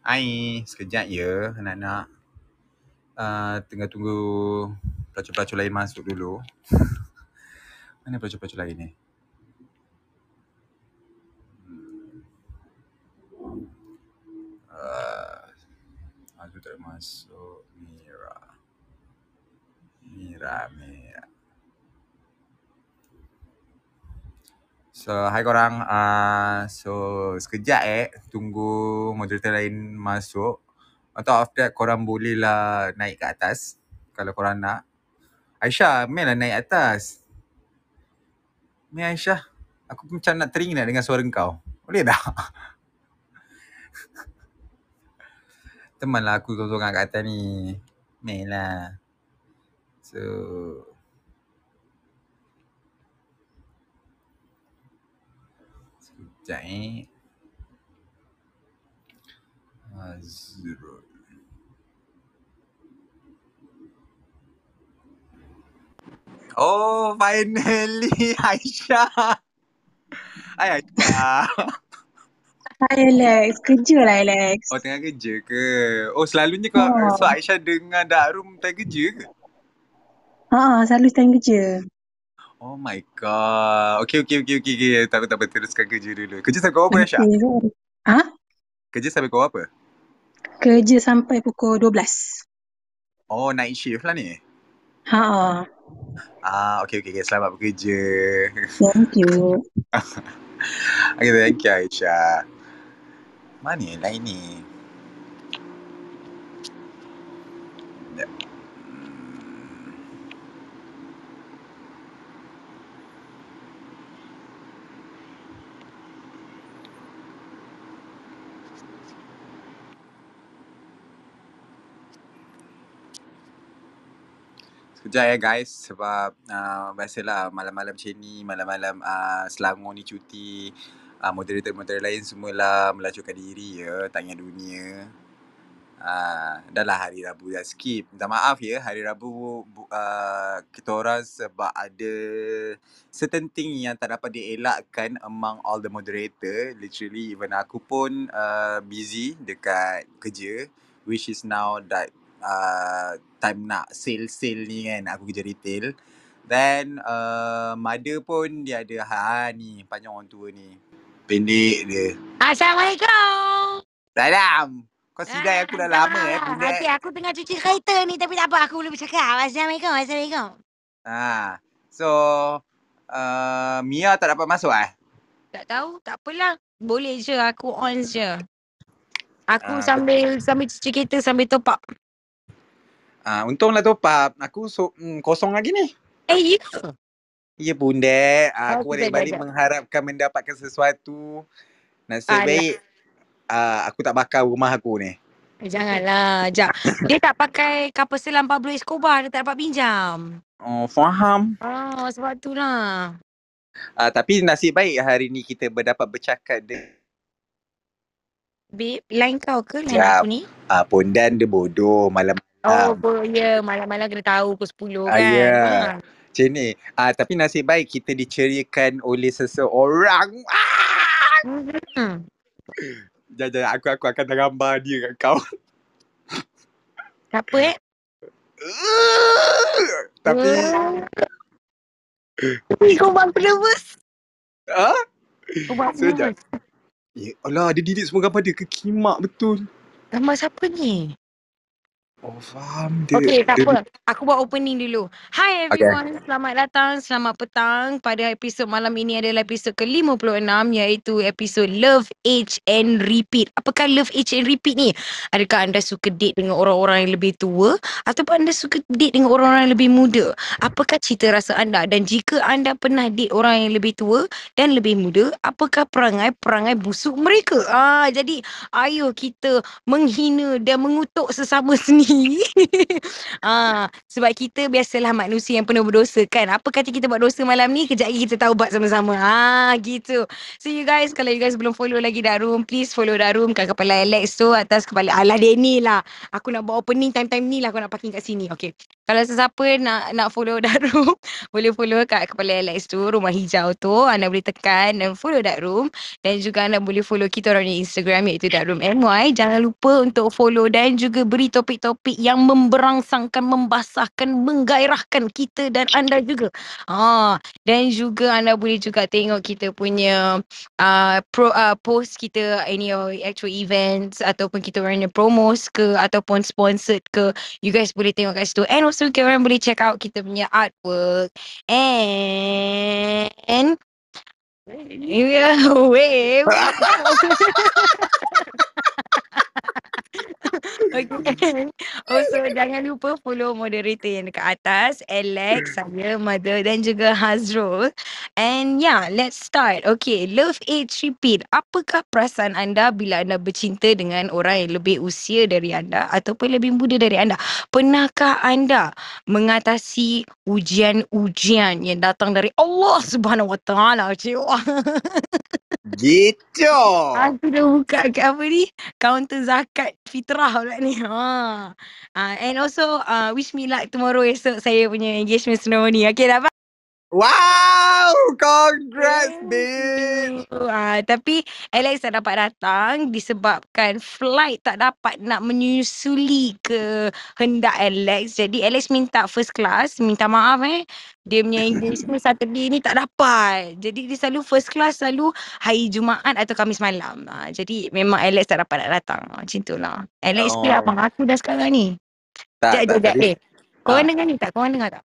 Hai, sekejap ya anak-anak. Uh, tengah tunggu pelacur-pelacur lain masuk dulu. Mana pelacur-pelacur lain ni? Uh, aku tak masuk. Mira. Mira, Mira. So, hai korang. Uh, so, sekejap eh. Tunggu moderator lain masuk. Atau after that, korang bolehlah naik ke atas. Kalau korang nak. Aisyah, mainlah naik atas. Main Aisyah. Aku macam nak teringat dengan suara kau. Boleh tak? Temanlah aku seorang kat atas ni. Mainlah. So, Sekejap eh. Azrul. Oh, finally Aisyah. Hai Aisyah. Hai Alex, kerja lah Alex. Oh, tengah kerja ke? Oh, selalunya kau Oh. so Aisyah dengan Dark Room time kerja ke? Ha, selalu time kerja. Oh my god. Okay, okay, okay, okay. okay. Tak apa, tak apa. Teruskan kerja dulu. Kerja sampai pukul berapa Aisyah? Okay. Ha? Kerja sampai pukul apa? Kerja sampai pukul 12. Oh, night shift lah ni. Ha, Ah, okay, okay, okay. Selamat bekerja. thank you. okay, thank you Aisyah. Mana yang lain ni? Sekejap. Sekejap ya guys sebab uh, biasalah malam-malam macam ni, malam-malam uh, Selangor ni cuti. Uh, moderator-moderator lain semualah melacurkan diri ya, tanya dunia. Uh, dah lah hari Rabu dah skip. Minta maaf ya hari Rabu bu, uh, kita orang sebab ada certain thing yang tak dapat dielakkan among all the moderator. Literally even aku pun uh, busy dekat kerja which is now that uh, time nak sale-sale ni kan aku kerja retail. Then uh, mother pun dia ada ha ni panjang orang tua ni. Pendek dia. Assalamualaikum. Salam. Kau sidai aku dah lama eh Ah, budak. Okey, aku tengah cuci kereta ni tapi tak apa aku boleh bercakap. Assalamualaikum. Assalamualaikum. Ha. So uh, Mia tak dapat masuk eh? Tak tahu, tak apalah. Boleh je aku on je. Aku Ah. sambil sambil cuci kereta sambil top up. Ah, untunglah top up. Aku so, mm, kosong lagi ni. Eh, ya. Ya bunda, aku Oh, balik mengharapkan mendapatkan sesuatu. Nasib Alah. baik uh, aku tak bakar rumah aku ni. Eh, Janganlah. Jap. Dia tak pakai kapal selam Pablo Escobar. Dia tak dapat pinjam. Oh, faham. Oh, sebab tu lah. Uh, tapi nasib baik hari ni kita berdapat bercakap dengan Babe, line kau ke line aku ni? uh, Pondan dia bodoh malam Oh, Um, bo- ya. Malam-malam kena tahu pukul 10 Ah, kan. ya. Ah. macam ni. Uh, tapi nasib baik kita diceriakan oleh seseorang. Ah! Hmm. Jangan, jangan. Aku, aku akan gambar dia kat kau. Siapa eh? tapi Tapi kau buat aku nervous. ah, Kau buat aku Sekejap. nervous. Ya Allah, dia delete semua gambar dia kekimak betul. Gambar siapa ni? Oh, faham dia. Okay, tak dia, apa. Aku buat opening dulu. Hi Okay. everyone. Selamat datang, selamat petang. Pada episod malam ini adalah episod ke-56 iaitu episod Love, Age and Repeat. Apakah Love, Age and Repeat ni? Adakah anda suka date dengan orang-orang yang lebih tua? Ataupun anda suka date dengan orang-orang yang lebih muda? Apakah cita rasa anda? Dan jika anda pernah date orang yang lebih tua dan lebih muda, apakah perangai-perangai busuk mereka? Ah, jadi ayo kita menghina dan mengutuk sesama sendiri. ah, Sebab kita biasalah manusia yang penuh berdosa kan. Apa kata kita buat dosa malam ni, kejap lagi kita taubat sama-sama. Ha, gitu. So you guys, kalau you guys belum follow lagi Darum, please follow Darum kat kepala Alex tu atas kepala Alah Denny lah. Aku nak buat opening time-time ni lah aku nak parking kat sini. Okay. Kalau sesiapa nak nak follow Darum, boleh follow kat kepala Alex tu, rumah hijau tu. Anda boleh tekan dan follow Darum. Dan juga anda boleh follow kita orang di Instagram iaitu Darum MY. Jangan lupa untuk follow dan juga beri topik-topik yang memberangsangkan, membasahkan, menggairahkan kita dan anda juga. Ah, dan juga anda boleh juga tengok kita punya uh, pro uh, post kita any actual events ataupun kita orang promos ke ataupun sponsored ke. You guys boleh tengok kat situ. And also kita orang boleh check out kita punya artwork. And Yeah, wait. okay. Also jangan lupa follow moderator yang dekat atas Alex, saya, Mother dan juga Hazrul. And yeah, let's start. Okay, love age repeat. Apakah perasaan anda bila anda bercinta dengan orang yang lebih usia dari anda Ataupun lebih muda dari anda? Pernahkah anda mengatasi ujian-ujian yang datang dari Allah Subhanahu Wa Taala. Gitu. Aku dah buka kat apa ni? Counter zakat fitrah pula ni ha. Uh, and also uh, wish me luck tomorrow esok saya punya engagement ceremony Okay dah? Wow, congrats, babe. Uh, tapi Alex tak dapat datang disebabkan flight tak dapat nak menyusuli ke hendak Alex. Jadi Alex minta first class, minta maaf eh. Dia punya engagement Saturday ni tak dapat. Jadi dia selalu first class selalu hari Jumaat atau Khamis malam. Uh, jadi memang Alex tak dapat nak datang. Macam tu lah. Alex oh. Oh. abang aku dah sekarang ni. Tak, Sekejap, tak, sekejap. tadi. Eh, korang Ah. dengar ni tak? Korang dengar tak?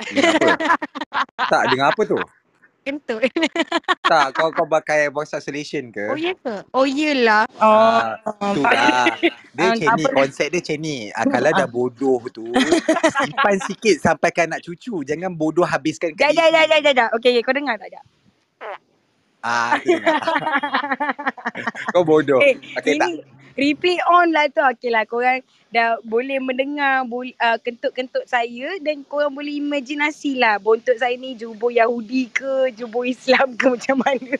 Apa? tak, dengar apa tu? Kentut. Tak, kau kau pakai voice isolation ke? Oh ya ke? Oh yelah. Ah, tu lah. Dia Ah, macam ni, apa- konsep dia macam ni. Ah, kalau dah bodoh tu, simpan sikit sampai kan nak cucu. Jangan bodoh habiskan kat jap, jap, diri. jap, jap, jap. Okay, okay, kau dengar tak, jap? Ah. Kau bodoh. Eh, Okey, tak. Replay on lah tu. Okay lah, korang dah boleh mendengar uh, kentut-kentut saya dan korang boleh imajinasi lah bontot saya ni jubur Yahudi ke, jubur Islam ke macam mana.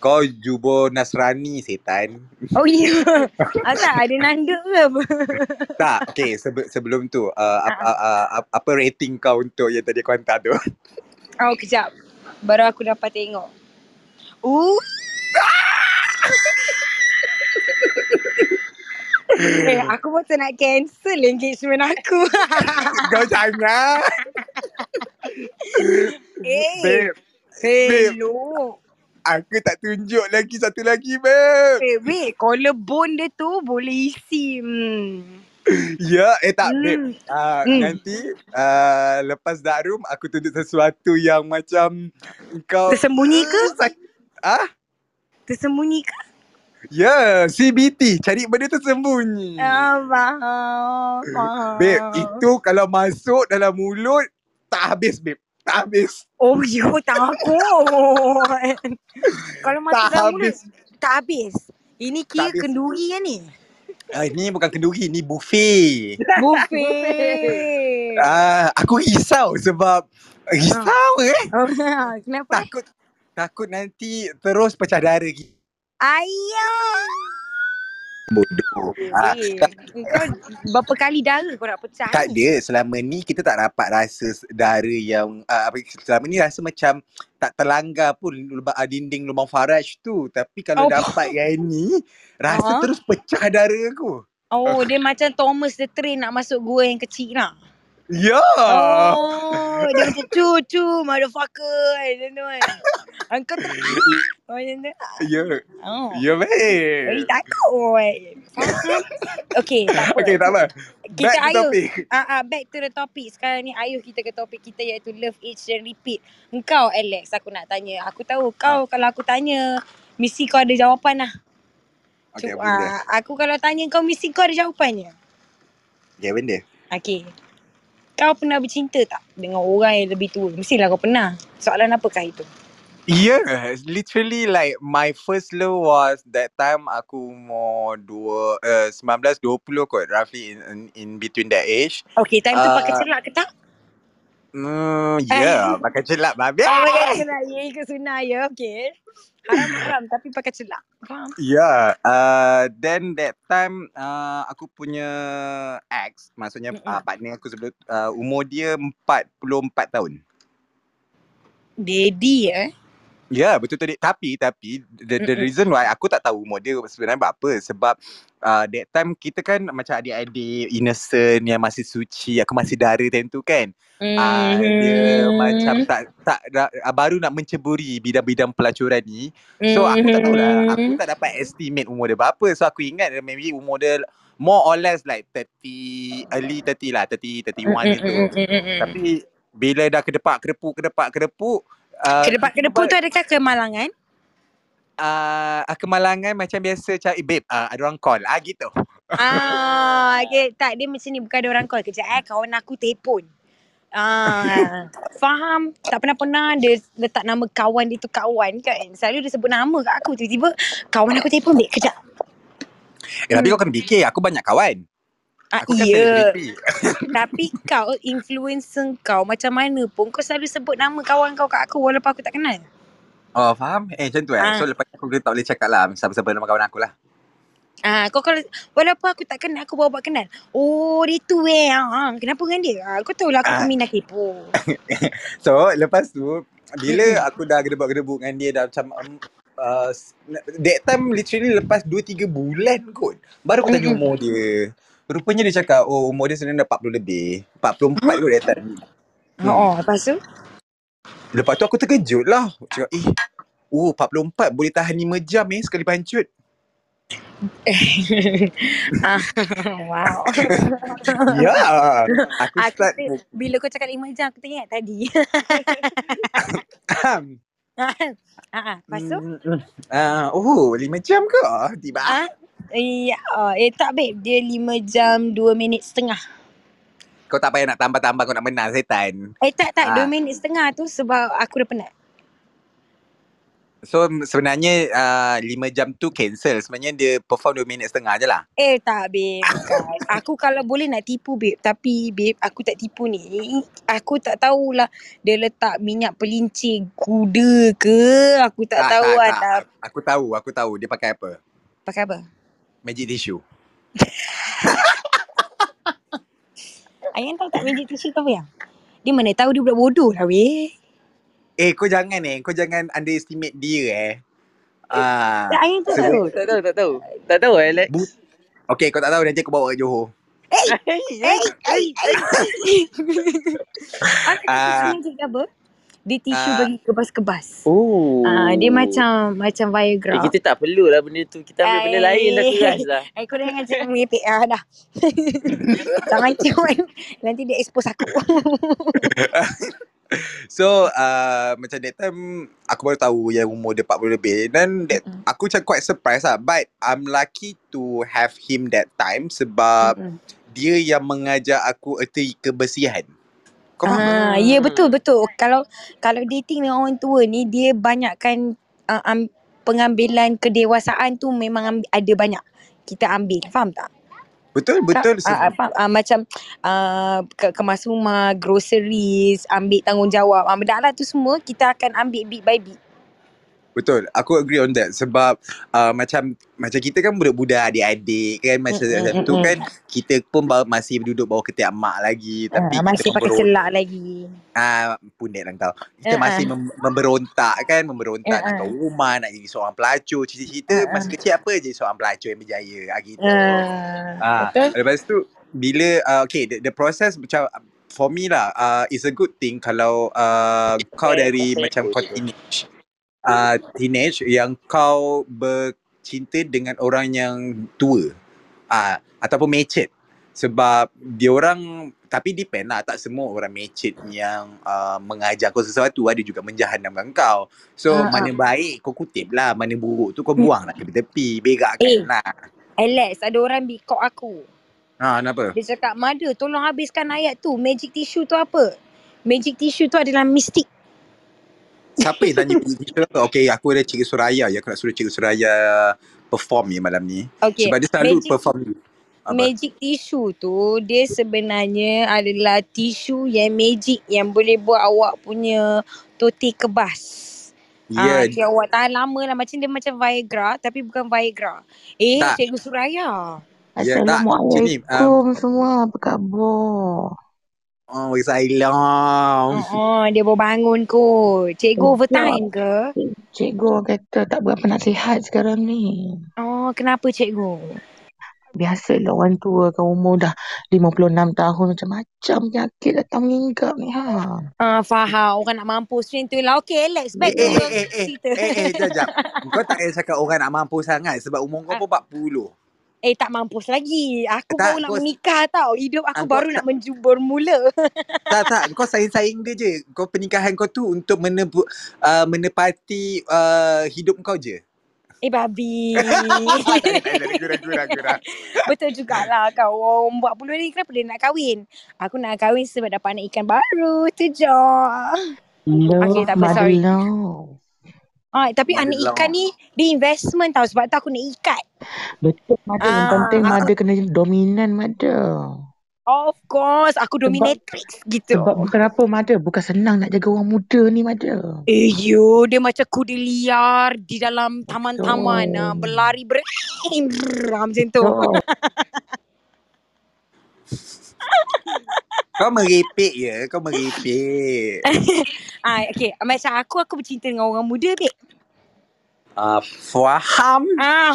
Kau jubur Nasrani, setan. Oh ya. Yeah. Asal ada nanda ke apa? Tak, okay. Sebe- sebelum tu, uh, ap- uh, uh, ap- apa rating kau untuk yang tadi kau hantar tu? Oh, kejap. Baru aku dapat tengok. Uh. Eh, aku pun tak nak cancel engagement aku. kau jangan. eh, Babe, hello. aku tak tunjuk lagi satu lagi, babe. Eh, wait, collarbone dia tu boleh isi. Hmm. Ya, eh tak, babe. Hmm. Uh, Hmm. Nanti uh, lepas darum aku tunjuk sesuatu yang macam kau Tersembunyi ke? Ah? Tersembunyi ke? Ya, CBT. Cari benda tersembunyi. Ah, faham. faham. Babe, itu kalau masuk dalam mulut tak habis, babe. Tak habis. Oh, yo, takut. Kalau masuk Tak dalam mulut, habis. tak habis. Ini kira habis. kenduri kan ni? Ah, ini bukan kenduri, ni buffet. Buffet. Ah, aku risau sebab risau eh. Oh, kenapa? Takut takut nanti terus pecah darah gitu. Ayah. Bodoh. Ah, Eh, kau berapa kali darah kau nak pecah tak ni? ada selama ni kita tak dapat rasa darah yang uh, apa selama ni rasa macam tak terlanggar pun lubang uh, dinding lubang faraj tu tapi kalau Oh. dapat yang ni rasa Ah. terus pecah darah aku. Oh, dia macam Thomas the Train nak masuk gua yang kecil lah. Ya. Oh, dia macam cucu, motherfucker. Macam tu kan. Angkat tu. Macam tu. Ya. Oh. Ya Eh, baik. takut. Okay, tak apa. Okey tak apa. Kita Back to ayuh. topic. Ah, ah, back to the topic. Sekarang ni ayuh kita ke topik kita iaitu love, age dan repeat. Engkau Alex, aku nak tanya. Aku tahu kau kalau aku tanya, mesti kau ada jawapan lah. Okey, Cuma, ah, aku kalau tanya kau, mesti kau ada jawapannya. Okey, benda. Okay. Kau pernah bercinta tak dengan orang yang lebih tua? Mestilah kau pernah. Soalan apakah itu? Yeah, literally like my first love was that time aku umur dua, uh, 19, 20 kot, roughly in, in, in between that age. Okay, time tu pakai Uh, celak ke tak? Mm, yeah, pakai celak babi. Oh, pakai celak. Ya, ikut sunnah ya. Okay. Haram-haram tapi pakai celak. Faham? Yeah, uh, then that time uh, aku punya ex, maksudnya Mm-mm. uh, partner aku sebelum uh, umur dia 44 tahun. Daddy eh. Ya, yeah, betul tadi. Tapi tapi the, the Mm-mm. reason why aku tak tahu umur dia sebenarnya berapa sebab uh, that time kita kan macam adik-adik innocent yang masih suci, aku masih dara time tu kan. Uh, dia macam Mhm. tak tak uh, baru nak menceburi bidang-bidang pelacuran ni. So aku tak tahulah, aku Mhm. tak dapat estimate umur dia berapa. So aku ingat maybe umur dia more or less like 30 early 30 lah, 30 31 gitu. Tapi bila dah kedepak kedepuk kedepak kedepuk uh, Kedepak-kedepu tu adakah kemalangan? uh, kemalangan macam biasa macam eh babe uh, ada orang call ah gitu. Ah, okay. Tak, dia macam ni. Bukan ada orang call. Kejap eh. Kawan aku telefon. Ah, faham. Tak pernah-pernah dia letak nama kawan dia tu kawan kan. Selalu dia sebut nama kat aku. Tiba-tiba kawan aku telefon. Babe, kejap. Eh, tapi kau kena fikir aku banyak kawan. Ah, Aku iya. Tapi kau influencer kau macam mana pun kau selalu sebut nama kawan kau kat aku walaupun aku tak kenal. Oh faham? Eh macam tu eh. Ah. So lepas aku tak boleh cakap lah siapa-siapa nama kawan aku lah. Ah, kau kalau walaupun aku tak kenal aku bawa buat kenal. Oh, dia tu eh. Ah, kenapa dengan dia? Ah, kau tahu lah aku Ah. peminat kepo. So lepas tu bila aku dah gedebuk-gedebuk dengan dia dah macam um, uh, that time literally lepas 2-3 bulan kot. Baru aku tanya Mm-mm. umur dia. Rupanya dia cakap oh umur dia sebenarnya dah 40 lebih. 44 kot that time. Hmm. Oh, lepas tu? Lepas tu aku terkejut lah. Cakap eh Oh 44 boleh tahan 5 jam eh sekali pancut. ah, wow. Ya. Aku Aku start tu, bila kau cakap 5 jam aku teringat tadi. ah, ah, lepas tu? uh, oh 5 jam ke? Tiba. Ah, iya, oh, eh tak babe, dia 5 jam 2 minit setengah. Kau tak payah nak tambah-tambah kau nak menang setan. Eh tak tak, Ah. 2 minit setengah tu sebab aku dah penat. So sebenarnya uh, 5 jam tu cancel. Sebenarnya dia perform 2 minit setengah je lah. Eh tak babe, aku kalau boleh nak tipu babe, tapi babe aku tak tipu ni. Aku tak tahulah dia letak minyak pelincir kuda ke, aku tak, Tak, tahu tak, lah. Tak. Aku tahu, aku tahu dia pakai apa. Pakai apa? Magic tissue. Ayang tahu tak magic tissue tu apa yang? Dia mana tahu dia budak bodoh lah weh. Eh kau jangan eh, kau jangan underestimate dia eh. Ah, Tak ayang tak tahu. Tak tahu, tak tahu. Tak tahu Alex. Bu- Okay kau tak tahu nanti aku bawa ke Johor. Eh, eh, eh. Aku Ah. uh, magic ke apa? Dia tisu Ah. bagi kebas-kebas. Oh. Ah, dia macam macam Viagra. Eh, kita tak perlu lah benda tu. Kita ambil benda Ai. lain dah keras lah. Eh, kau jangan cakap mengepek ah, dah. tak macam kan. Nanti dia expose aku. So uh, macam that time aku baru tahu yang umur dia 40 lebih dan that, Mm-mm. aku macam quite surprised lah but I'm lucky to have him that time sebab Mm-mm. dia yang mengajar aku erti kebersihan. Kau? Ah, ya betul betul. Kalau kalau dating dengan orang tua ni dia banyakkan uh, um, pengambilan kedewasaan tu memang ambil, ada banyak. Kita ambil, faham tak? Betul betul. Tak, ah, ah, faham, ah, macam uh, ke, kemas rumah, groceries, ambil tanggungjawab. Ah, benda lah tu semua kita akan ambil bit by bit. Betul, aku agree on that sebab uh, macam macam kita kan budak-budak adik-adik kan masa Mm, mm, tu mm. kan kita pun bawa, masih duduk bawah ketiak mak lagi tapi Ah, kita masih pakai celak lagi. ah pundet lah kau. Kita Ah, masih mem- memberontak kan, memberontak Ah, nak ke rumah, nak jadi seorang pelacur. Cita-cita Ah, ah. masa kecil apa je seorang pelacur yang berjaya ah gitu. Ah, Ah, betul? lepas tu bila uh, okay the, the process macam for me lah uh, is a good thing kalau uh, kau dari macam teenage uh, teenage yang kau bercinta dengan orang yang tua uh, ataupun matured sebab dia orang tapi depend lah tak semua orang matured yang uh, mengajar kau sesuatu ada juga menjahannamkan kau so Ah, mana baik kau kutip lah mana buruk tu kau buang lah ke tepi berakkan Eh. lah Alex, ada orang call aku. ha kenapa Dia cakap, Mada tolong habiskan ayat tu. Magic tissue tu apa? Magic tissue tu adalah mistik. Siapa yang tanya tu? Okay, aku ada Cikgu Suraya ya. Aku nak suruh Cikgu Suraya perform ya malam ni. Okay. Sebab dia selalu magic, perform ni. Apa? magic tissue tu dia sebenarnya adalah tisu yang magic yang boleh buat awak punya toti kebas. Ya, Ah, okay, awak tahan lama lah macam dia macam Viagra tapi bukan Viagra. Eh, Tak. Cikgu Suraya. Ya, tak. Macam ni, Assalamualaikum semua. Apa khabar? Oh, salam. Oh, dia baru bangun kot. Cikgu Oh, overtime ke? Cikgu kata tak berapa nak sihat sekarang ni. Oh, kenapa cikgu? Biasalah orang tua kan umur dah 56 tahun macam-macam penyakit datang menginggap ni ha. Ah, faham. Orang nak mampus macam tu lah. Okay, Alex. Back Eh, to eh, your eh, eh, eh, cerita. eh, eh, jap, jap. Kau tak payah cakap orang nak mampu sangat sebab umur kau pun 40. Eh, tak mampus lagi. Aku Tak, baru nak kau- menikah tau. Hidup aku Ah, baru kau nak menjubur mula. Tak, tak. Kau saing-saing dia je. Kau pernikahan kau tu untuk menebu, uh, menepati uh, hidup kau je. Eh, babi. tak, tak, tak. Betul jugalah kau. Orang buat puluh ni kenapa dia nak kahwin? Aku nak kahwin sebab dapat anak ikan baru. Tu je. Love Okay, tak apa, sorry. love. Ah, tapi Mother anak ikan ni dia investment tau. Sebab tu aku nak ikat. Betul mother. Yang Ah, penting aku- mother kena dominan mother. Of course. Aku dominatrix gitu. Sebab bukan apa mother. Bukan senang nak jaga orang muda ni mother. Eh yo, dia macam kuda liar di dalam taman-taman ah, berlari ber macam tu. Kau merepek je. Kau merepek. Ah, okay. Macam aku, aku bercinta dengan orang muda, babe. Uh, faham. Ah,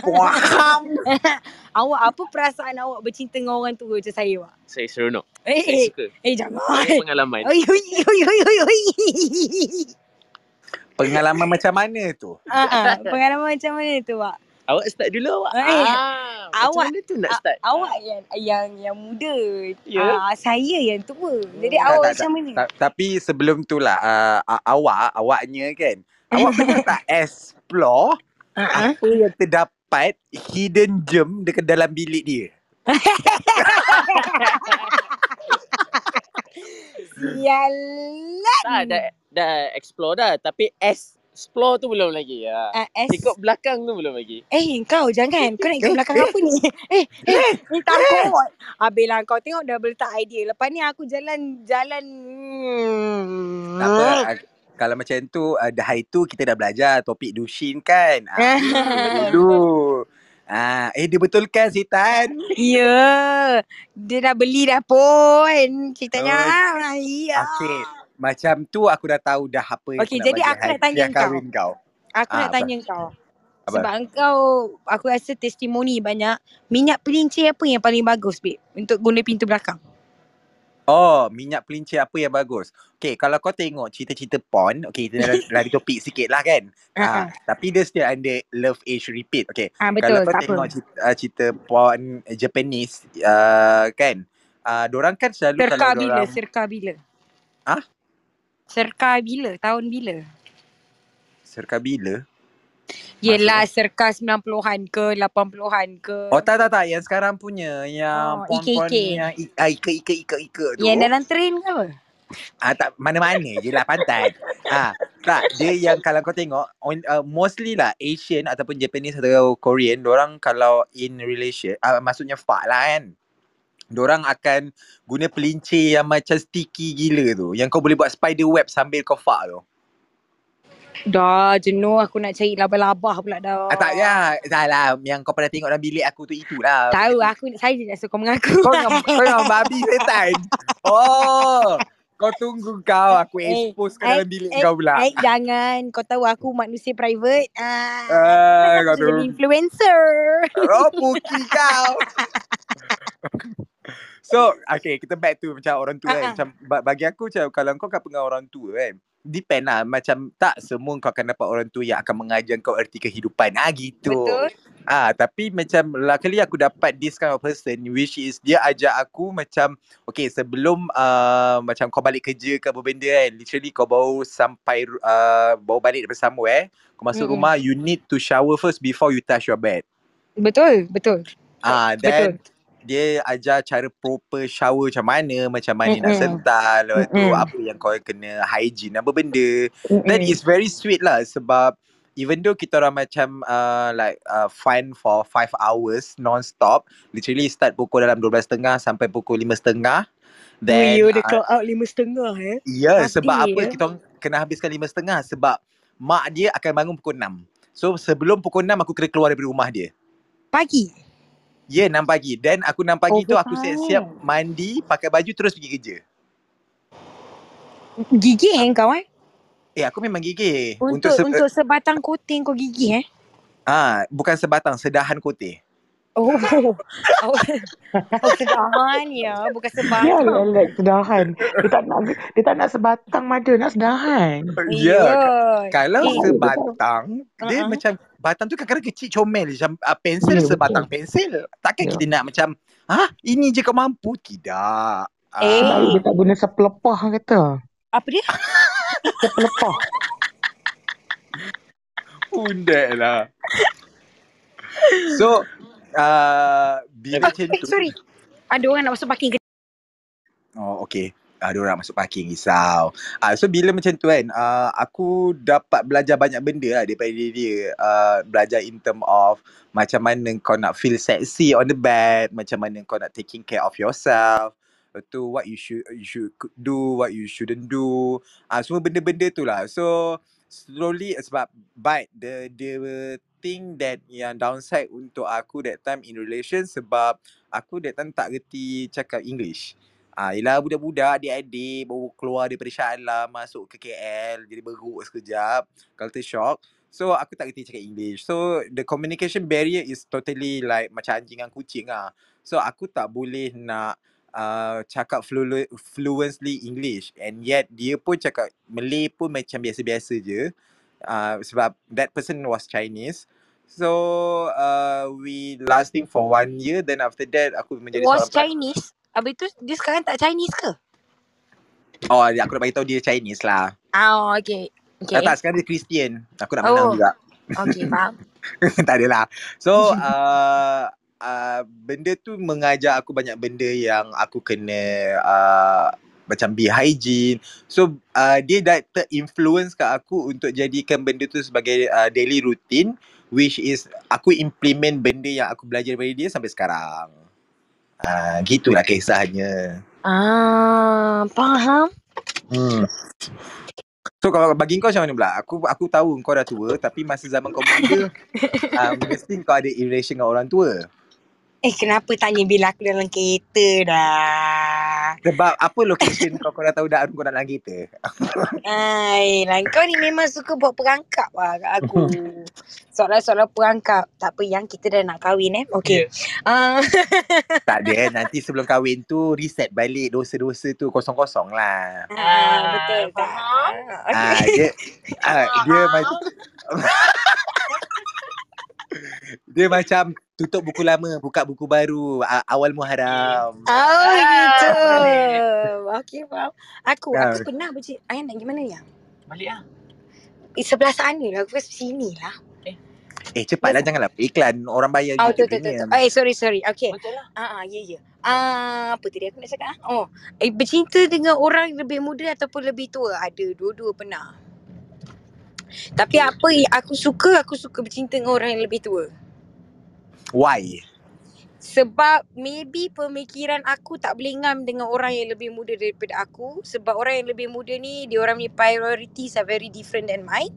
Faham. awak apa perasaan awak bercinta dengan orang tua macam saya, Wak? Saya seronok. Eh, Saya eh, suka. eh jangan. Banyak pengalaman. Oi, oi, oi, oi, oi, oi. Pengalaman macam mana tu? Ah, ah, pengalaman macam mana tu, Wak? Awak start dulu awak. Eh, ah, macam awak- mana tu nak start? awak yang yang yang muda. Ya? Ah, saya yang tua. Jadi Tak, awak tak, macam mana? Ta- tapi sebelum tu lah, uh, awak, awaknya kan, awak pernah tak explore Ah, ah. apa yang terdapat hidden gem dekat dalam bilik dia? Sialan. Tak, dah, dah explore dah. Tapi explore tu belum lagi. Ya. Ah, es- Tengok belakang tu belum lagi. Eh kau jangan Kau nak ikut belakang apa ni Eh eh Ni takut Habis lah kau tengok dah letak idea Lepas ni aku jalan Jalan hmm. Tak apa, uh, kalau macam tu, uh, dah hari tu kita dah belajar topik Dushin kan? Ah, dulu. Ah, eh dia betulkan Sitan. Ya Dia dah beli dah pun Ceritanya Oh, ah, Ya Okey. Macam tu aku dah tahu dah apa yang nak jadi aku nak tanya kau. kahwin kau. Aku Ah, nak apa? tanya kau Apa? Sebab engkau Aku rasa testimoni banyak Minyak pelincir apa yang paling bagus babe Untuk guna pintu belakang Oh, minyak pelincir apa yang bagus? Okay, kalau kau tengok cerita-cerita porn, okay, kita lari, lari topik sikit lah kan. Ah, Ah, tapi dia still under love age repeat. Okay, ah, kalau Betul kau tak apa tengok cerita, uh, cerita porn Japanese, uh, kan, uh, dorang kan selalu Serka kalau bila dorang... Serka bila Ah? Serka bila Tahun bila Serka bila? Yelah serka 90-an ke 80-an ke Oh tak tak tak, yang sekarang punya, yang Oh, Ike-Ike. yang i- ah, ike-ike-ike-ike tu. Yang dalam train ke apa Ah tak mana-mana je lah pantai. ah tak dia yang kalau kau tengok on, uh, mostly lah Asian ataupun Japanese atau Korean, orang kalau in relation uh, maksudnya fuck lah kan. Diorang akan guna pelincir yang macam sticky gila tu. Yang kau boleh buat spider web sambil kau fuck tu. Dah jenuh aku nak cari labah-labah pula dah Ah, tak ya, tak lah. Yang kau pernah tengok dalam bilik aku tu itulah. Tahu aku saya je nak suka mengaku Kau dengan, kau dengan babi setan. Oh. Kau tunggu kau aku Eh, expose kau eh, dalam bilik eh, kau pula. Eh jangan Kau tahu aku manusia private ah, Ah, kau jadi influencer Oh, kau. so, okay, kita back to macam orang tua Ah, kan. Macam ba- bagi aku macam kalau kau kat dengan orang tua kan, depend lah. Macam tak semua kau akan dapat orang tua yang akan mengajar kau erti kehidupan. Ah, gitu. Betul Ah, tapi macam luckily aku dapat this kind of person which is dia ajak aku macam okay sebelum uh, macam kau balik kerja ke apa benda kan literally kau baru sampai uh, baru balik daripada somewhere kau masuk Mm-mm. rumah you need to shower first before you touch your bed. Betul Betul Ah, Betul then dia ajar cara proper shower macam mana, macam mana nak Mm-mm. sental, lepas tu Mm-mm. apa yang kau kena hygiene apa benda. Mm-mm. is very sweet lah sebab even though kita orang macam uh, like uh, fine for 5 hours non-stop, literally start pukul dalam 12.30 sampai pukul 5.30. Then Ui, udah uh, clock out lima setengah eh. Ya, Mati sebab apa ya. kita kena habiskan lima setengah sebab mak dia akan bangun pukul 6. So sebelum pukul 6 aku kena keluar daripada rumah dia. Pagi. Ya, 6 pagi. Dan aku 6 pagi tu aku siap-siap mandi, pakai baju terus pergi kerja. Gigih eh kau eh? Eh, aku memang gigih. Untuk se- untuk sebatang koting kau gigih eh? ah, bukan sebatang, sedahan koteh. Oh. oh sedahan ya, bukan Ya, sebatang. lelek sedahan. Dia tak nak dia tak nak sebatang mada, nak sedahan. Ya, ka- Ya. kalau Eh, sebatang, dia Uh-uh. macam batang tu kadang-kadang kecil comel macam uh, pensel Ya, sebatang pensel. Takkan Ya. kita nak macam, "Ha, ini je kau mampu." Tidak. Eh. Sebab Ah, dia tak guna sepelepah kata. Apa dia? Sepelepah. Undek lah. So, uh, bila macam Eh, tu. sorry. Ada orang nak masuk parking ke? Oh, okay. Ada orang masuk parking, risau. Ah, so, bila macam tu kan, uh, aku dapat belajar banyak benda lah daripada dia. dia. Uh, belajar in term of macam mana kau nak feel sexy on the bed, macam mana kau nak taking care of yourself. Tu, what you should you should do, what you shouldn't do. Ah, semua benda-benda tu lah. So, slowly sebab but the the thing that yang downside untuk aku that time in relation sebab aku that time tak reti cakap English. Ah, yelah budak-budak, adik-adik baru keluar daripada Shah Alam masuk ke KL jadi beruk sekejap, culture shock. So aku tak reti cakap English. So the communication barrier is totally like macam anjing dengan kucing ah. So aku tak boleh nak uh, cakap flu- fluently English and yet dia pun cakap Malay pun macam biasa-biasa je. Uh, sebab that person was Chinese. So uh, we lasting for one year then after that aku menjadi Was seorang. Chinese? Habis tu dia sekarang tak Chinese ke? Oh, aku nak bagi tahu dia Chinese lah. Ah, okay. Okay. Tak, tak, sekarang dia Christian. Aku nak menang Oh. juga. Okay, faham. tak adalah. So, uh, uh, benda tu mengajar aku banyak benda yang aku kena uh, macam be hygiene. So, uh, dia dah terinfluence kat aku untuk jadikan benda tu sebagai uh, daily routine which is aku implement benda yang aku belajar daripada dia sampai sekarang. Uh, gitulah kisahnya. Ah, faham. Hmm. So kalau bagi kau macam mana pula? Aku aku tahu kau dah tua tapi masa zaman kau muda uh, mesti kau ada relation dengan orang tua. Eh, kenapa tanya bila aku dalam kereta dah? Sebab apa location kau kau dah tahu dah kau nak dalam kereta? Ai, lah kau ni memang suka buat perangkap lah kat aku. Soalan-soalan perangkap. Tak apa yang kita dah nak kahwin eh. Okay. Ah, tak ada nanti sebelum kahwin tu reset balik dosa-dosa tu kosong-kosong lah. ah, betul tak? faham. Ah, Ah okay. dia ah, dia macam dia macam tutup buku lama, buka buku baru, ah, awal Muharram. Oh gitu. Okay faham. Aku, Ah. aku pernah bercakap. Ayah nak gimana ya? Balik lah. Eh, sebelah sana lah. Aku sini lah. Eh cepatlah janganlah iklan orang bayar Oh, YouTube betul, betul, ni. betul. Eh, sorry, sorry. Okay. Betul lah. Ah, ah, ya, ya. Ah, apa tadi aku nak cakap? ah? Oh, eh, bercinta dengan orang lebih muda ataupun lebih tua? Ada, dua-dua pernah. Tapi apa yang aku suka, aku suka bercinta dengan orang yang lebih tua. Why? Sebab maybe pemikiran aku tak boleh ngam dengan orang yang lebih muda daripada aku. Sebab orang yang lebih muda ni, dia orang punya priorities are very different than mine.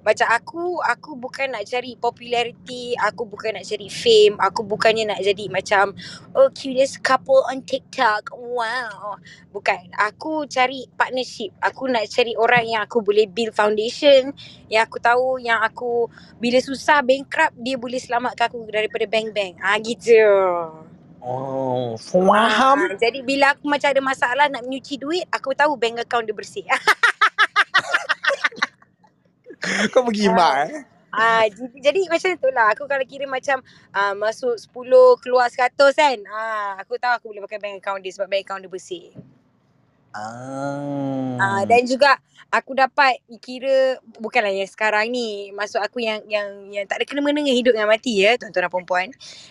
Macam aku, aku bukan nak cari popularity, aku bukan nak cari fame, aku bukannya nak jadi macam oh cutest couple on TikTok. Wow. Bukan. Aku cari partnership. Aku nak cari orang yang aku boleh build foundation, yang aku tahu yang aku bila susah bankrupt dia boleh selamatkan aku daripada bank-bank. Ah gitu. Oh, faham. Ah, jadi bila aku macam ada masalah nak menyuci duit, aku tahu bank account dia bersih. Kau bergimak eh? Ah, jadi, jadi macam tu lah. Aku kalau kira macam ah, masuk 10, keluar 100 kan. Ah, aku tahu aku boleh pakai bank account dia sebab bank account dia bersih. Ah. Ah, dan juga aku dapat kira bukanlah yang sekarang ni. Maksud aku yang yang yang tak ada kena-mena dengan hidup dengan mati ya, tuan-tuan dan puan-puan.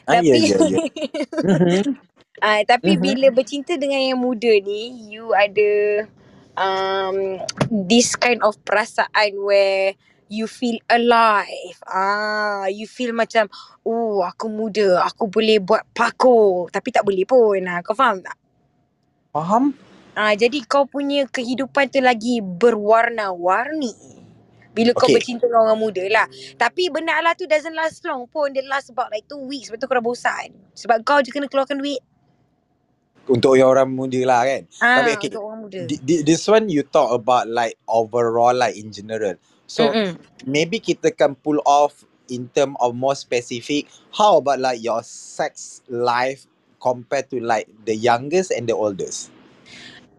Ah, ya, Tapi ya, ya. Mhm. Uh, tapi Mhm. bila bercinta dengan yang muda ni, you ada um, this kind of perasaan where you feel alive. Ah, you feel macam, oh aku muda, aku boleh buat parkour. Tapi tak boleh pun. Ah, kau faham tak? Faham? Ah, jadi kau punya kehidupan tu lagi berwarna-warni. Bila kau Okay. bercinta dengan orang muda lah. Tapi benda lah tu doesn't last long pun. Dia last about like two weeks. Lepas tu kau dah bosan. Sebab kau je kena keluarkan duit. Untuk yang orang muda lah kan. Ah, Tapi okay, untuk orang muda. This one you talk about like overall like in general. So Mm-mm. maybe kita can pull off in term of more specific. How about like your sex life compared to like the youngest and the oldest?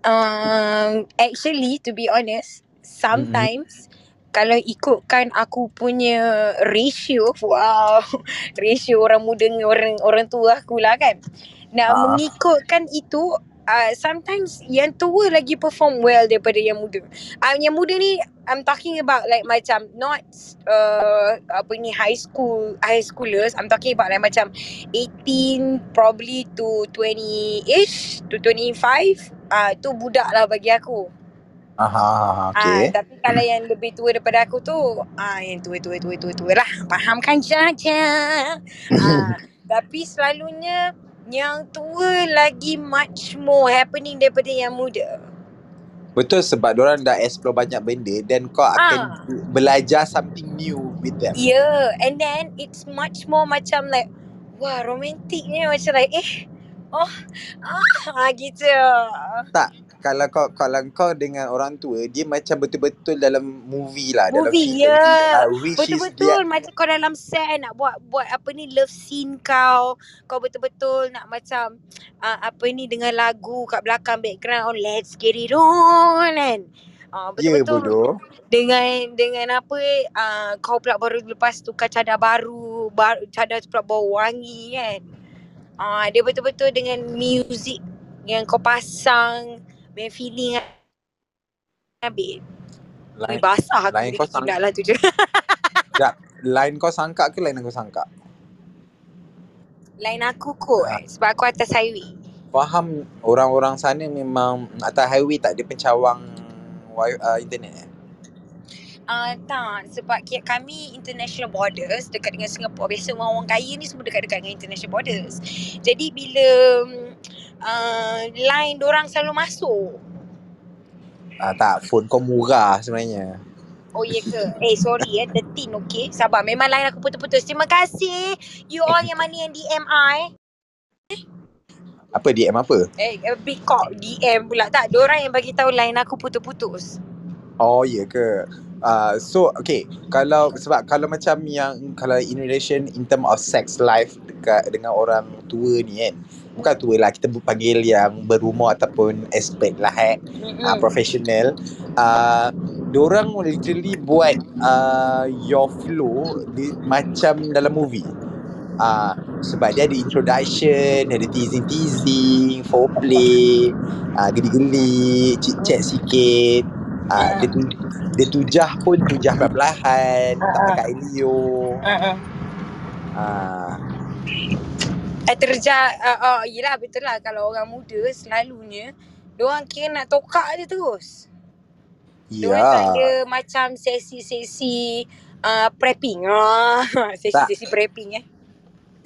Um, actually, to be honest, sometimes kalau ikutkan aku punya ratio, wow, ratio orang muda dengan orang orang tua aku lah kan. Nak Ah. mengikutkan itu, uh, sometimes yang tua lagi perform well daripada yang muda. Uh, yang muda ni, I'm talking about like macam not uh, apa ni high school high schoolers. I'm talking about like macam 18 probably to 20-ish to 25. Ah uh, tu budak lah bagi aku. Aha, Ah okay. tapi kalau yang lebih tua daripada aku tu ah yang tua tua tua tua tua lah. Faham kan Caca? ah tapi selalunya yang tua lagi much more happening daripada yang muda. Betul sebab orang dah explore banyak benda dan kau akan Ah. belajar something new with them. Yeah, and then it's much more macam like wah romantiknya macam like eh oh ah gitu. Tak, kalau kau kalau kau dengan orang tua, dia macam betul-betul dalam movie lah. dalam Movie, cerita. ya. Ah, which is Betul-betul macam kau dalam set nak buat buat apa ni love scene kau. Kau betul-betul nak macam uh, apa ni dengan lagu kat belakang background let's get it on kan. Uh, betul-betul bodoh. dengan dengan apa uh, kau pula baru lepas tukar cadar baru, baru cadar pula bau wangi kan. Uh, dia betul-betul dengan music yang kau pasang, main feeling habis. Ui, Lain, basah aku dia kau kecil sang- dah lah tu je. lain kau sangka ke lain aku sangka? Lain aku kot Ah. sebab aku atas highway. Faham orang-orang sana memang atas highway tak ada pencawang uh, internet eh? Ah uh, tak sebab kami international borders dekat dengan Singapura. Biasa orang-orang kaya ni semua dekat-dekat dengan international borders. Jadi bila uh, line orang selalu masuk. Ah, tak, phone kau murah sebenarnya. Oh ya ke? Eh sorry eh 13 okay. Sabar memang line aku putus-putus. Terima kasih you all yang mana yang DM I. Apa DM apa? Eh eh, big cock DM pula tak. Diorang yang bagi tahu line aku putus-putus. Oh ya ke? Uh, so okay kalau sebab kalau macam yang kalau in relation in term of sex life dekat dengan orang tua ni kan bukan tua lah kita panggil yang berumur ataupun expert lah eh. Mm-mm. uh, professional. Uh, diorang literally buat uh, your flow di, macam dalam movie. Uh, sebab dia ada introduction ada teasing-teasing foreplay uh, geli-geli cik-cik sikit. Uh, dia tu dia tujah pun tujah perlahan tak pakai Elio Uh-uh. uh, terja uh, uh, Yelah betul lah Kalau orang muda Selalunya Diorang kira nak tokak je terus. Diorang tak ada ya macam Sesi-sesi uh, Prepping. Ah, Sesi-sesi prepping eh.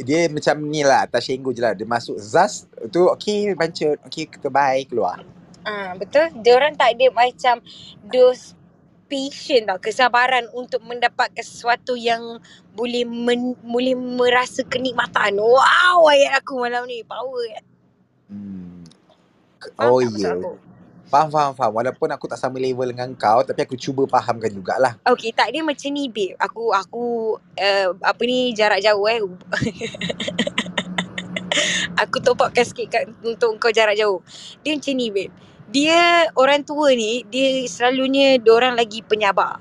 Dia macam ni lah Tashenggo je lah. Dia masuk Zaz tu okay bancut okay kita bye keluar. Ah Betul. Diorang tak ada macam Those patient tau Kesabaran untuk mendapatkan sesuatu yang Boleh men, boleh merasa kenikmatan Wow ayat aku malam ni Power hmm. Faham oh ya aku? Faham, faham, faham. Walaupun aku tak sama level dengan kau, tapi aku cuba fahamkan jugalah. Okay tak dia macam ni babe Aku aku uh, Apa ni jarak jauh eh Aku top upkan sikit kat, Untuk kau jarak jauh Dia macam ni babe Dia orang tua ni Dia selalunya Diorang lagi penyabar.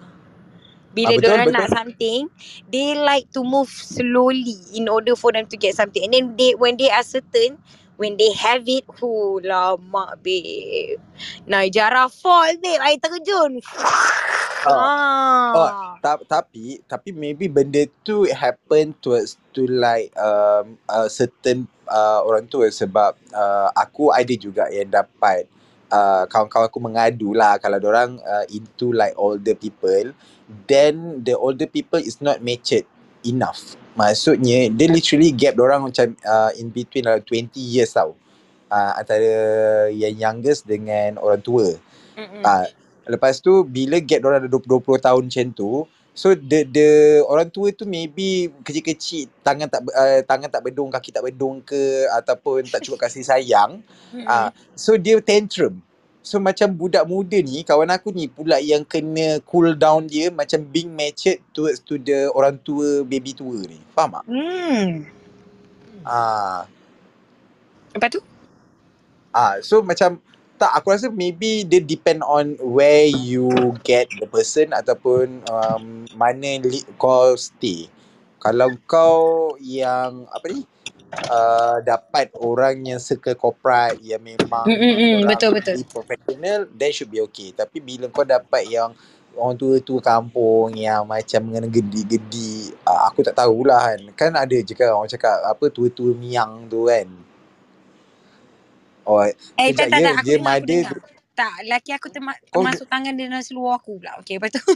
Bila Ah, betul, diorang betul. nak something They like to move slowly In order for them to get something. And then they when they are certain When they have it Hu lama babe. Naijara fall babe. Air terjun. Oh, oh Ha. ta- tapi tapi maybe benda tu happen towards to like um, a certain uh, orang tua sebab uh, aku ada juga yang dapat uh, kawan-kawan aku mengadu lah kalau orang uh, into like older people then the older people is not matured enough. Maksudnya dia literally gap orang macam uh, in between like 20 years tau. Uh, antara yang youngest dengan orang tua. Ah, lepas tu bila gap orang ada 20, 20 tahun macam tu, so the the orang tua tu maybe kecil-kecil tangan tak uh, tangan tak bedung, kaki tak bedung ke ataupun tak cukup kasih sayang. Ah, so dia tantrum. So macam budak muda ni, kawan aku ni pula yang kena cool down dia macam being matured towards to the orang tua baby tua ni. Faham tak? Hmm. Ah, Lepas tu? Ah, so macam tak aku rasa maybe dia depend on where you get the person ataupun um, mana li- kau stay. Kalau kau yang apa ni uh, dapat orang yang circle corporate yang memang Mm-mm. orang Betul betul. really professional then should be okay. Tapi bila kau dapat yang orang tua-tua kampung yang macam mengena gedi-gedi uh, aku tak tahulah kan. Kan ada je kan orang cakap apa tua-tua miang tu kan. Oh, Eh Kejap tak tak ya, tak aku dia dengar aku dengar. Tak, laki aku terma- Kau- termasuk tangan dia dalam seluar aku pula. Okey, lepas tu.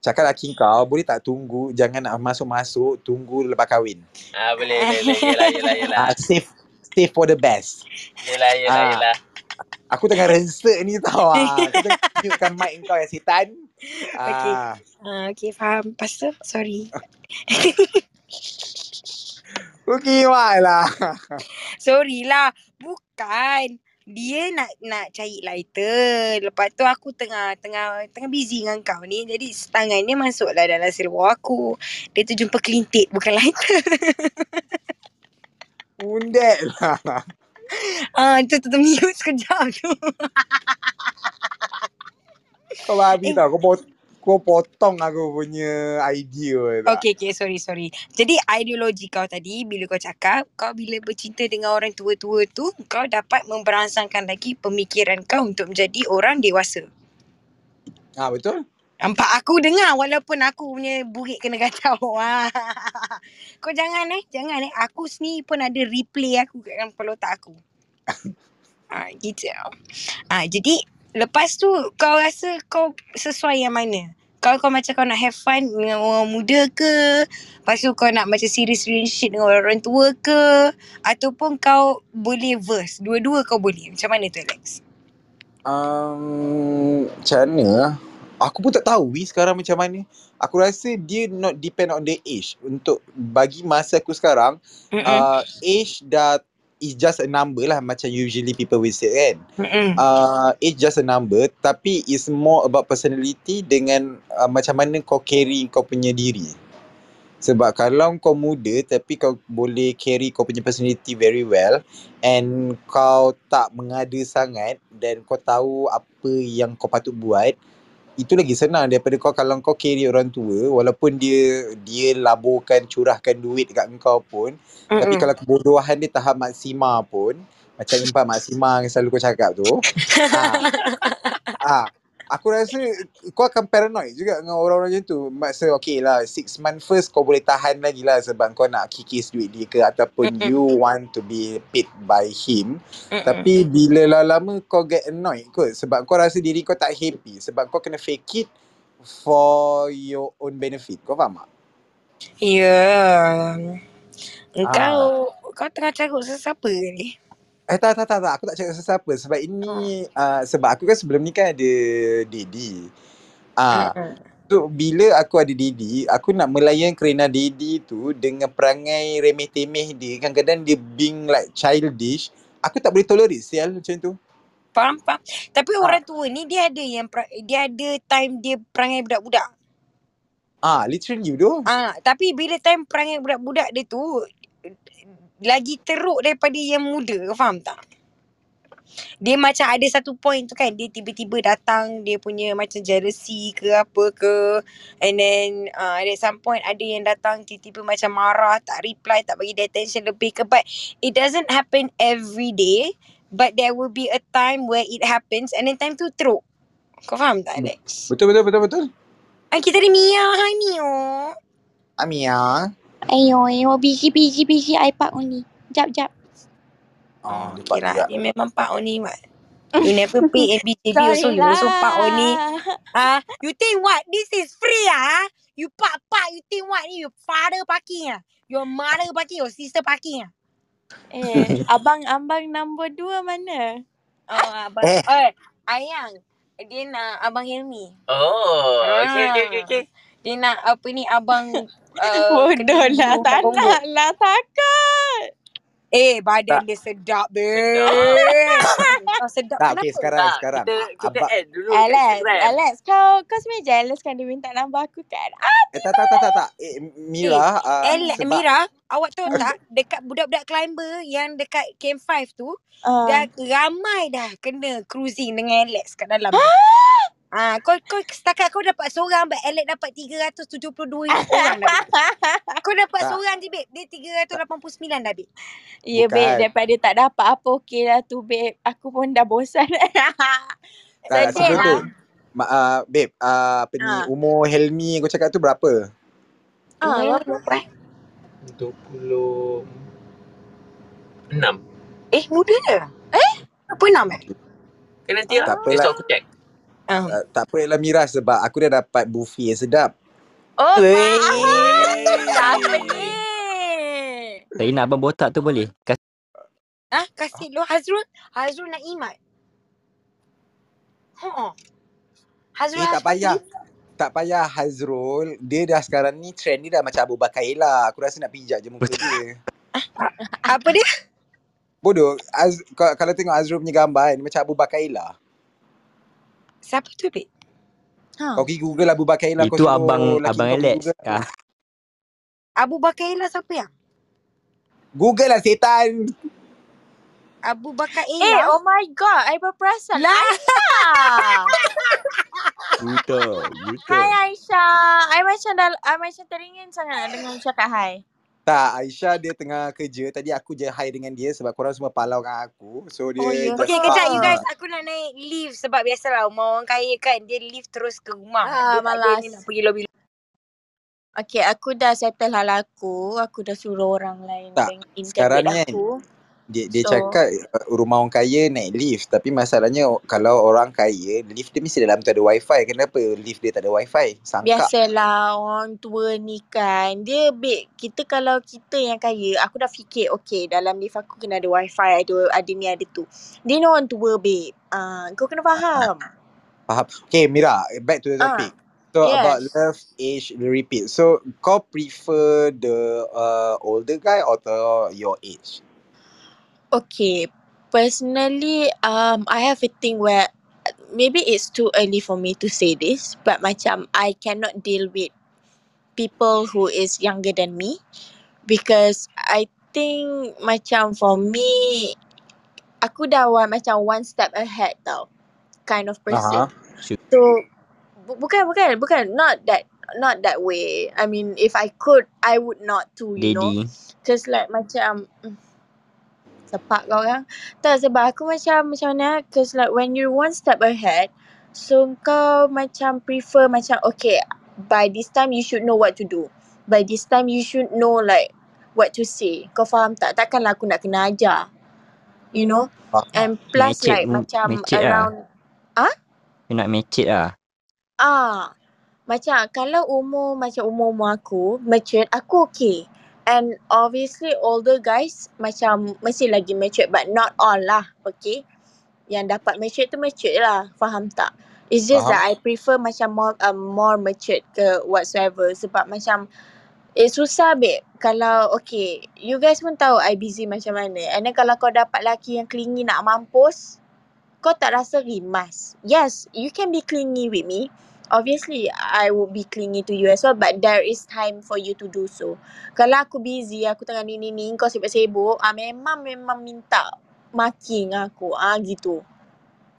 cakap laki kau boleh tak tunggu jangan nak masuk-masuk tunggu lepas kahwin. Ah boleh boleh boleh. Yelah yelah yelah. Ah, save save for the best. Yelah yelah Ah. yelah. Aku tengah rensek ni tau. Ah. Aku tengah tunjukkan mic kau yang setan. Okey. Ah, Ah, okey, faham. Lepas tu, sorry. Okey Mak lah. Sorry lah. Bukan. Dia nak nak cari lighter. Lepas tu aku tengah tengah tengah busy dengan kau ni. Jadi tangan dia masuklah dalam seluar aku. Dia tu jumpa kelintit bukan lighter. Undek lah. Ah, tu tu mute sekejap tu. Kau babi tau. Kau, pot, kau potong aku punya idea tak? Okay, okay, sorry, sorry. Jadi ideologi kau tadi bila kau cakap kau bila bercinta dengan orang tua-tua tu kau dapat memberangsangkan lagi pemikiran kau untuk menjadi orang dewasa. Ah betul? Nampak aku dengar walaupun aku punya burik kena kacau. Ah. Kau jangan eh, jangan eh. Aku sendiri pun ada replay aku kat dalam kepala otak aku. Ah, gitu. Ah, jadi lepas tu kau rasa kau sesuai yang mana? Kau kau macam kau nak have fun dengan orang muda ke? Lepas tu kau nak macam serious relationship dengan orang tua ke? Ataupun kau boleh verse? Dua-dua kau boleh. Macam mana tu Alex? Um, macam mana lah? Aku pun tak tahu Wi sekarang macam mana. Aku rasa dia not depend on the age. Untuk bagi masa aku sekarang, Mm-mm. uh, age dah is just a number lah macam usually people will say kan. Uh, age just a number tapi it's more about personality dengan uh, macam mana kau carry kau punya diri. Sebab kalau kau muda tapi kau boleh carry kau punya personality very well and kau tak mengada sangat dan kau tahu apa yang kau patut buat itu lagi senang daripada kau kalau kau carry orang tua walaupun dia dia laburkan curahkan duit dekat kau pun tapi Mm-mm. kalau kebodohan dia tahap maksima pun macam empat maksima yang selalu kau cakap tu ah, ah, aku rasa kau akan paranoid juga dengan orang-orang macam tu maksa okay lah six month first kau boleh tahan lagi lah sebab kau nak kikis duit dia ke ataupun you want to be paid by him tapi bila lama-lama kau get annoyed kot sebab kau rasa diri kau tak happy sebab kau kena fake it for your own benefit kau faham tak? Ya. Ah. Engkau kau tengah carut sesiapa ni? Eh tak tak tak tak aku tak cakap sesiapa sebab ini uh, sebab aku kan sebelum ni kan ada Didi. Ah Mm-mm. so bila aku ada Didi, aku nak melayan kerana Didi tu dengan perangai remeh-temeh dia, kadang-kadang dia being like childish, aku tak boleh tolerate sial macam tu. Faham, faham. Tapi Ah. orang tua ni dia ada yang pra- dia ada time dia perangai budak-budak. Ah literally tu. Ah, tapi bila time perangai budak-budak dia tu lagi teruk daripada yang muda, faham tak? Dia macam ada satu point tu kan Dia tiba-tiba datang Dia punya macam jealousy ke apa ke And then uh, At some point Ada yang datang Tiba-tiba macam marah Tak reply Tak bagi dia attention lebih ke But It doesn't happen every day But there will be a time Where it happens And then time tu teruk Kau faham tak Alex? Betul betul betul betul. Ah, kita ada Mia. Hai Mia. Amia. Ayo, ayo, busy, busy, busy. iPad only. Jap, jap. Oh, Oh, pak kira juga. dia memang Pak Oni what? You never pay ABCD also. You also Pak Oni. Ah, you think what? This is free ah? You Pak Pak. You think what? Your father parking ah? Your mother parking. Your sister parking ah? Eh, abang-abang nombor dua mana? Oh, abang. Eh. Eh, Ayang. Dia nak Abang Helmi. Oh, Ah. okay, okay, okay, okay. Dia nak apa ni Abang uh, Bodoh lah, tak nak lah, takut. Eh, badan Tak. dia sedap, babe. oh, sedap Tak, kenapa? okay, sekarang, Tak, sekarang. kita, kita Abang- add dulu Alex, Instagram. Alex, kau kau sebenarnya jealous kan dia minta nombor aku kan? Ah, Eh, tak, tak, tak, tak, tak. Eh, Mira, uh, Alex, sebab Mira, awak tahu tak dekat budak-budak climber yang dekat Camp 5 tu, uh, dah ramai dah kena cruising dengan Alex kat dalam. Ah, kau kau setakat kau dapat seorang, but Alex dapat 372 orang dah. babe. Kau dapat Tak. seorang je, babe. Dia 389 dah, babe. Ya, Bukan. babe, daripada tak dapat apa okey lah tu, babe. Aku pun dah bosan. tak, Sedih sebelum tu. lah. Ma, uh, babe, uh, apa ni, Ah. umur Helmi yang kau cakap tu berapa? Ah, Umur berapa? berapa? 26. Eh, muda dah. Eh? Apa enam eh? Kan nanti lah. Apalah. Esok aku check. Ah. Uh, tak apa lah Mira sebab aku dah dapat buffet yang sedap. Oh, Weh. apa ni? Tak nak abang botak tu boleh? Kas- Ah, kasih lu Hazrul. Hazrul nak imat. Ha. Hazrul Eh, tak payah. Tak payah Hazrul. Dia dah sekarang ni trend dia dah macam Abu Bakar Ella. Aku rasa nak pijak je muka dia. Apa dia? Bodoh. Az, kalau, kalau tengok Azrul punya gambar kan, dia macam Abu Bakar Ella. Siapa tu, babe? Ha. Kau pergi Google Abu Bakar Ella. kau Itu abang abang Alex. Ah, Abu Bakar Ella siapa yang? Google lah setan. Abu Bakar Eh, oh my god, I berperasan. Lah. Buta, buta. Hai Aisyah. I macam dah, I macam teringin sangat nak dengar you cakap hai. Tak, Aisyah dia tengah kerja. Tadi aku je hi dengan dia sebab korang semua palau dengan aku. So dia Oh, just Okay, kejap you guys. Aku nak naik lift sebab biasalah rumah orang kaya kan. Dia lift terus ke rumah. Ah, dia malas. ni nak pergi lobby. Okay, aku dah settle hal aku. Aku dah suruh orang lain Tak, sekarang ni kan, aku. Dia, dia So- cakap uh, rumah orang kaya naik lift. Tapi masalahnya kalau orang kaya, lift dia mesti dalam tu ada wifi. Kenapa lift dia tak ada wifi? Sangka. Biasalah orang tua ni kan. Dia babe, kita kalau kita yang kaya, aku dah fikir okay dalam lift aku kena ada wifi, ada ada ni ada tu. Dia ni orang tua babe. Ah, kau kena faham. Faham? Okay Mira, back to the Ah, topic. So yes. about love, age, repeat. So kau prefer the uh, older guy or the your age? Okay, personally, um, I have a thing where maybe it's too early for me to say this, but macam I cannot deal with people who is younger than me because I think macam for me, aku dah one, macam one step ahead tau, kind of person. Aha. So bu- bukan bukan bukan not that not that way. I mean, if I could, I would not too, you know. Lady. Cause like macam mm, sepak kau orang. Tak sebab aku macam macam mana cause like when you're one step ahead so kau macam prefer macam okay by this time you should know what to do. By this time you should know like what to say. Kau faham tak? Takkanlah aku nak kena ajar. You know? And plus Mecet, like macam mecet lah. around Kau nak mecet lah. Ah, macam kalau umur macam umur-umur aku, mature, aku okay. And obviously older guys macam mesti lagi mature but not all lah, okay? Yang dapat mature tu mature lah, faham tak? It's just Faham. that I prefer macam more um, more mature ke whatsoever sebab macam Eh susah babe Kalau okay You guys pun tahu I busy macam mana And then kalau kau dapat laki yang clingy nak mampus Kau tak rasa rimas Yes You can be clingy with me Obviously I would be clingy to you as well But there is time for you to do so Kalau aku busy Aku tengah ni ni ni Kau sibuk-sibuk ah, Memang memang minta Maki dengan aku ah gitu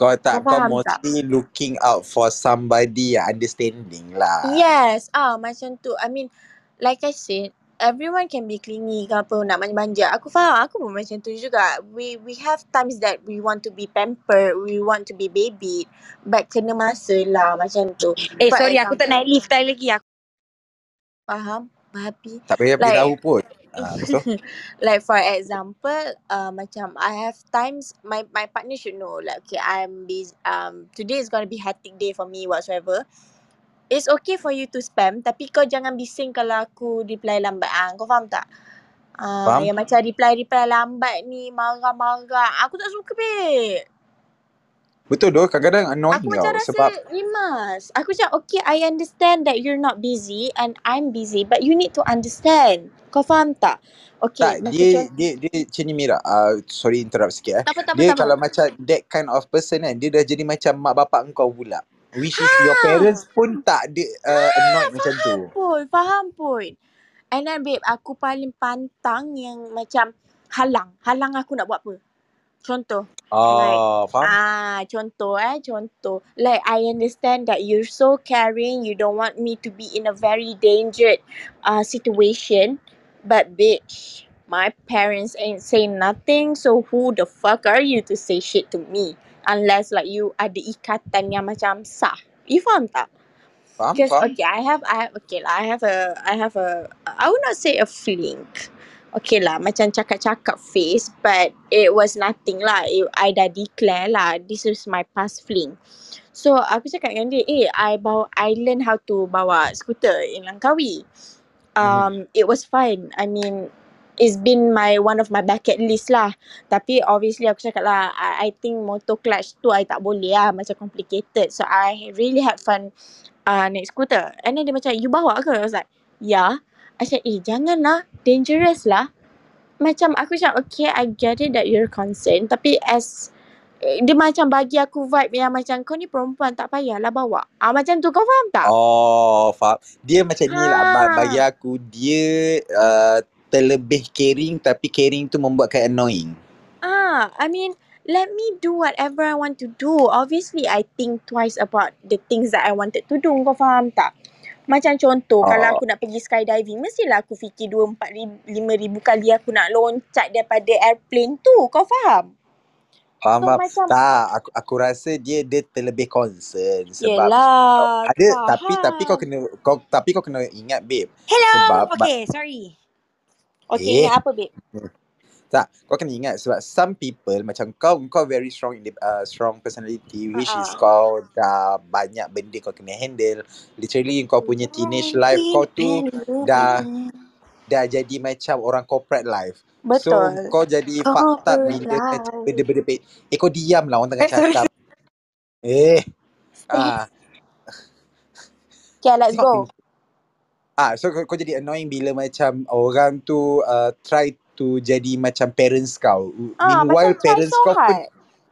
Kau tak Kau kau faham tak? mostly looking out for somebody yang understanding lah. Yes, ah macam tu. I mean, like I said, everyone can be clingy ke apa nak manja-manja. Aku faham, aku pun macam tu juga. We we have times that we want to be pampered, we want to be babied. But kena masa lah macam tu. Eh For sorry aku tak naik lift tadi lagi. Aku faham, babi. Tak payah beritahu Like pun. Ah, lepas tu? like for example, uh, macam I have times my my partner should know like okay I'm busy. Um, today is gonna be hectic day for me whatsoever. It's okay for you to spam tapi kau jangan bising kalau aku reply lambat. Ah, kau faham tak? Ah, Faham? yang macam reply-reply lambat ni marah-marah. Aku tak suka babe. Betul doh kadang-kadang annoying Aku macam tau. rasa Sebab rimas. Aku macam okay I understand that you're not busy and I'm busy but you need to understand. Kau faham tak? Okay tak macam dia contoh. dia dia macam ni Mira. Uh, sorry interrupt sikit eh. Tak apa tak apa Dia tak apa. kalau macam that kind of person kan dia dah jadi macam mak bapak engkau pula. Which is your Ha. parents pun tak ada uh, Ha, annoyed macam tu. faham pun, faham pun. And then babe, aku paling pantang yang macam halang. Halang aku nak buat apa. Contoh. Like, Oh, faham? ah, contoh eh, contoh. Like, I understand that you're so caring, you don't want me to be in a very dangerous uh, situation. But bitch, my parents ain't saying nothing, so who the fuck are you to say shit to me? Unless like you ada ikatan yang macam sah. You faham tak? Faham, Because faham. okay, I have I have okay lah. I have a I have a I would not say a fling. Okay lah, macam cakap-cakap face, but it was nothing lah. It, I dah declare lah, this is my past fling. So aku cakap dengan dia, eh, I bawa, I learn how to bawa skuter in Langkawi. Mhm. Um, it was fun. I mean, it's been my one of my bucket list lah. Tapi obviously aku cakap lah, I, I think motor clutch tu I tak boleh lah, macam complicated. So I really had fun uh, naik skuter. And then dia macam, you bawa ke? I was like, yeah. I said, eh jangan lah, dangerous lah. Macam aku cakap, okay I get it that you're concerned. Tapi as, eh, dia macam bagi aku vibe yang macam, kau ni perempuan tak payahlah bawa. Ah Macam tu kau faham tak? Oh, faham. Dia macam ni lah. Ba- Bagi Ha. aku, dia uh, terlebih caring tapi caring tu membuatkan annoying. Ah, I mean, let me do whatever I want to do. Obviously, I think twice about the things that I wanted to do. Kau faham tak? Macam contoh, kalau Oh, aku nak pergi skydiving, mestilah aku fikir dua, empat, lima ribu kali aku nak loncat daripada airplane tu. Kau faham? faham, So, faham. macam, Tak, aku, aku rasa dia dia terlebih concern sebab yelah, ada tapi tapi kau faham. kena kau tapi kau kena ingat babe Hello. sebab ba, Okay, sorry. Okay, eh? apa, babe? tak kau kena ingat sebab some people macam kau kau very strong in the, uh, strong personality which is Uh-uh. kau dah banyak benda kau kena handle. Literally kau punya teenage life kau tu dah dah jadi macam orang corporate life. So Betul. kau jadi up Corporate bila macam benda-benda pe- eh kau diam lah orang tengah Eh, cakap. Eh ah. Okay, let's go. Ah, so kau, kau jadi annoying bila macam orang tu uh, try to jadi macam parents kau. Ah, Meanwhile macam parents so kau pun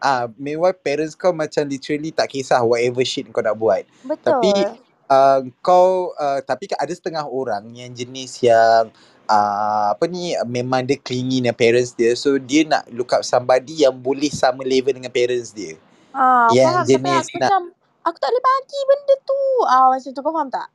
ah, meanwhile parents kau macam literally tak kisah whatever shit kau nak buat. Tapi Betul. uh, kau uh, tapi ada setengah orang yang jenis yang uh, apa ni memang dia clingy dengan parents dia. So dia nak look up somebody yang boleh sama level dengan parents dia. Ah, Yang faham. Tapi jenis nak macam, aku tak boleh bagi benda tu. Ah, macam tu kau faham tak?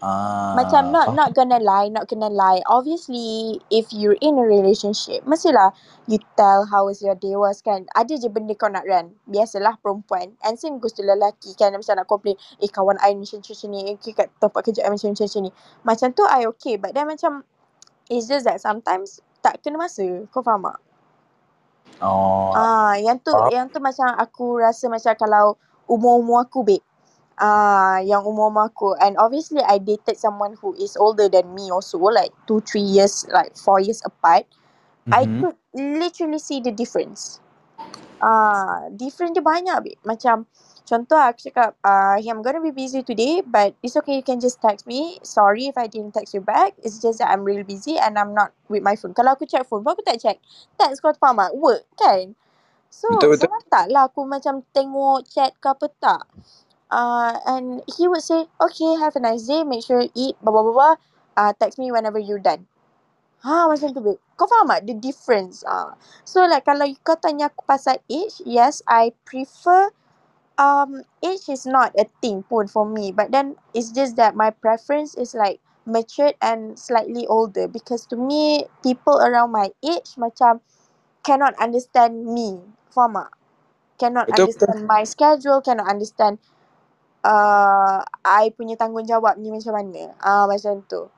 Macam ah, not faham. not gonna lie, not gonna lie. Obviously, if you're in a relationship, mestilah you tell how was your day was kan. Ada je benda kau nak run. Biasalah perempuan. And same goes to lelaki kan. Macam nak complain, eh kawan I macam macam ni, eh kat tempat kerja I macam macam macam ni. Macam tu I okay. But then macam, it's just that sometimes tak kena masa. Kau faham tak? Oh, Ah, yang tu faham. yang tu macam aku rasa macam kalau umur-umur aku babe. Ah, yang umur-umur aku and obviously I dated someone who is older than me also like 2 3 years like 4 years apart. I Mhm. could literally see the difference. Ah, different dia banyak babe. Macam contoh aku cakap uh, I'm gonna be busy today but it's okay you can just text me. Sorry if I didn't text you back. It's just that I'm really busy and I'm not with my phone. Kalau aku check phone pun aku tak check. Text kau faham tak? Work kan? So Betul betul. memang tak lah aku macam tengok chat ke apa tak. Uh, and he would say, okay, have a nice day, make sure you eat, blah, blah, blah, blah. Uh, text me whenever you're done. Ha, macam tu, babe. Kau faham tak the difference? Ah, So, like, kalau kau tanya aku pasal age, yes, I prefer, um, age is not a thing pun for me. But then, it's just that my preference is like, matured and slightly older because to me people around my age macam cannot understand me. Faham tak? Cannot Betul betul. understand my schedule, cannot understand uh, I punya tanggungjawab ni macam mana. Ah uh, macam tu.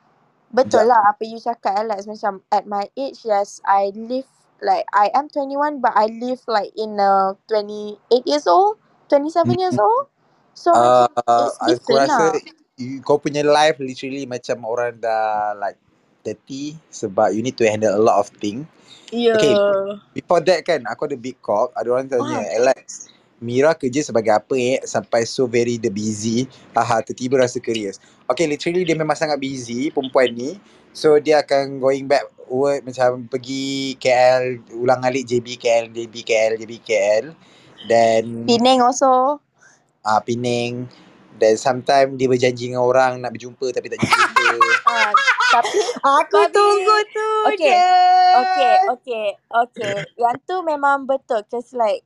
Betul Ja, lah apa you cakap Alex macam at my age yes I live like I am 21 but I live like in a 28 years old, 27 years mm, old. So uh, macam it's aku different rasa lah. you, kau punya life literally macam orang dah like 30 sebab you need to handle a lot of thing. Okay, Yeah. before that kan aku ada big cock, ada orang tanya, Ah. Alex, Mira kerja sebagai apa eh sampai so very the busy. Haha, tiba-tiba rasa curious. Okay, literally dia memang sangat busy perempuan ni. So dia akan going back work macam pergi KL, ulang alik JB KL, JB KL, JB KL. Then Penang also. uh, Penang. Then sometimes dia berjanji dengan orang nak berjumpa tapi tak jumpa. Ah, tapi Aku Babi. tunggu tu Okay. je. Okay, okay, okay. Yang tu memang betul cause like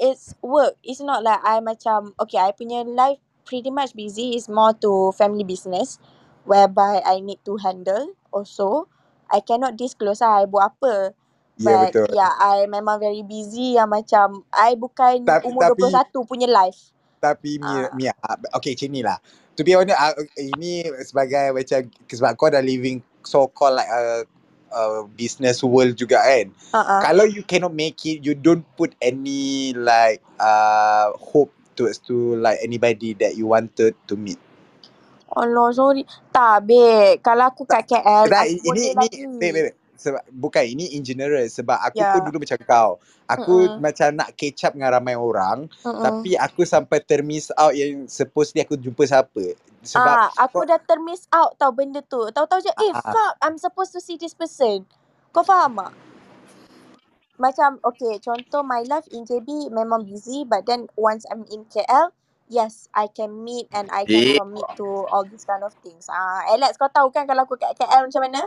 it's work. It's not like I macam okay, I punya life pretty much busy is more to family business whereby I need to handle also. I cannot disclose lah I buat apa. Ya yeah, But betul. yeah, I memang very busy yang macam I bukan Tapi umur tapi 21 punya life. tapi Mia, Ah. Mia okay macam ni lah. To be honest, uh, ini sebagai macam sebab kau dah living so called like a, a business world juga kan. Uh-uh. Kalau you cannot make it, you don't put any like uh hope towards to like anybody that you wanted to meet. Allah, sorry. Tak, babe. Kalau aku kat KL, Tak, aku ini boleh ini lagi. wait, wait. Sebab bukan ini in general sebab aku pun Ya. dulu macam kau. Aku Mm-mm. macam nak catch up dengan ramai orang Mm-mm. tapi aku sampai termiss out yang supposedly aku jumpa siapa. Sebab Ah, aku kau dah termiss out tau benda tu. Tahu-tahu je, eh ah, fuck, I'm supposed to see this person. Kau faham tak? Macam, okay, contoh my life in JB memang busy but then once I'm in KL, yes, I can meet and I can commit to all these kind of things. Ah, Alex, kau tahu kan kalau aku kat KL macam mana?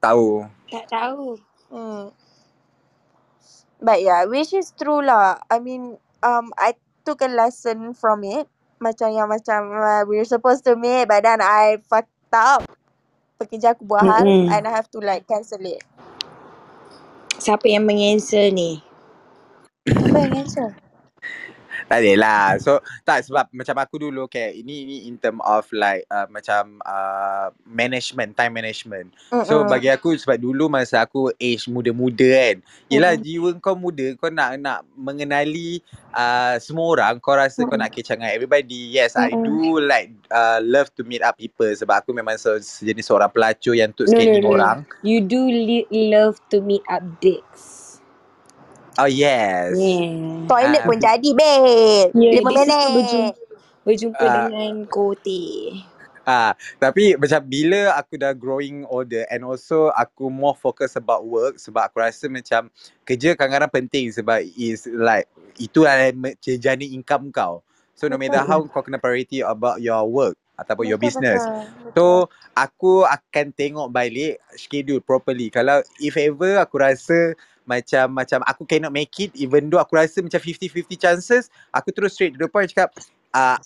Tahu. Tak tahu. Hmm. But yeah, which is true lah. I mean, um, I took a lesson from it. Macam yang macam uh, we're supposed to meet but then I fucked up. Pekerja aku buat hal Mm-mm. and I have to like cancel it. Siapa yang menganswer ni? Apa yang cancel? Tak adalah. So tak sebab macam aku dulu okay ini ini in term of like uh, macam uh, management, time management. So Mm-mm. bagi aku sebab dulu masa aku age muda-muda kan. Yelah Mm-mm. jiwa kau muda kau nak nak mengenali uh, semua orang kau rasa kau Mm-mm. nak up dengan everybody. Yes, I Mm-mm. do like uh, love to meet up people sebab aku memang se- sejenis seorang pelacur yang untuk No, no, scanning no. orang. You do li- love to meet up dicks. Oh yes. Yeah. Toilet Ah, pun jadi, babe. Yeah, Lima suka berjumpa, minit. berjumpa ah, dengan kote. Ah, tapi macam bila aku dah growing older and also aku more focus about work sebab aku rasa macam kerja kadang-kadang penting sebab is like itu adalah jani income kau. So no matter how kau kena priority about your work ataupun your business. betul. So aku akan tengok balik schedule properly. Kalau if ever aku rasa macam macam aku cannot make it even though aku rasa macam 50-50 chances, aku terus straight to the point cakap uh,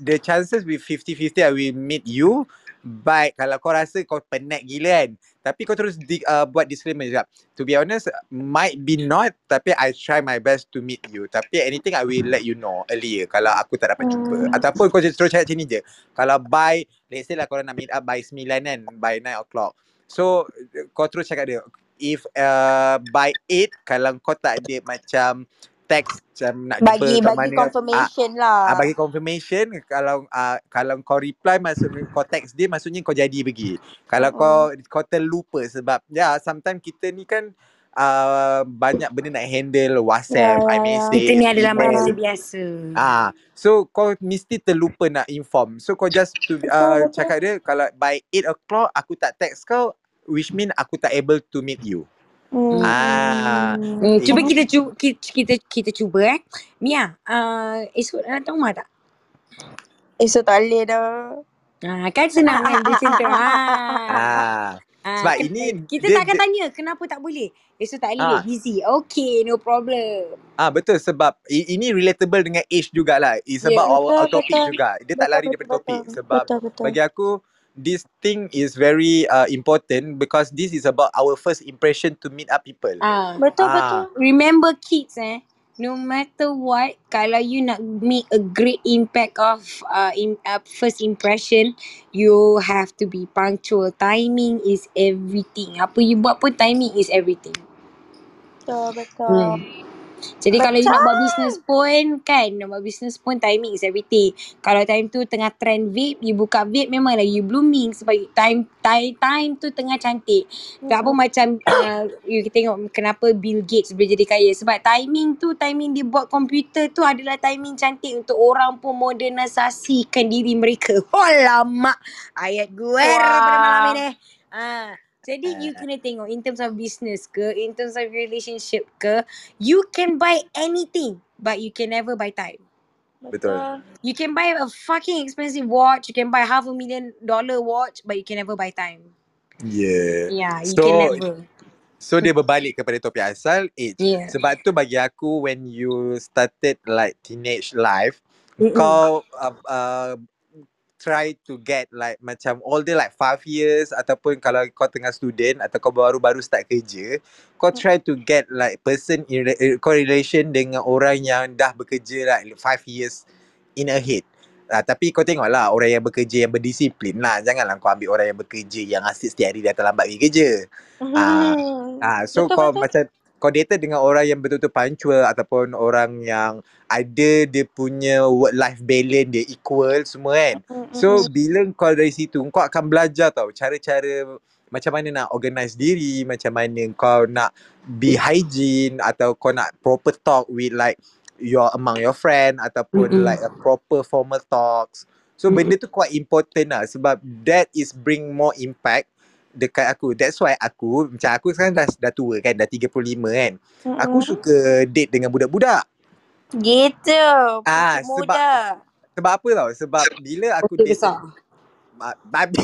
the chances with 50-50 I will meet you But kalau kau rasa kau penat gila kan. Tapi kau terus di, uh, buat disclaimer cakap To be honest Might be not Tapi I try my best to meet you. Tapi anything I will let you know earlier Kalau aku tak dapat jumpa. Hmm. Ataupun kau terus cakap macam ni je Kalau by Let's say lah korang nak meet up by 9 kan By 9 o'clock. So kau terus cakap dia If uh, by 8 Kalau kau tak ada macam Text macam nak jumpa Bagi kat bagi mana confirmation lah. Ah, bagi confirmation kalau ah, kalau kau reply maksud kau text dia maksudnya kau jadi pergi. Kalau kau Mm-mm. kau terlupa sebab ya sometimes kita ni kan uh, banyak benda nak handle WhatsApp, ya, ya. iMessage, Kita ni adalah manusia biasa. Ah, so kau mesti terlupa nak inform. So kau just to uh, cakap dia kalau by 8 o'clock aku tak text kau which mean aku tak able to meet you. Hmm. Ah, Hmm, eh, cuba kita cuba kita, kita kita cuba eh. Mia, uh, esok nak datang rumah tak? Esok tak boleh dah. Ah, kan senang kan dia macam tu. Ah. ah. Ah, Sebab kan, ini kita dia, tak akan tanya kenapa tak boleh. Esok tak boleh, ah busy. Okay, no problem. Ah betul sebab i- ini relatable dengan age jugalah. It's Yeah. about our, Betul, our topik betul. juga. Dia tak Betul, lari betul, daripada topik betul. sebab Betul, betul. bagi aku this thing is very uh, important because this is about our first impression to meet up people. Ah, Betul Ah. betul. remember kids eh no matter what kalau you nak make a great impact of uh, in, uh, first impression you have to be punctual timing is everything apa you buat pun timing is everything Betul betul. hmm. Jadi kalau you nak buat Betul. business pun kan nak buat business pun timing is everything kalau time tu tengah trend vape you buka vape memanglah you blooming sebab time time time tu tengah cantik tak apa Mm-mm. macam uh, you tengok kenapa Bill Gates boleh jadi kaya sebab timing tu timing dia buat komputer tu adalah timing cantik untuk orang pun modernisasikan diri mereka. Alamak ayat gue pada malam ini. Ah, jadi you kena tengok in terms of business ke, in terms of relationship ke, you can buy anything but you can never buy time. Betul. You can buy a fucking expensive watch, you can buy half a million dollar watch but you can never buy time. Yeah. Yeah, you So can never. so dia berbalik kepada topik asal age. Yeah. Sebab tu bagi aku when you started like teenage life, Mm-mm. kau uh, uh, try to get like macam all the like five years ataupun kalau kau tengah student atau kau baru-baru start kerja, kau try to get like person in re- eh, correlation dengan orang yang dah bekerja like five years in ahead. Ah, tapi kau tengoklah orang yang bekerja yang berdisiplin lah. Janganlah kau ambil orang yang bekerja yang asyik setiap hari datang lambat pergi kerja. Ah, Hmm. Ah, so Betul kau betul. macam kau date dengan orang yang betul-betul punctual ataupun orang yang ada dia punya work life balance dia equal semua kan. So bila kau dari situ kau akan belajar tau cara-cara macam mana nak organize diri, macam mana kau nak be hygiene atau kau nak proper talk with like your among your friend ataupun Mm-mm. like a proper formal talks. So Mm-mm. benda tu quite important lah sebab that is bring more impact dekat aku. That's why aku macam aku sekarang dah dah tua kan, dah 35 kan. Aku Mm-mm. suka date dengan budak-budak. Gitu. Ah, Pucuk sebab muda. sebab apa tau? Sebab bila aku Betul date besar. Babi.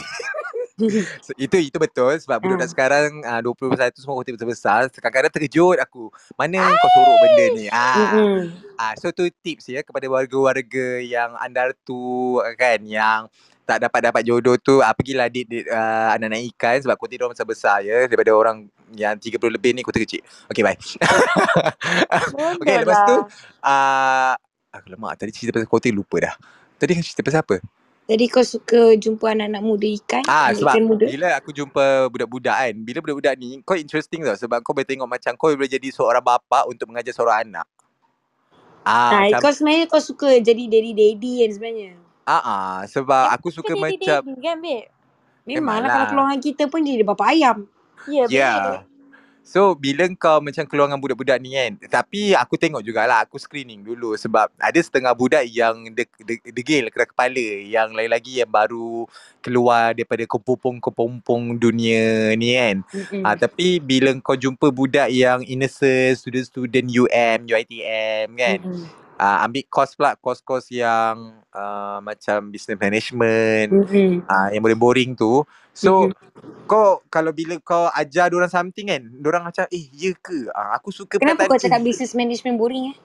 so, itu itu betul sebab budak Ah. sekarang uh, 21 tu semua kotak besar-besar. Kadang-kadang terkejut aku. Mana kau sorok benda ni? Ah. Mm-mm. Ah, so tu tips ya kepada warga-warga yang andar tu kan yang tak dapat dapat jodoh tu ah, pergilah date, date uh, anak-anak ikan sebab kotak dia orang besar ya daripada orang yang 30 lebih ni kotak kecil. Okay bye. okay lepas tu ah uh, lemak tadi cerita pasal kotak lupa dah. Tadi kan cerita pasal apa? Jadi kau suka jumpa anak-anak muda ikan? Ah sebab ikan muda? bila aku jumpa budak-budak kan, bila budak-budak ni kau interesting tau sebab kau boleh tengok macam kau boleh jadi seorang bapa untuk mengajar seorang anak. Ah Ah, kau sebenarnya kau suka jadi daddy-daddy kan sebenarnya? Ah ah sebab Eh, aku suka daddy macam daddy kan babe? Memanglah kalau memanglah. keluarga kita pun jadi bapa ayam. Ya Ya. Yeah. So bila kau macam keluar dengan budak-budak ni kan Tapi aku tengok jugalah Aku screening dulu Sebab ada setengah budak yang de, de, Degil kena kepala Yang lain lagi yang baru Keluar daripada kepompong-kepompong dunia ni kan. Ah, tapi bila kau jumpa budak yang innocent, student-student UM, UiTM kan, Mm-mm. Ah, ambil course pula, course-course yang uh, macam business management, Mm-mm. ah, yang boleh boring tu. So, Mm-mm. kau kalau bila kau ajar orang something kan, orang macam, eh, ya ke? Ah, aku suka Kenapa kau cakap business management boring eh?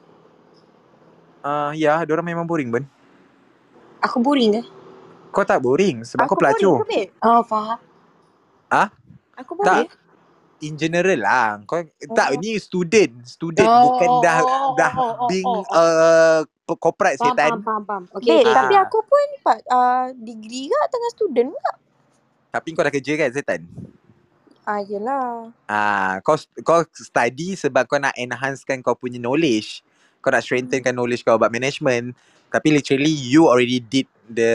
Ah, ya, orang memang boring pun. Aku boring ke? Kau tak boring sebab Aku kau boring pelacur. ke babe? Oh, faham. Ah, Aku tak. In general lah. Kau tak Oh. ni student, student Oh, bukan oh, dah oh, oh, dah oh, oh, being oh, oh. uh, corporate Faham, setan. faham, faham, faham. Okay, Babe, okay. tapi Ah. aku pun part uh, degree ke tengah student ke? Tapi kau dah kerja kan setan? Ah, yelah. Ah, kau kau study sebab kau nak enhancekan kau punya knowledge. Kau nak strengthenkan knowledge kau about management. Tapi literally you already did the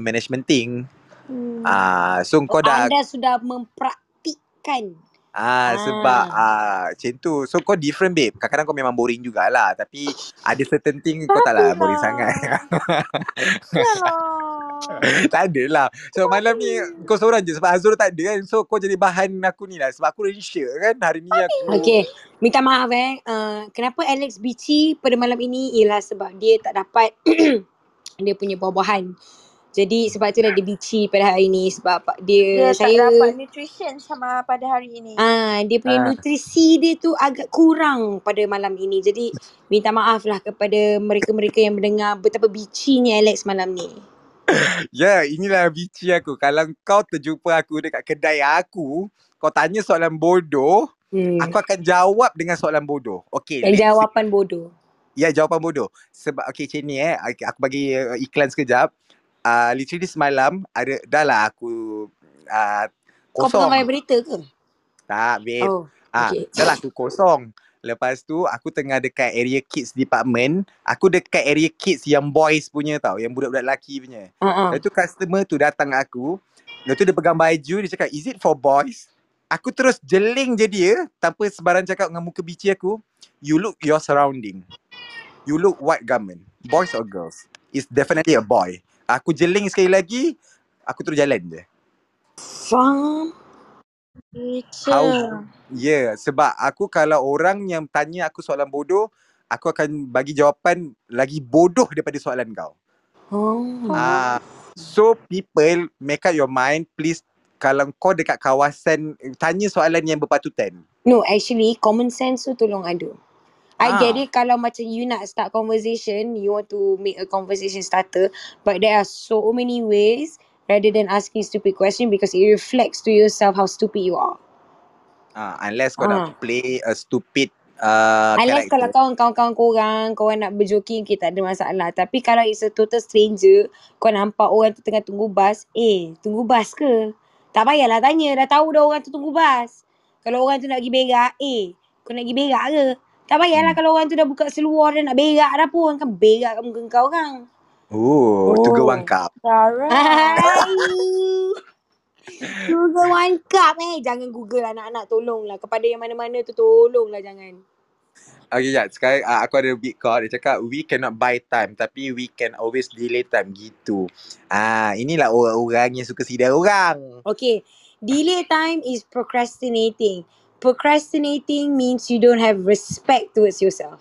management thing. Hmm. Ah, so Oh, kau dah anda sudah mempraktikkan. Ah sebab Ah. ah macam tu. So kau different babe. Kadang-kadang kau memang boring jugalah tapi ada certain thing kau tak lah boring sangat. Yalah. tak ada lah. So malam ni kau seorang je sebab Azrul tak ada kan. So kau jadi bahan aku ni lah. Sebab aku sure kan hari ni aku Okay, minta maaf eh. Uh, kenapa Alex bici pada malam ini ialah sebab dia tak dapat dia punya buah-buahan. Jadi sebab itulah dia bici pada hari ini sebab Dia dia tak saya dapat nutrition sama pada hari ini. ah dia punya Ah. nutrisi dia tu agak kurang pada malam ini. Jadi minta maaf lah kepada mereka-mereka yang mendengar betapa bicinya Alex malam ni. Ya, inilah bici aku. Kalau kau terjumpa aku dekat kedai aku, kau tanya soalan bodoh, Hmm. aku akan jawab dengan soalan bodoh. Okay. Let's- jawapan bodoh. Ya, jawapan bodoh. Sebab, okay macam ni eh. Aku aku bagi uh, iklan sekejap. Uh, literally semalam, ada dah lah aku uh, Kau kosong. pengawal berita ke? Tak, babe. Oh, Ah, okay. dah lah aku kosong. Lepas tu aku tengah dekat area kids department. Aku dekat area kids yang boys punya tau. Yang budak-budak lelaki punya. Uh-uh. Lepas tu customer tu datang aku. Lepas tu dia pegang baju. Dia cakap, is it for boys? Aku terus jeling je dia. Tanpa sebarang cakap dengan muka bici aku. You look your surrounding. You look what garment? Boys or girls? It's definitely a boy. Aku jeling sekali lagi. Aku terus jalan je. Faham. How yeah, sebab aku kalau orang yang tanya aku soalan bodoh, aku akan bagi jawapan lagi bodoh daripada soalan kau. Oh. Ah, so people make up your mind please kalau kau dekat kawasan tanya soalan yang berpatutan. No, actually common sense tu tolong ada. I Ah. get it kalau macam you nak start conversation, you want to make a conversation starter, but there are so many ways rather than asking stupid question because it reflects to yourself how stupid you are. Ah, unless kau Ah. nak play a stupid uh, Unless kalau character. kau kawan-kawan korang, korang nak berjoking, okay, tak ada masalah. Tapi kalau it's a total stranger, kau nampak orang tu tengah tunggu bas, eh, tunggu bas ke? Tak payahlah tanya, dah tahu dah orang tu tunggu bas. Kalau orang tu nak pergi berak, eh, kau nak pergi berak ke? Tak payahlah Hmm. kalau orang tu dah buka seluar dah nak berak dah pun. Kan berak kat muka kau kan. Oh, to go one cup. Google one cup eh. Jangan Google anak-anak tolonglah. Kepada yang mana-mana tu tolonglah jangan. Okay, ya. Sekarang uh, aku ada big call. Dia cakap, we cannot buy time. Tapi we can always delay time. Gitu. Ah, inilah orang-orang yang suka sidai orang. Okay. Delay time is procrastinating. Procrastinating means you don't have respect towards yourself.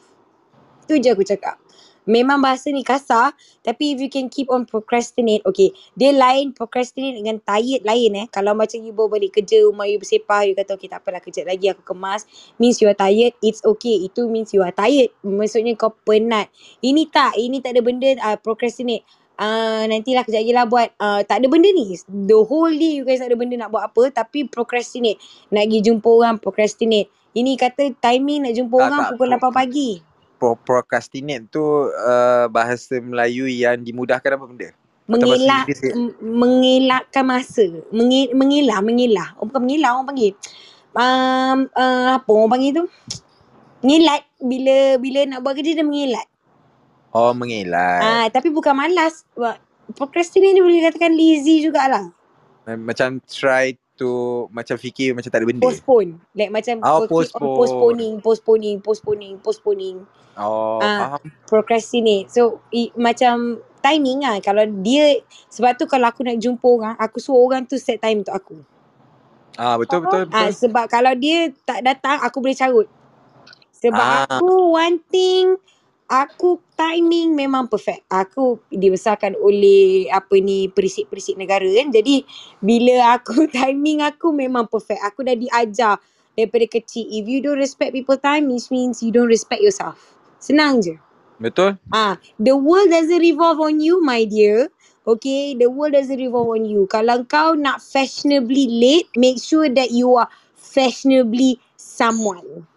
Tu je aku cakap. Memang bahasa ni kasar. Tapi if you can keep on procrastinate. Okay. Dia lain procrastinate dengan tired lain eh. Kalau macam you bawa balik kerja, rumah you bersepah. You kata okay tak apalah kejap lagi aku kemas. Means you are tired. It's okay. Itu means you are tired. Maksudnya kau penat. Ini tak. Ini tak ada benda uh, procrastinate. Uh, nantilah kejap lagi lah buat uh, Tak ada benda ni. The whole day you guys tak ada benda nak buat apa Tapi procrastinate. Nak pergi jumpa orang procrastinate. Ini kata timing nak jumpa Tak, orang tak. pukul 8 pagi. Pro procrastinate tu uh, bahasa Melayu yang dimudahkan apa benda? Mengelak m- Mengelakkan masa. Menge, Mengelah Mengelah. Oh, Bukan mengelah orang panggil. Um, uh, Apa orang panggil tu? Ngelat Bila bila nak buat kerja dia mengelat Oh, mengelak. Ah, Tapi bukan malas Procrastinate ni boleh katakan lazy jugalah Ma- Macam try to macam fikir macam tak ada benda. postpone like macam Oh, on postpone. postponing postponing postponing postponing Oh, Ah. faham. procrastinate so i, macam timing lah kalau dia sebab tu kalau aku nak jumpa orang aku suruh orang tu set time untuk aku Ah, betul betul ah sebab kalau dia tak datang aku boleh carut sebab Ah. aku one thing aku timing memang perfect. Aku dibesarkan oleh apa ni perisik-perisik negara kan. Jadi bila aku timing aku memang perfect. Aku dah diajar daripada kecil. If you don't respect people time, it means you don't respect yourself. Senang je. Betul? Ah, the world doesn't revolve on you, my dear. Okay, the world doesn't revolve on you. Kalau kau nak fashionably late, make sure that you are fashionably someone.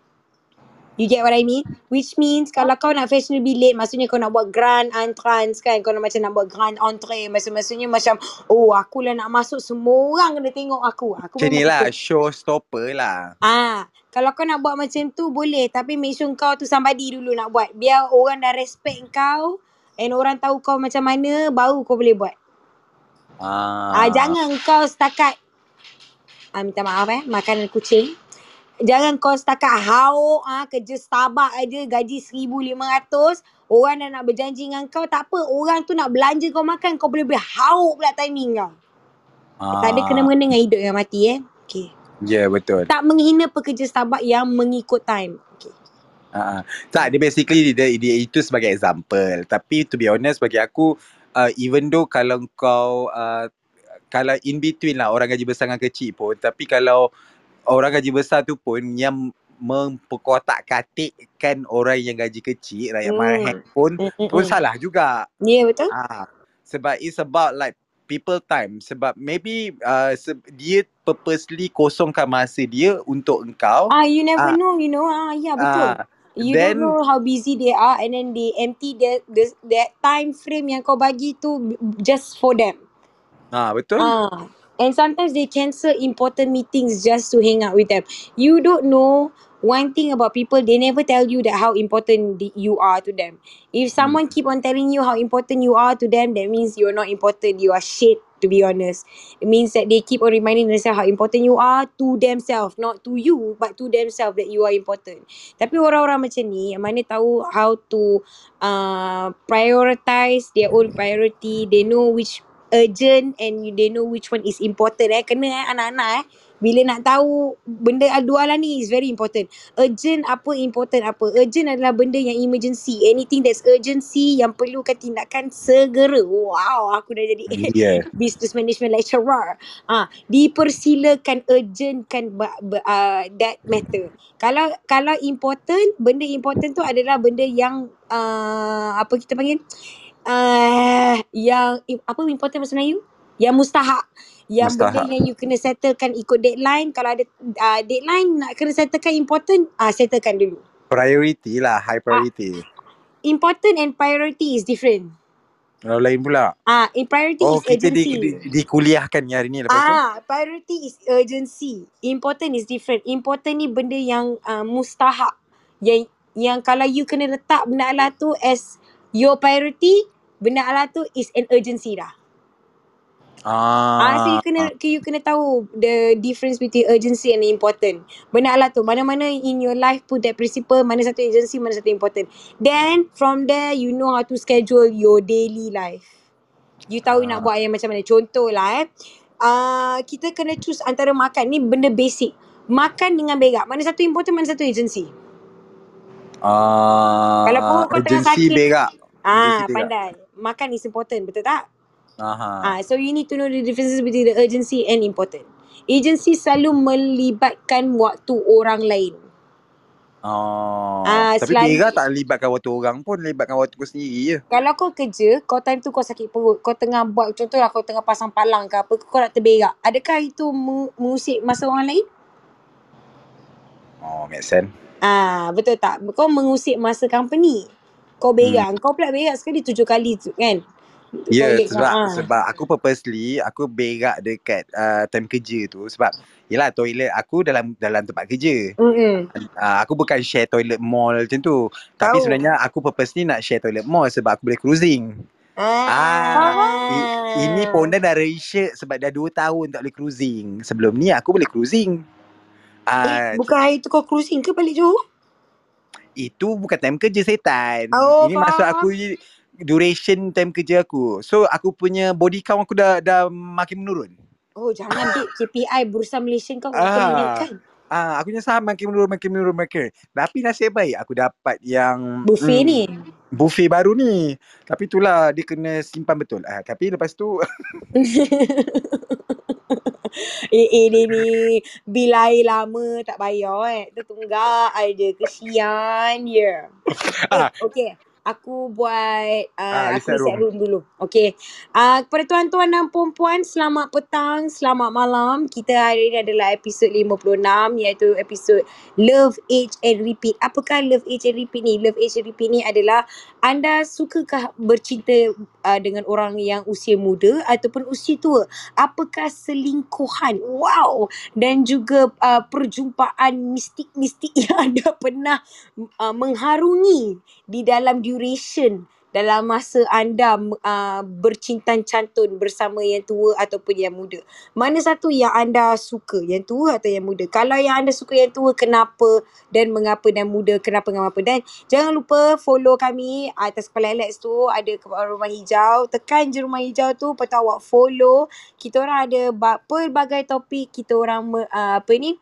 You get what I mean? Which means kalau kau nak fashionably late, maksudnya kau nak buat grand entrance kan? Kau nak macam nak buat grand. Maksud maksudnya macam, oh aku lah nak masuk, semua orang kena tengok aku. Aku Macam ni lah, showstopper lah. Ah, kalau kau nak buat macam tu boleh tapi make sure kau tu somebody dulu nak buat. Biar orang dah respect kau and orang tahu kau macam mana baru kau boleh buat. Ah, Ah. jangan kau setakat ah, minta maaf eh makanan kucing. Jangan kau setakat hauk ah kerja Starbucks aja gaji 1500 orang dah nak berjanji dengan kau tak apa orang tu nak belanja kau makan kau boleh boleh hauk pula timing kau. Ah. Tak ada kena mengena dengan hidup dengan mati eh. Okay. Ya, yeah, betul. Tak menghina pekerja Starbucks yang mengikut time. Okay. Ah, tak, dia basically dia, dia itu sebagai example. Tapi to be honest bagi aku uh, even though kalau kau uh, kalau in between lah orang gaji besar dengan kecil pun tapi kalau orang gaji besar tu pun yang memperkotak-katikkan orang yang gaji kecil rakyat Hmm. marah pun Mm, mm, pun salah juga. Ya yeah, betul. Ah, Sebab it's about like people time. Sebab maybe uh, se- dia purposely kosongkan masa dia untuk engkau. Ah, you never Ah, know, you know. Ah, ya betul. ah, You then don't know how busy they are and then they empty that the, that time frame yang kau bagi tu just for them. ah betul? Ah, and sometimes they cancel important meetings just to hang out with them. You don't know one thing about people, they never tell you that how important the- you are to them. If Hmm. someone keep on telling you how important you are to them, that means you're not important. You are shit, to be honest. It means that they keep on reminding themselves how important you are to themselves, not to you, but to themselves that you are important. Tapi orang-orang macam ni, yang mana tahu how to uh, prioritize their own priority. They know which urgent and you, they know which one is important eh. Kena eh anak-anak eh. Bila nak tahu benda dua lah ni is very important. Urgent apa, important apa. Urgent adalah benda yang emergency. Anything that's urgency yang perlukan tindakan segera. Wow, aku dah jadi Yeah. business management lecturer. Ah, dipersilakan urgentkan uh, that matter. Kalau kalau important, benda important tu adalah benda yang uh, apa kita panggil? Uh, yang apa important bahasa Melayu? Yang mustahak. Yang benda yang you kena settlekan ikut deadline. Kalau ada uh, deadline nak kena settlekan important, uh, settlekan dulu. Priority lah, high Ah, priority. important and priority is different. Kalau lain pula. Ah, in priority Oh, is kita di, urgency. di, dikuliahkan ni hari ni lepas tu. Ah, priority is urgency. Important is different. Important ni benda yang uh, mustahak. Yang yang kalau you kena letak benda Allah tu as your priority, benda Allah tu is an urgency dah. Ah, so you Ah, kena you kena tahu the difference between urgency and important. Benda Allah tu mana-mana in your life put that principle, mana satu urgency, mana satu important. Then from there you know how to schedule your daily life. You tahu nak ah, buat yang macam mana. Contoh lah eh. Uh, kita kena choose antara makan. Ni benda basic. Makan dengan berak. Mana satu important, mana satu urgency. Kalau pun ah, kau tengah sakit. berak. Urgency Ah, berak. Makan is important. Betul tak? Aha. Ah, so you need to know the differences between the urgency and important. Urgency selalu melibatkan waktu orang lain. Oh, Ah, tapi selalu berak tak libatkan waktu orang pun, libatkan waktu kau sendiri je. kalau kau kerja, kau time tu kau sakit perut, kau tengah buat contohlah kau tengah pasang palang ke apa, kau nak terberak. Adakah itu meng- mengusik masa orang lain? Oh, make sense. Ah, betul tak? Kau mengusik masa company. Kau Hmm. berak, kau pula berak sekali tujuh kali tu kan? Ya, yeah, sebab Ah. sebab aku purposely aku berak dekat uh, time kerja tu sebab yelah toilet aku dalam dalam tempat kerja. Mm-mm. Uh, aku bukan share toilet mall macam tu. Tapi sebenarnya aku purposely nak share toilet mall sebab aku boleh cruising. Ah, i, ini Ah. Ponda dah research sebab dah 2 tahun tak boleh cruising. Sebelum ni aku boleh cruising. Eh, Ah, bukan hari tu kau cruising ke balik Johor? Itu bukan time kerja setan. Oh, Ini maksud aku duration time kerja aku. So aku punya body count aku dah dah makin menurun. Oh, jangan dek. KPI Bursa Malaysia kau kau naikkan. Ah, aku punya saham makin menurun, makin menurun, makin. Tapi nasib baik aku dapat yang Buffet mm, ni. buffet baru ni. Tapi itulah dia kena simpan betul. Ah, tapi lepas tu eh, eh, ni ni. Bila air lama tak bayar eh. Tertunggak aja. Kesian je. Yeah. Eh, ah, okay. Aku buat, ah uh, aku reset room. room dulu. Okay. Uh, kepada tuan-tuan dan perempuan, selamat petang, selamat malam. Kita hari ini adalah episod 56 iaitu episod Love, Age and Repeat. Apakah Love, Age and Repeat ni? Love, Age and Repeat ni adalah anda sukakah bercinta uh, dengan orang yang usia muda ataupun usia tua? Apakah selingkuhan? Wow! Dan juga uh, perjumpaan mistik-mistik yang anda pernah uh, mengharungi di dalam duration dalam masa anda uh, bercintan cantun bersama yang tua ataupun yang muda. Mana satu yang anda suka? Yang tua atau yang muda? Kalau yang anda suka yang tua, kenapa dan mengapa dan muda, kenapa dan mengapa. Dan jangan lupa follow kami atas kepala Alex tu ada rumah hijau. Tekan je rumah hijau tu, lepas tu awak follow. Kita orang ada ba- pelbagai topik. Kita orang uh, apa ni?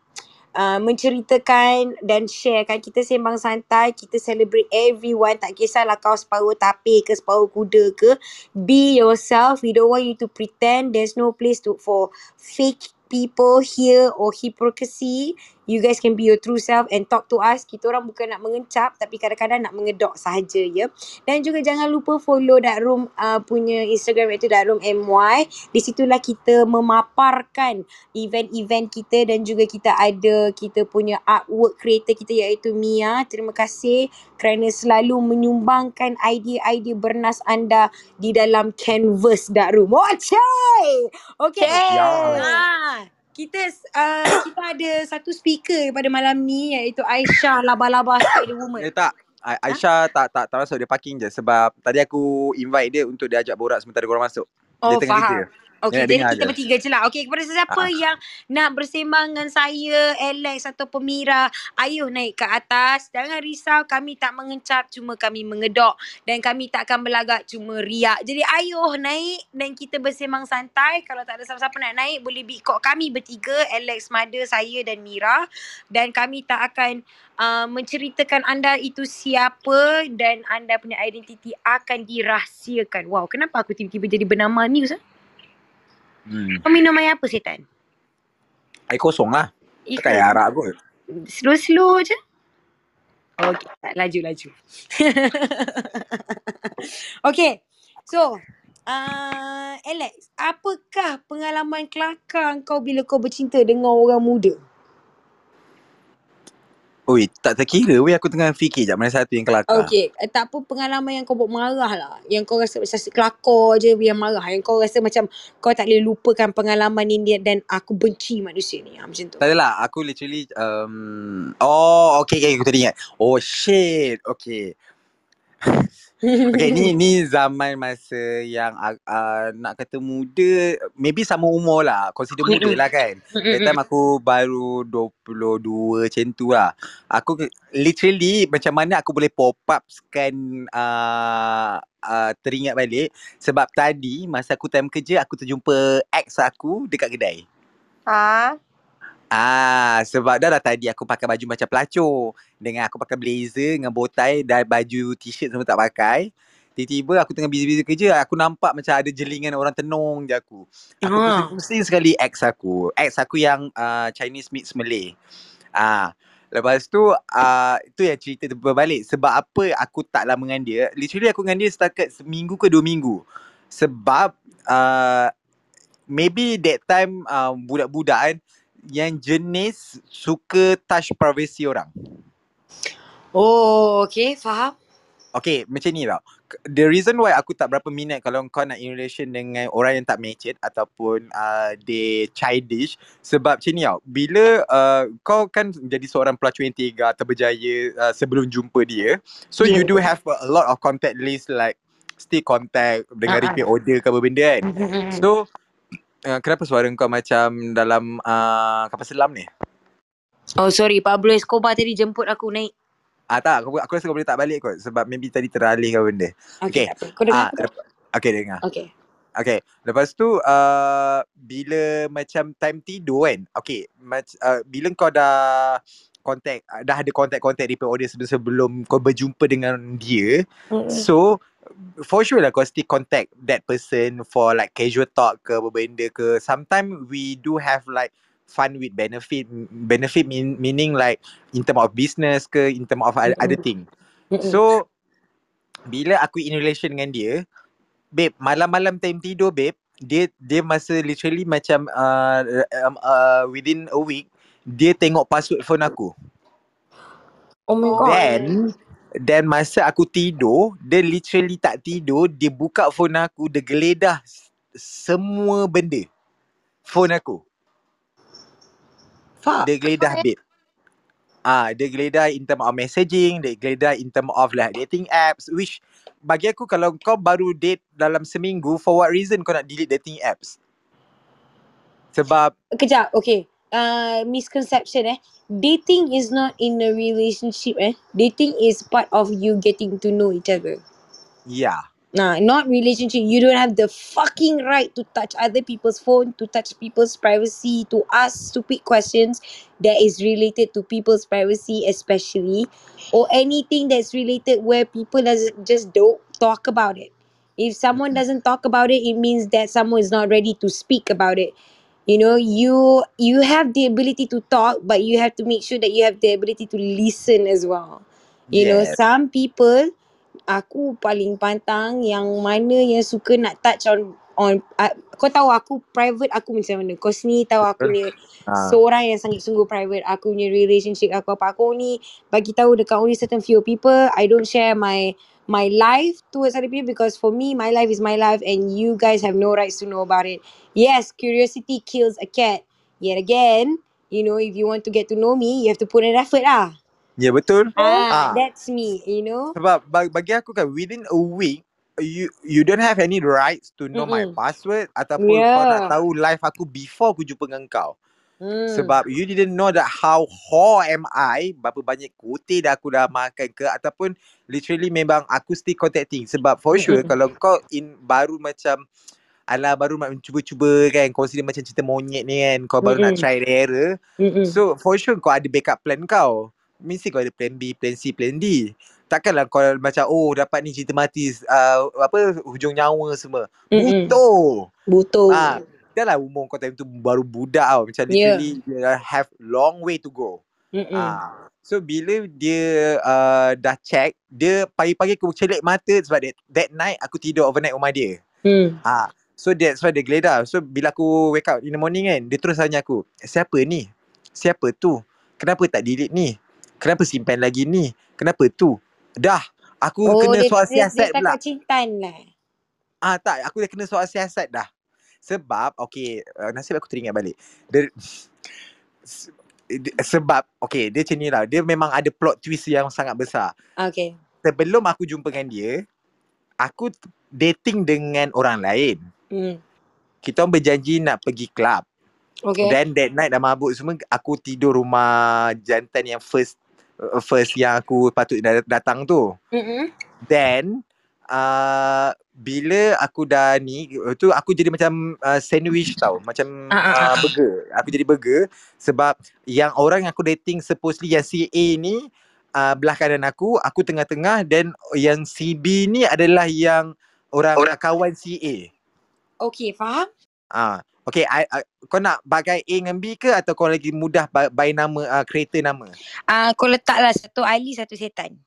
Uh, menceritakan dan sharekan. Kita sembang santai kita celebrate everyone. Tak kisahlah kau separuh tapir ke separuh kuda ke. Be yourself. We don't want you to pretend. There's no place to for fake people here or hypocrisy You guys can be your true self and talk to us. Kita orang bukan nak mengencap tapi kadang-kadang nak mengedok sahaja ya. Dan juga jangan lupa follow Dark Room uh, punya Instagram iaitu Dark Room MY. Di situlah kita memaparkan event-event kita dan juga kita ada kita punya artwork creator kita iaitu Mia. Terima kasih kerana selalu menyumbangkan idea-idea bernas anda di dalam canvas Dark Room. Oh, cai! Okay. Yes. Ah, kita uh, kita ada satu speaker pada malam ni iaitu Aisyah Laba-Laba Spider Woman. Eh tak. A- Aisyah tak tak tak masuk dia parking je sebab tadi aku invite dia untuk dia ajak borak sementara korang masuk. Oh, dia tengah faham. kerja. Okey, nak jadi kita bertiga je lah. Okey, kepada sesiapa Ah. yang nak bersembang dengan saya, Alex atau Pemira, ayuh naik ke atas. Jangan risau, kami tak mengencap, cuma kami mengedok. Dan kami tak akan berlagak, cuma riak. Jadi ayuh naik dan kita bersembang santai. Kalau tak ada siapa-siapa nak naik, boleh call kami bertiga, Alex, Mada, saya dan Mira. Dan kami tak akan uh, menceritakan anda itu siapa dan anda punya identiti akan dirahsiakan. Wow, kenapa aku tiba-tiba jadi bernama news? Eh? Hmm. Kau minum air apa setan? Air kosong lah. Ikan. Tak air arak kot. Slow-slow je. Okay, tak laju-laju. okay, so uh, Alex, apakah pengalaman kelakar kau bila kau bercinta dengan orang muda? Oi, tak terkira weh aku tengah fikir jap mana satu yang kelakar. Okay, eh, tak apa pengalaman yang kau buat marah lah. Yang kau rasa macam kelakar je yang marah. Yang kau rasa macam kau tak boleh lupakan pengalaman ni dan aku benci manusia ni. Ha, macam tu. Tak adalah, aku literally um, oh okay, okay aku tadi ingat. Oh shit. Okay. Okay, ni ni zaman masa yang uh, nak kata muda, maybe sama umur lah. Consider muda lah kan. That time aku baru 22 macam tu lah. Aku literally macam mana aku boleh pop upkan uh, uh, teringat balik. Sebab tadi masa aku time kerja aku terjumpa ex aku dekat kedai. Ha? Ah, sebab dah lah tadi aku pakai baju macam pelacur. Dengan aku pakai blazer dengan bow tie dan baju t-shirt semua tak pakai. Tiba-tiba aku tengah busy-busy kerja, aku nampak macam ada jelingan orang tenung je aku. Aku Ah. pusing-pusing sekali ex aku. Ex aku yang uh, Chinese mix Malay. Ah, lepas tu uh, itu yang cerita tu berbalik. Sebab apa aku tak lama dengan dia? Literally aku dengan dia setakat seminggu ke dua minggu. Sebab uh, maybe that time uh, budak-budak kan yang jenis suka touch privacy orang. Oh, okay. Faham? Okay, macam ni tau. The reason why aku tak berapa minat kalau kau nak in relation dengan orang yang tak matured ataupun uh, they childish sebab macam ni tau. Bila uh, kau kan jadi seorang pelacur yang tega atau berjaya uh, sebelum jumpa dia. So Yeah. you do have a lot of contact list like still contact dengan ah. repeat order ke apa benda kan. So uh, kenapa suara kau macam dalam uh, kapal selam ni? Oh, sorry. Pablo Escobar tadi jemput aku naik. Ah tak, aku, aku rasa kau boleh tak balik kot sebab maybe tadi teralih ke benda. Okay, Okay. apa. Kau dengar Ah, lep- okay dengar. Okay. Okay, lepas tu uh, bila macam time tidur kan, okay, mac- uh, bila kau dah contact, uh, dah ada contact-contact repair order sebelum, sebelum kau berjumpa dengan dia, Mm-mm. so for sure lah kau still contact that person for like casual talk ke apa benda ke. Sometimes we do have like fun with benefit, benefit mean, meaning like in term of business ke, in term of other, other thing. So bila aku in relation dengan dia, babe, malam-malam time tidur babe, dia dia masa literally macam uh, um, uh, within a week dia tengok password phone aku. oh my god. Then then masa aku tidur, dia literally tak tidur, dia buka phone aku, dia geledah semua benda. Phone aku. Fuck. Dia geledah babe. Ah, dia geledah in term of messaging, dia geledah in term of like dating apps which bagi aku kalau kau baru date dalam seminggu for what reason kau nak delete dating apps? Sebab Kejap, okay. Uh, misconception eh. Dating is not in a relationship eh. Dating is part of you getting to know each other. yeah. Nah, not relationship. You don't have the fucking right to touch other people's phone, to touch people's privacy, to ask stupid questions that is related to people's privacy, especially, or anything that's related where people doesn't just don't talk about it. If someone Mhm. doesn't talk about it, it means that someone is not ready to speak about it. You know, you you have the ability to talk, but you have to make sure that you have the ability to listen as well. You know, Yes. some people aku paling pantang yang mana yang suka nak touch on on uh, kau tahu aku private aku macam mana. Kau ni tahu aku ni Ah. seorang yang sangat sungguh private. Aku punya relationship aku apa aku ni bagi tahu dekat only certain few people. I don't share my my life towards other people because for me my life is my life and you guys have no rights to know about it. Yes, curiosity kills a cat. Yet again, you know, if you want to get to know me, you have to put an effort ah. Ya betul. Ah, Ah. that's me, you know. Sebab ba- bagi aku kan within a week you you don't have any rights to know my Mm-mm. password ataupun kau nak Yeah. tahu life aku before aku jumpa dengan kau. Hmm. Sebab you didn't know that how whore am I, berapa banyak kutih dah aku dah makan ke ataupun literally memang aku still contacting sebab for sure Mm-mm. kalau kau in baru macam Alah baru nak cuba-cuba kan Consider macam cerita monyet ni kan Kau baru nak Mm-mm. try error Mm-mm. So for sure kau ada backup plan kau Mesti kau ada plan B, plan C, plan D Takkanlah kau macam Oh dapat ni cerita mati uh, Apa Hujung nyawa semua Mm-mm. Butuh Betul. Ah, Dah lah umur kau time tu baru budak tau Macam Yeah. literally you have long way to go Mm-mm. Ah, So bila dia uh, dah check Dia pagi-pagi aku celik mata Sebab that, that night aku tidur overnight rumah dia Hmm. Ah, So that's why dia geledah So bila aku wake up in the morning kan Dia terus tanya aku Siapa ni? Siapa tu? Kenapa tak delete ni? Kenapa simpan lagi ni? Kenapa tu? Dah Aku Oh, kena dia, soal dia, dia pula takut cintan lah. Ah tak, aku dah kena soal siasat dah. Sebab okay, uh, nasib aku teringat balik. Dia se- sebab okay, dia macam ni lah. Dia memang ada plot twist yang sangat besar. Okay. Sebelum aku jumpa dengan dia, aku dating dengan orang lain. Hmm. Kita orang berjanji nak pergi club. Okay. Then that night dah mabuk semua, aku tidur rumah jantan yang first uh, first yang aku patut datang tu. Mm-mm. Then uh, bila aku dah ni uh, tu aku jadi macam uh, sandwich tau macam uh, burger aku jadi burger sebab yang orang yang aku dating supposedly yang si A ni uh, belah kanan aku aku tengah-tengah dan yang si B ni adalah yang orang, orang. kawan si A Okay, faham? ah Okay, I, I, kau nak bagai A dengan B ke atau kau lagi mudah by, nama, uh, kereta nama? Ah, kau letaklah satu Ali, satu setan.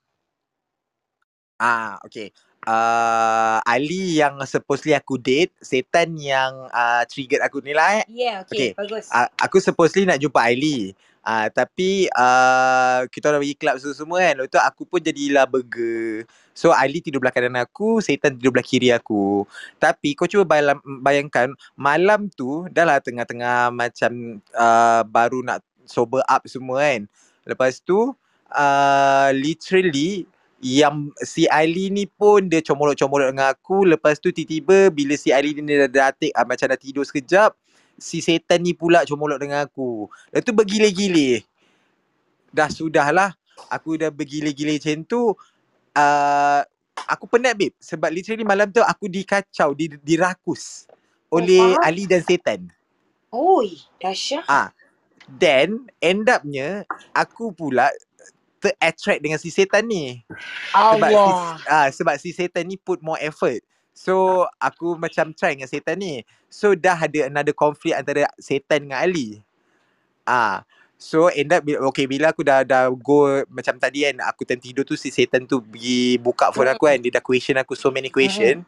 Ah, okay. Uh, Ali yang supposedly aku date, setan yang uh, trigger aku ni lah eh. Yeah, Okay. okay, bagus. Uh, aku supposedly nak jumpa Ali. Uh, tapi uh, kita orang pergi club semua kan. Lepas tu aku pun jadilah burger. So Ali tidur belah kanan aku, setan tidur belah kiri aku. Tapi kau cuba bayang, bayangkan malam tu dah lah tengah-tengah macam uh, baru nak sober up semua kan. Lepas tu uh, literally yang si Ali ni pun dia comolok-comolok dengan aku. Lepas tu tiba-tiba bila si Ali ni dah, dah, uh, macam dah tidur sekejap, si setan ni pula comolok dengan aku. Lepas tu bergile-gile. Dah sudahlah. Aku dah bergile-gile macam tu. Uh, aku penat babe. Sebab literally malam tu aku dikacau, di, dirakus oleh faham. Ali dan setan. Oi, dahsyat. Ah, then end upnya aku pula ter-attract dengan si setan ni. Sebab si, Allah. ah, sebab si setan ni put more effort. So aku macam try dengan setan ni. So dah ada another conflict antara setan dengan Ali. Ah, so end up okay bila aku dah dah go macam tadi kan aku time tidur tu si setan tu pergi buka phone aku kan dia dah question aku so many question.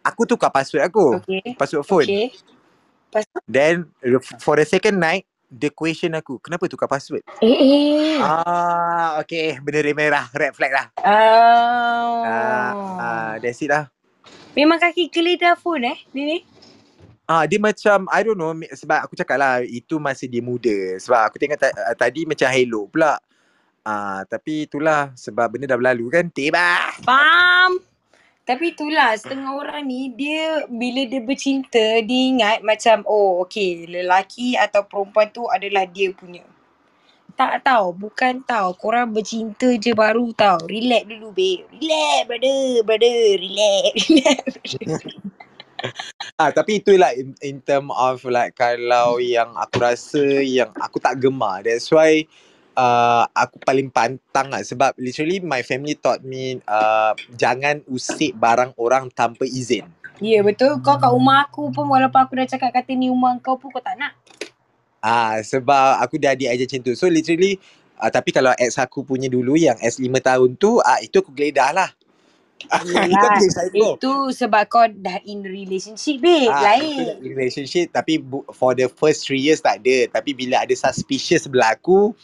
Aku tukar password aku. Okay. Password phone. Okay. Then for the second night dia question aku kenapa tukar password? Eh, eh. Ah, okay. Bendera merah. Red flag lah. Oh. Ah, ah, that's it lah. Memang kaki geledah phone eh, dia ni? Ah, dia macam, I don't know, sebab aku cakap lah, itu masa dia muda. Sebab aku tengok ta- uh, tadi macam hello pula. Ah, tapi itulah, sebab benda dah berlalu kan. Tiba. Faham. Tapi itulah setengah orang ni dia bila dia bercinta dia ingat macam oh okay lelaki atau perempuan tu adalah dia punya. Tak tahu, bukan tahu. Korang bercinta je baru tahu. Relax dulu babe. Relax brother, brother. Relax, relax. Ah, tapi itulah in, in term of like kalau yang aku rasa yang aku tak gemar. That's why uh, aku paling pantang lah. Sebab literally my family taught me uh, jangan usik barang orang tanpa izin. Ya betul. Kau kat rumah aku pun walaupun aku dah cakap kata ni rumah kau pun kau tak nak. Ah sebab aku dah adik aja macam tu. So literally uh, tapi kalau ex aku punya dulu yang ex 5 tahun tu ah itu aku geledah lah. psycho. Itu sebab kau dah in relationship babe. Ah, Lain. relationship tapi for the first three years tak ada. Tapi bila ada suspicious sebelah aku,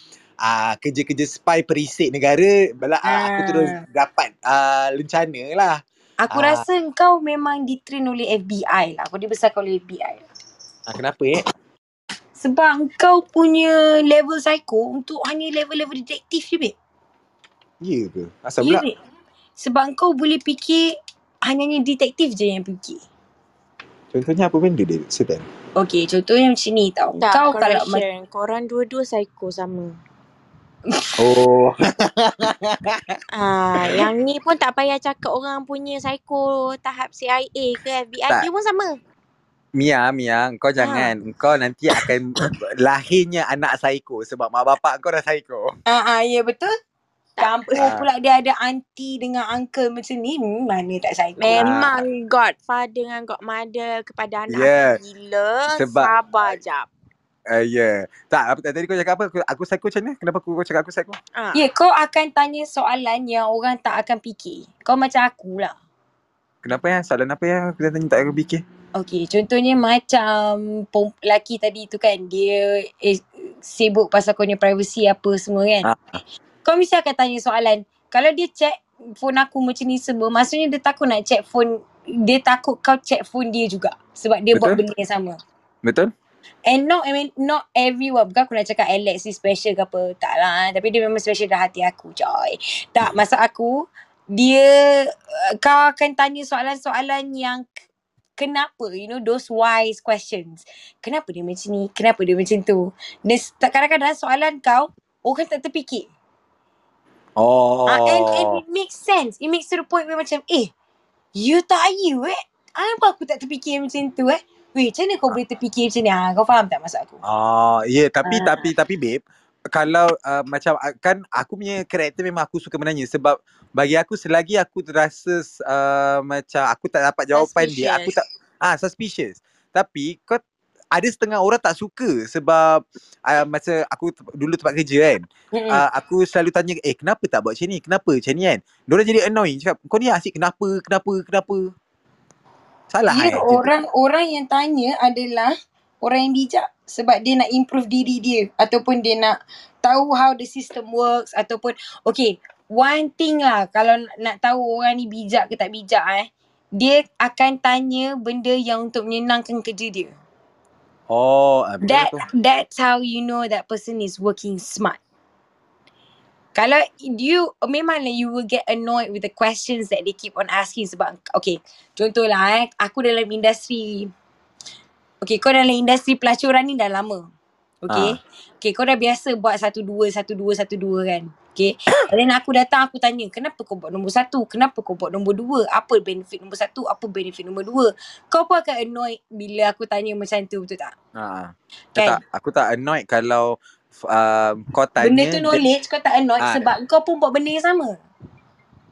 ah kerja-kerja spy perisik negara, bala ah. aku terus Ah. dapat ah lencana lah. Aku Ah. rasa kau memang ditrain oleh FBI lah. Kau dibesarkan oleh FBI. Ah, kenapa eh? Sebab kau punya level psycho untuk hanya level-level detektif je babe. Ya ke? Asal Ya pula? babe. Sebab kau boleh fikir hanya detektif je yang fikir. Contohnya apa benda dia, Sultan? Okey, contohnya macam ni tau. Tak, kau kalau correction. Korang dua-dua psycho sama. Oh. Ah, yang ni pun tak payah cakap orang punya psycho tahap CIA ke FBI. Tak. Dia pun sama. Mia, Mia, kau jangan. Kau nanti akan lahirnya anak psycho sebab mak bapak kau dah psycho. Ah, ah, ya betul. Campur Ah. pula dia ada aunty dengan uncle macam ni. Hmm, mana tak psycho. Memang godfather dengan godmother kepada anak Yeah. gila. Sebab- Sabar jap. Uh, ya. Yeah. Tak, apa tadi kau cakap apa? Aku, aku psycho macam mana? Kenapa aku, kau cakap aku psycho? Ah. Ya, kau akan tanya soalan yang orang tak akan fikir. Kau macam aku lah. Kenapa ya? Soalan apa yang aku tanya tak aku fikir? Okey, contohnya macam lelaki tadi tu kan, dia eh, sibuk pasal kau punya privacy apa semua kan. Ah. Kau mesti akan tanya soalan, kalau dia check phone aku macam ni semua, maksudnya dia takut nak check phone, dia takut kau check phone dia juga. Sebab dia buat Betul. benda yang sama. Betul? And not, I mean, not everyone. Bukan aku nak cakap Alex ni special ke apa. Tak lah. Tapi dia memang special dalam hati aku, coy. Tak, masa aku, dia, uh, kau akan tanya soalan-soalan yang kenapa, you know, those wise questions. Kenapa dia macam ni? Kenapa dia macam tu? Dan kadang-kadang soalan kau, orang tak terfikir. Oh. Ah, and, and it makes sense. It makes to the point where macam, eh, you tak you eh? Apa aku tak terfikir macam tu eh? Weh, macam mana kau boleh terfikir macam ni? Ah, kau faham tak maksud aku? Oh, ya yeah, tapi Ah. tapi tapi babe, kalau uh, macam kan aku punya karakter memang aku suka menanya sebab bagi aku selagi aku terasa uh, macam aku tak dapat jawapan dia, aku tak ah suspicious. Tapi kau ada setengah orang tak suka sebab uh, masa aku te- dulu tempat kerja kan. Uh, aku selalu tanya eh kenapa tak buat macam ni? Kenapa macam ni kan? Diorang jadi annoying cakap kau ni asyik kenapa? Kenapa? Kenapa? Salah eh. orang orang yang tanya adalah orang yang bijak sebab dia nak improve diri dia ataupun dia nak tahu how the system works ataupun okay one thing lah kalau nak, nak tahu orang ni bijak ke tak bijak eh dia akan tanya benda yang untuk menyenangkan kerja dia. Oh, ah, That tu. that's how you know that person is working smart. Kalau you memanglah you will get annoyed with the questions that they keep on asking sebab okay contohlah eh aku dalam industri okay kau dalam industri pelacuran ni dah lama okay? Okay kau dah biasa buat satu dua satu dua satu dua kan okay? And then aku datang aku tanya kenapa kau buat nombor satu? Kenapa kau buat nombor dua? Apa benefit nombor satu? Apa benefit nombor dua? Kau pun akan annoyed bila aku tanya macam tu betul tak? Ha. Kan? Tak, aku tak annoyed kalau uh, kau tanya benda tu knowledge kau tak annoyed Ah. sebab kau pun buat benda yang sama.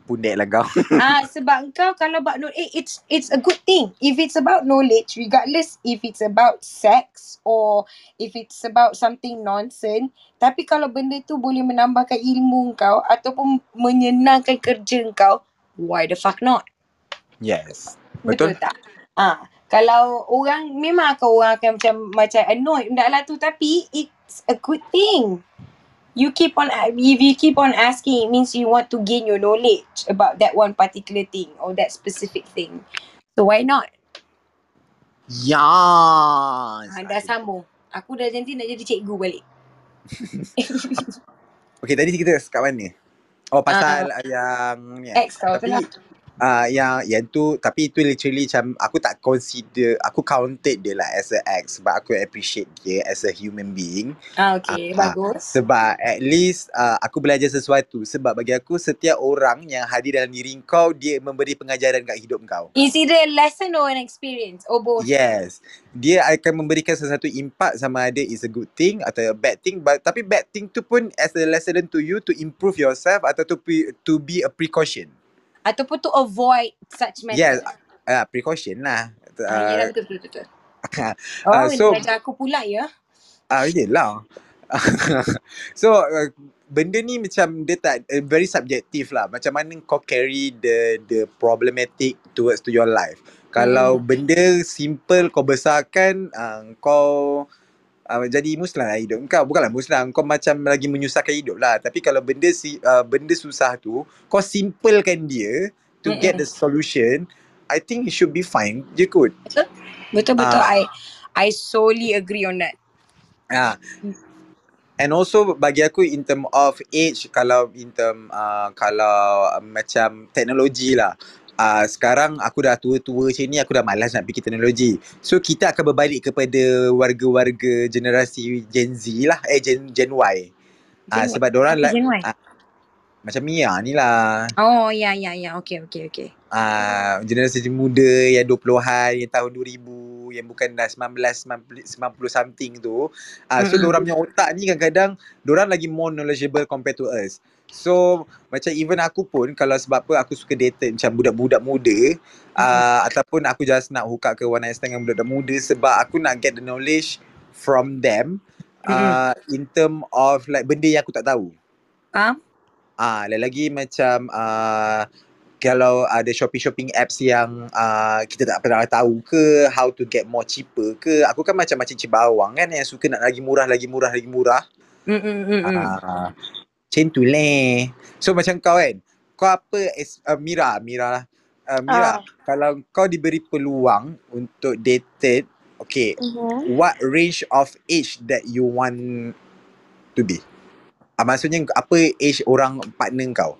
pundek lah kau. ah sebab kau kalau about knowledge eh, it's it's a good thing. If it's about knowledge regardless if it's about sex or if it's about something nonsense, tapi kalau benda tu boleh menambahkan ilmu kau ataupun menyenangkan kerja kau, why the fuck not? Yes. Betul, Betul? tak? Ah, kalau orang memang akan orang akan macam macam annoyed benda lah tu tapi it's a good thing. You keep on if you keep on asking it means you want to gain your knowledge about that one particular thing or that specific thing. So why not? Yes. Ah, dah sambung. Aku dah janji nak jadi cikgu balik. Okay, tadi kita kat mana? Oh, pasal uh, yang ni. Ex kau Tapi. Uh, yang yang tu tapi itu literally macam aku tak consider aku counted dia lah as a ex sebab aku appreciate dia as a human being Ah, okay. Ah, bagus. sebab at least uh, aku belajar sesuatu sebab bagi aku setiap orang yang hadir dalam diri kau dia memberi pengajaran kat hidup kau. Is either a lesson or an experience or both. Yes. Dia akan memberikan sesuatu impact sama ada is a good thing atau a bad thing but tapi bad thing tu pun as a lesson to you to improve yourself atau to be, to be a precaution. Ataupun to avoid such matter. Yes. uh, precaution lah. Ah, yelah Uh, betul betul betul. uh, Oh, so belajar aku pula ya. Ah, uh, yelah. so uh, benda ni macam dia tak uh, very subjective lah. Macam mana kau carry the the problematic towards to your life. Kalau Mm-mm. benda simple kau besarkan uh, kau uh, jadi muslim lah hidup kau. Bukanlah muslim, kau macam lagi menyusahkan hidup lah. Tapi kalau benda si uh, benda susah tu kau simplekan dia to get Mm-mm. the solution, I think it should be fine. Je kot. Betul? Betul betul. Ah. I I solely agree on that. Ah. And also bagi aku in term of age kalau in term uh, kalau uh, macam teknologi lah. Uh, sekarang aku dah tua-tua macam ni aku dah malas nak fikir teknologi. So kita akan berbalik kepada warga-warga generasi Gen Z lah. Eh Gen Gen Y. Uh, Gen sebab diorang uh, macam Mia ni lah. Oh ya ya ya. Okay okay okay. uh, generasi muda yang 20-an, yang tahun 2000, yang bukan dah 19, 90, 90 something tu. Uh, so, Mm-mm. diorang punya otak ni kadang-kadang, diorang lagi more knowledgeable compared to us. So, macam even aku pun, kalau sebab apa aku suka dated macam budak-budak muda, uh, ataupun aku just nak hook up ke one night stand dengan budak-budak muda sebab aku nak get the knowledge from them uh, in term of like benda yang aku tak tahu. Faham? Ah, lagi macam ah kalau ada shopping-shopping apps yang ah kita tak pernah tahu ke how to get more cheaper ke aku kan macam macam cibawang kan yang suka nak lagi murah lagi murah lagi murah mm mm. mm. Macam tu leh so macam kau kan kau apa es, uh, Mira Mira uh, Mira Ah. kalau kau diberi peluang untuk dated okay Mhm. what range of age that you want to be ah, maksudnya apa age orang partner kau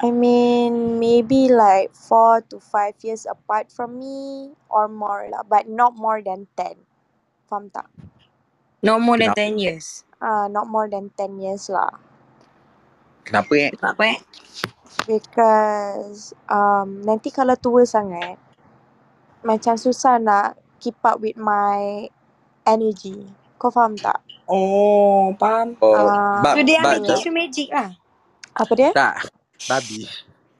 I mean, maybe like four to five years apart from me or more lah, but not more than ten. Faham tak? No more than Kenapa? 10 years. Ah, not more than ten years lah. kenapa eh Sebab apa eh? Because um, nanti kalau tua sangat, macam susah nak keep up with my energy. Kau faham tak? Oh, faham. Oh, Ah, bab, So dia ambil tisu magic lah. apa dia? tak, babi.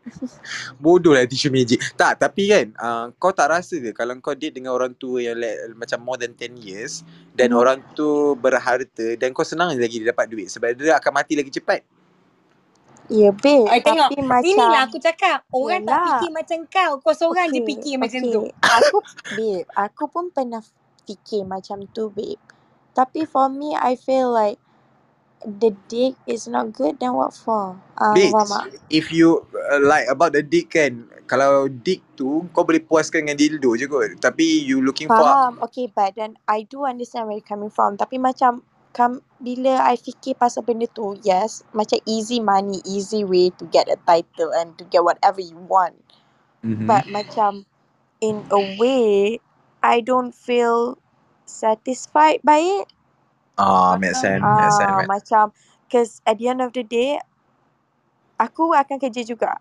Bodoh lah tisu magic. Tak, tapi kan, uh, kau tak rasa ke kalau kau date dengan orang tua yang like, macam more than 10 years dan Mhm. orang tu berharta dan kau senang lagi dia dapat duit sebab dia akan mati lagi cepat. Ya, babe. I tengok. Tapi macam... Inilah aku cakap. Orang tak Yelah. fikir macam kau. Kau seorang je Okay, fikir macam okay. tu. Aku, babe, aku pun pernah fikir macam tu, babe. Tapi for me, I feel like the dick is not good, then what for? Ah, Bitch, faham if you uh, like about the dick kan, kalau dick tu kau boleh puaskan dengan dildo je kot. Tapi you looking for Faham. Okay, but then I do understand where you're coming from. Tapi macam, kam, bila I fikir pasal benda tu, yes, macam easy money, easy way to get a title and to get whatever you want. mm-hmm. But macam, in a way, I don't feel satisfied by it. Ah, make sense, make sense. Ah, make- macam cause at the end of the day aku akan kerja juga.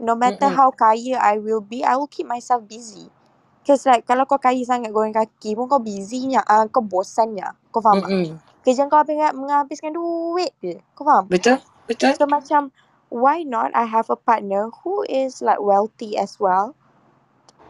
No matter Mm-mm. how kaya I will be, I will keep myself busy. Cause like kalau kau kaya sangat goreng kaki pun kau busy nya, ah, kau bosan nya. Kau faham tak? Mm-mm. Kerja kau habis menghabiskan duit je. Kau faham? Betul? Betul? So macam why not I have a partner who is like wealthy as well.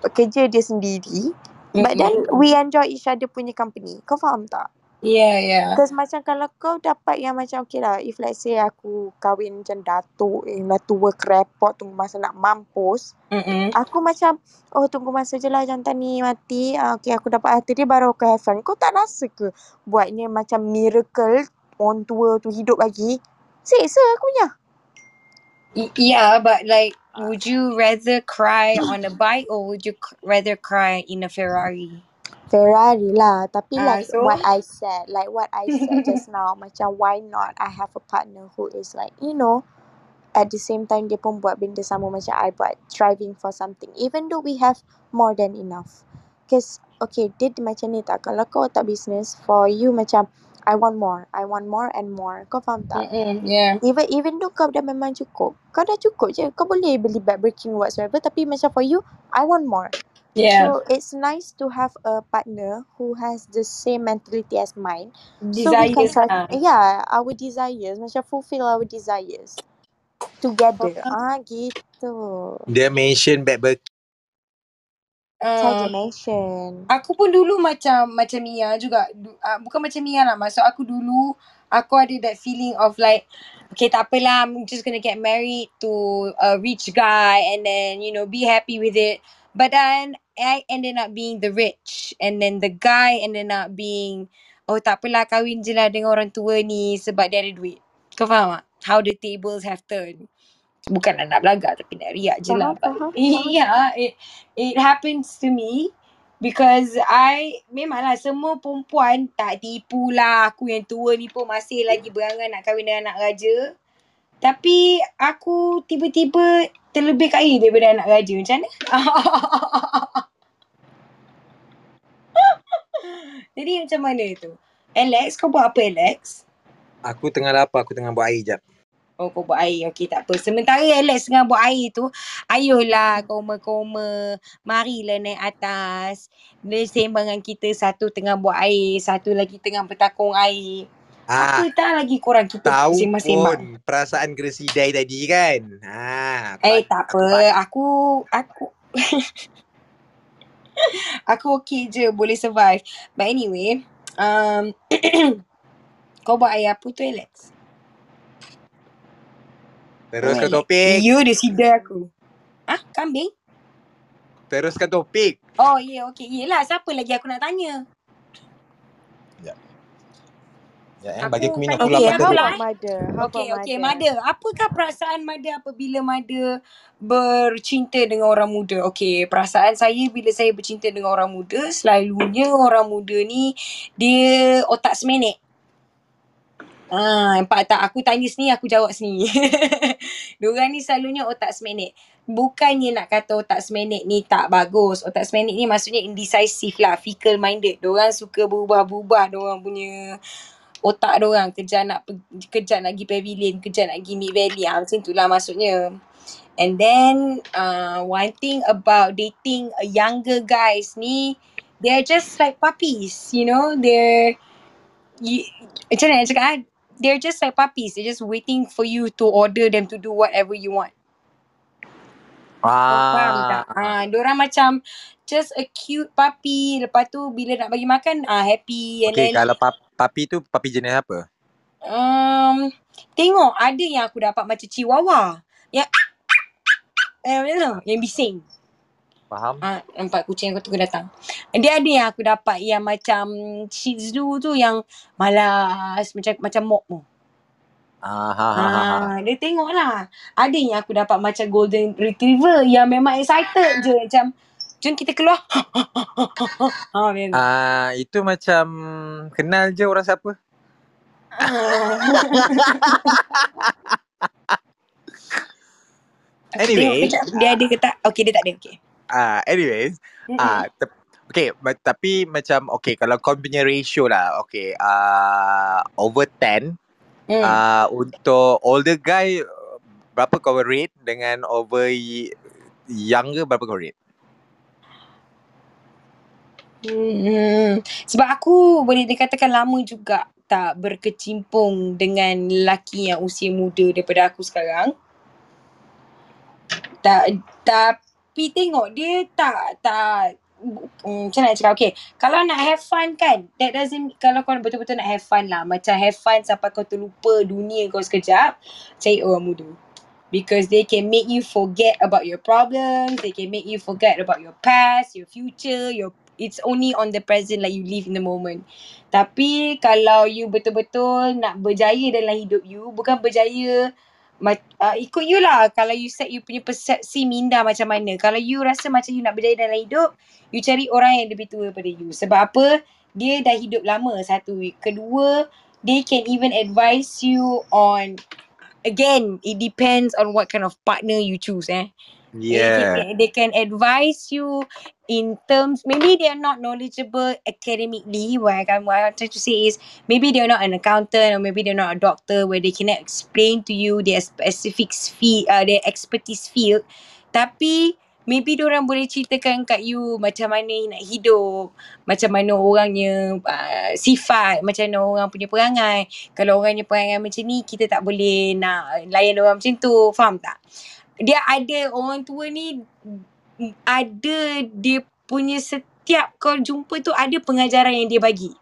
Kerja dia sendiri. But then we enjoy each other punya company. Kau faham tak? Yeah, yeah. Because macam kalau kau dapat yang macam okay lah if let's say aku kahwin macam datuk yang dah tua kerepot tunggu masa nak mampus Mm-mm. aku macam oh tunggu masa je lah jantan ni mati ah, okay aku dapat hati dia baru aku have fun kau tak rasa ke buatnya macam miracle orang tua tu hidup lagi seksa aku nya Y- Yeah, but like, would you rather cry on a bike or would you rather cry in a Ferrari? Ferrari lah tapi Ah, like so? what I said like what I said just now macam why not I have a partner who is like you know at the same time dia pun buat benda sama macam I buat striving for something even though we have more than enough cause okay dia macam ni tak kalau kau tak business for you macam I want more I want more and more kau faham tak Mm-mm. Yeah. even even though kau dah memang cukup kau dah cukup je kau boleh beli bag breaking whatsoever tapi macam for you I want more Yeah. So it's nice to have a partner who has the same mentality as mine. So we can Desires lah. yeah, our desires macam fulfill our desires together. Ah gitu. Dia mention back Saja uh, mention. Aku pun dulu macam macam Mia juga. Du, uh, bukan macam Mia lah. Maksud aku dulu aku ada that feeling of like okay tak apalah I'm just gonna get married to a rich guy and then you know be happy with it. But then I ended up being the rich and then the guy ended up being oh tak apalah kahwin je lah dengan orang tua ni sebab dia ada duit. Kau faham tak? How the tables have turned. Bukanlah nak belagak tapi nak riak je lah. Yeah, it, it happens to me because I memanglah semua perempuan tak tipu lah aku yang tua ni pun masih lagi berangan nak kahwin dengan anak raja. Tapi aku tiba-tiba terlebih kaya daripada anak raja. Macam mana? Jadi macam mana tu? Alex, kau buat apa Alex? Aku tengah lapar, aku tengah buat air jap. Oh kau buat air. Okey tak apa. Sementara Alex tengah buat air tu, ayolah koma-koma. Marilah naik atas. Dia sembangan kita satu tengah buat air, satu lagi tengah bertakung air. Ah, Apa dah lagi korang kita tahu sembang-sembang. pun perasaan gersidai tadi kan. Ha, Eh tak apa. Aku aku aku okey je boleh survive. But anyway, um kau buat air apa tu Alex? Teruskan Oh, topik. You sidai aku. Ah, kambing? Teruskan topik. Oh, ya, yeah, okey. Yelah, siapa lagi aku nak tanya? Ya, eh, bagi aku minum okey, pula aku pada How tu. about mother? How Okey, about okey, mother? Mada. Apakah perasaan Mada apabila Mada bercinta dengan orang muda? Okey, perasaan saya bila saya bercinta dengan orang muda, selalunya orang muda ni dia otak semenek. Ah, nampak tak? Aku tanya sini, aku jawab sini. Diorang ni selalunya otak semenek. Bukannya nak kata otak semenek ni tak bagus. Otak semenek ni maksudnya indecisive lah, fickle minded. Diorang suka berubah-ubah diorang punya otak diorang. Kejap nak pe- kejap nak pergi pavilion, kejap nak pergi mid valley. Ah, macam tu lah maksudnya. And then uh, one thing about dating a younger guys ni, they're just like puppies, you know. They're you, macam mana nak cakap ah? They're just like puppies. They're just waiting for you to order them to do whatever you want. Kau faham tak? Ah, Ah, diorang macam just a cute puppy. Lepas tu bila nak bagi makan, ah happy. And okay, then kalau pap papi tu papi jenis apa? um, tengok ada yang aku dapat macam chihuahua. Yang eh, macam tu? Yang bising. Faham? Ah, nampak kucing aku tunggu datang. Dia ada yang aku dapat yang macam Shih Tzu tu yang malas macam macam mop tu. Ah, ha, ha, ha, ha. Ah, dia tengok lah. Ada yang aku dapat macam golden retriever yang memang excited je macam jom kita keluar. ha, tu. Ah, itu macam kenal je orang siapa? Ah. Anyway, tengok kejap dia ada ke tak? Okey dia tak ada. Okey. Ah, anyways, Mm-mm. ah, te- okay, ma- tapi macam okay kalau kau punya ratio lah, okay, ah over 10, Hmm. ah untuk older guy berapa kau rate dengan over younger berapa kau rate? Hmm. Sebab aku boleh dikatakan lama juga tak berkecimpung dengan lelaki yang usia muda daripada aku sekarang. Tak tapi tengok dia tak tak hmm, macam nak cakap? Okay kalau nak have fun kan that doesn't kalau kau betul-betul nak have fun lah. Macam have fun sampai kau terlupa dunia kau sekejap cari orang muda. Because they can make you forget about your problems they can make you forget about your past your future your it's only on the present like you live in the moment. Tapi kalau you betul-betul nak berjaya dalam hidup you bukan berjaya uh, ikut you lah. Kalau you set you punya persepsi minda macam mana. Kalau you rasa macam you nak berjaya dalam hidup you cari orang yang lebih tua daripada you. Sebab apa? Dia dah hidup lama satu kedua they can even advise you on again it depends on what kind of partner you choose eh Yeah. can, they can advise you in terms maybe they are not knowledgeable academically. What I, what I'm trying to say is maybe they're not an accountant or maybe they're not a doctor where they can explain to you their specific field uh, their expertise field. Tapi maybe orang boleh ceritakan kat you macam mana nak hidup macam mana orangnya uh, sifat macam mana orang punya perangai. Kalau orangnya perangai macam ni kita tak boleh nak layan orang macam tu. Faham tak dia ada orang tua ni ada dia punya setiap kau jumpa tu ada pengajaran yang dia bagi.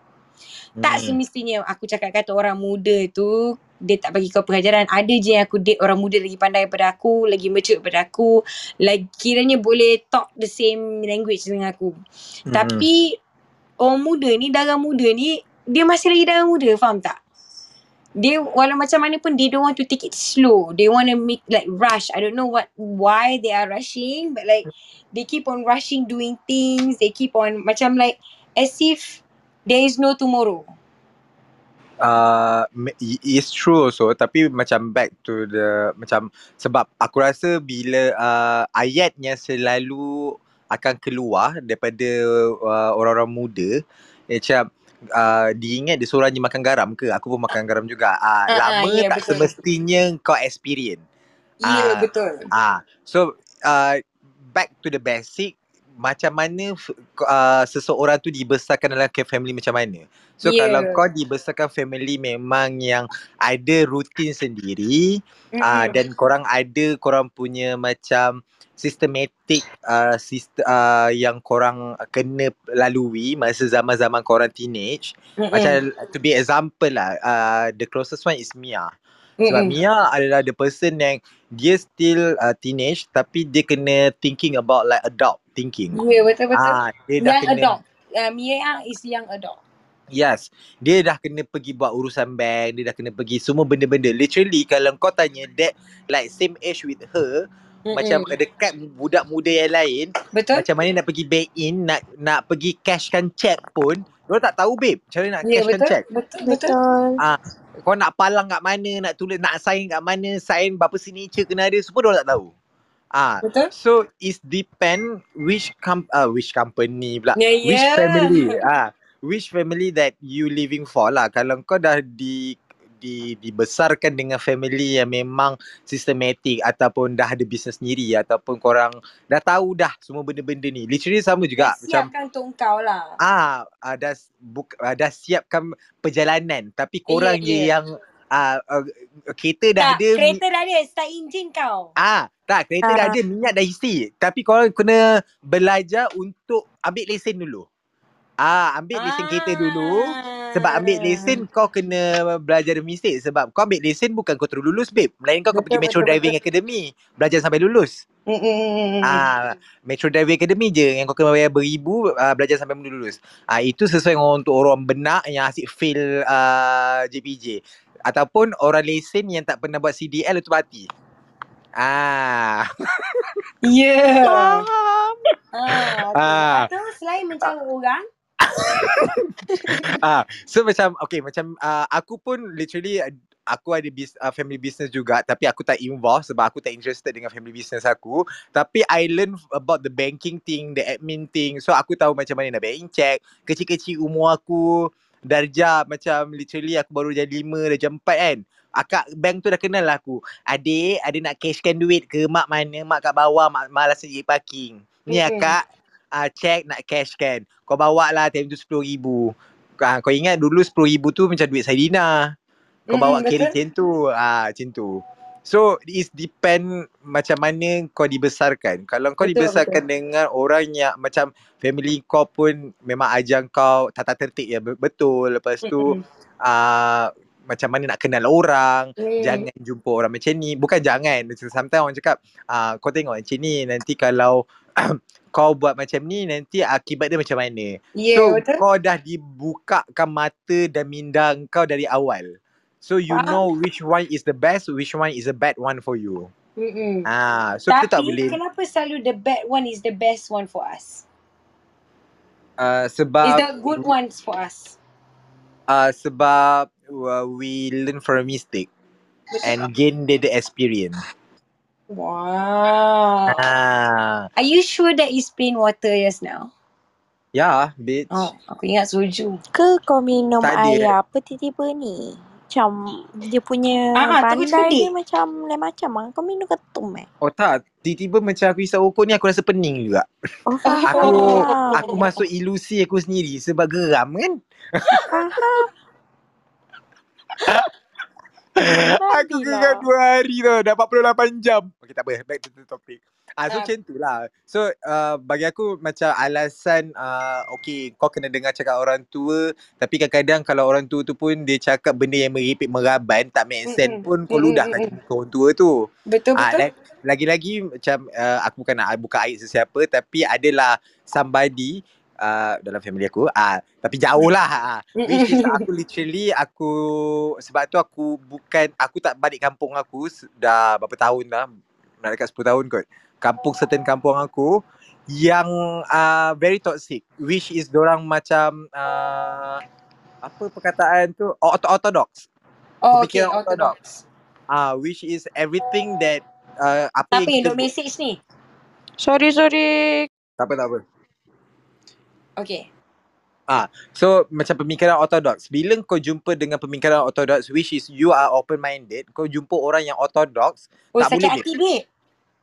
Tak Hmm. semestinya aku cakap kata orang muda tu dia tak bagi kau pengajaran. Ada je yang aku date orang muda lagi pandai daripada aku, lagi mature daripada aku, lagi kiranya boleh talk the same language dengan aku. Hmm. Tapi orang muda ni, darah muda ni, dia masih lagi darah muda, faham tak? Dia walau macam mana pun they don't want to take it slow. They want to make like rush. I don't know what why they are rushing but like they keep on rushing doing things. They keep on macam like as if there is no tomorrow. uh, it's true also tapi macam back to the macam sebab aku rasa bila uh, ayat yang selalu akan keluar daripada uh, orang-orang muda macam uh, diingat dia seorang je makan garam ke? Aku pun makan garam juga. Uh, Ah, ah, lama ya, tak betul. semestinya kau experience. Ya, Ah, betul. Ah, so uh, back to the basic macam mana uh, seseorang tu dibesarkan dalam family macam mana. So Yeah. kalau kau dibesarkan family memang yang ada rutin sendiri uh, Mm-mm. dan korang ada korang punya macam systematic uh, sist- uh, yang korang kena lalui masa zaman-zaman korang teenage. Mm-mm. Macam to be example lah, uh, the closest one is Mia. Sebab Mm-mm. Mia adalah the person yang dia still uh, teenage tapi dia kena thinking about like adult thinking. Ya, betul-betul. Ah, dia dah Young kena adult. Uh, Mia is young adult. Yes, dia dah kena pergi buat urusan bank, dia dah kena pergi semua benda-benda. Literally kalau kau tanya that like same age with her, Mm-mm. macam dekat budak muda yang lain, Betul? macam mana nak pergi bank in, nak nak pergi cashkan check pun, dia tak tahu babe, macam mana nak Ya, cashkan betul. check. Betul, betul. Betul. Ah, kau nak palang kat mana, nak tulis, nak sign kat mana, sign berapa signature kena ada, semua dia tak tahu. Ah, Betul? so it's depend which com uh, which company pula, Ya, which ya. family, ah, which family that you living for lah. Kalau kau dah di di dibesarkan dengan family yang memang systematic ataupun dah ada bisnes sendiri ataupun korang dah tahu dah semua benda-benda ni. Literally sama juga Dah macam siapkan untuk kau lah. ah, ah dah buk, ah, dah siapkan perjalanan tapi korang Ya, je ya. yang ah, uh, kereta dah Tak, ada kereta dah ada. Start enjin kau. ah tak kereta dah Ah. ada minyak dah isi tapi korang kena belajar untuk ambil lesen dulu ah ambil lesen kereta dulu sebab ambil Ah. lesen kau kena belajar demi mistake sebab kau ambil lesen bukan kau terus lulus babe melainkan kau Betul, pergi Metro betul, Driving Academy belajar sampai lulus. Ah, Metro Driving Academy je yang kau kena bayar beribu uh, belajar sampai benda lulus. Ah itu sesuai untuk orang benak yang asyik fail uh, JPJ ataupun orang lesen yang tak pernah buat CDL itu mati. Ah. Ya. Faham. Ah, Ah. Lepas tu selain mencari orang, ah, so macam okay macam uh, aku pun literally aku ada bis, uh, family business juga tapi aku tak involved sebab aku tak interested dengan family business aku tapi I learn about the banking thing the admin thing so aku tahu macam mana nak bank check kecil-kecil umur aku darjah macam literally aku baru darjah 5 darjah 4 kan akak bank tu dah kenal lah aku. Adik ada nak cashkan duit ke? Mak mana? Mak kat bawah mak malas pergi parking. Ni Mm-mm. akak uh, check nak cashkan. Kau bawa lah time tu RM10,000 uh, kau ingat dulu RM10,000 tu macam duit Saidina. Kau bawa betul. carry macam tu. Ah macam tu. So it depend macam mana kau dibesarkan. Kalau kau Betul, dibesarkan dengan orang yang macam family kau pun memang ajar kau tata tertib yang be- betul. Lepas tu Mm-mm. ah macam mana nak kenal orang Mm. jangan jumpa orang macam ni bukan jangan sometimes orang cakap ah kau tengok macam ni nanti kalau kau buat macam ni nanti akibat dia macam mana Ya, So betul. kau dah dibukakan mata dan minda kau dari awal. So you Faham. know which one is the best, which one is a bad one for you. Mm-mm. Ah, so kita tak Tapi boleh kenapa selalu the bad one is the best one for us? uh, Is sebab the good ones for us? uh, sebab uh, we learn from a mistake Betul and tak? gain the, the experience. Wow. Ah, Are you sure that is plain water just now? yeah, bitch. Oh, aku ingat soju. Ke kau minum Tak ada, air apa tiba-tiba ni? Macam dia punya Ah, pandai dia pedik. macam lain macam ah. Kau minum ketum eh? Oh tak, tiba-tiba macam aku isap rokok ni aku rasa pening juga. Oh Aku aku masuk ilusi aku sendiri sebab geram kan. Aku gegar dua hari tau. Dah 48 jam. Okay, tak apa. Back to the topic. Ah, so Ah. macam tu lah. So uh, bagi aku macam alasan uh, okay kau kena dengar cakap orang tua tapi kadang-kadang kalau orang tua tu pun dia cakap benda yang meripik meraban tak make sense Mm-mm. pun kau Mm-mm, ludahkan mm-mm. ke orang tua tu. Betul Ah, betul. la- lagi-lagi macam uh, aku bukan nak buka aib sesiapa tapi adalah somebody uh, dalam family aku ah tapi jauh lah ah which is aku literally aku sebab tu aku bukan aku tak balik kampung aku dah berapa tahun dah nak dekat 10 tahun kot kampung certain kampung aku yang uh, very toxic which is dorang macam uh, apa perkataan tu Ortho- orthodox Oh, okay, pemikiran orthodox. ah which is everything that uh, apa yang kita duk buat message ni? Sorry, sorry. tak apa tak apa Okay. So macam pemikiran orthodox Bila kau jumpa dengan pemikiran orthodox Which is you are open minded Kau jumpa orang yang orthodox Oh, Tak sakit boleh, hati, babe.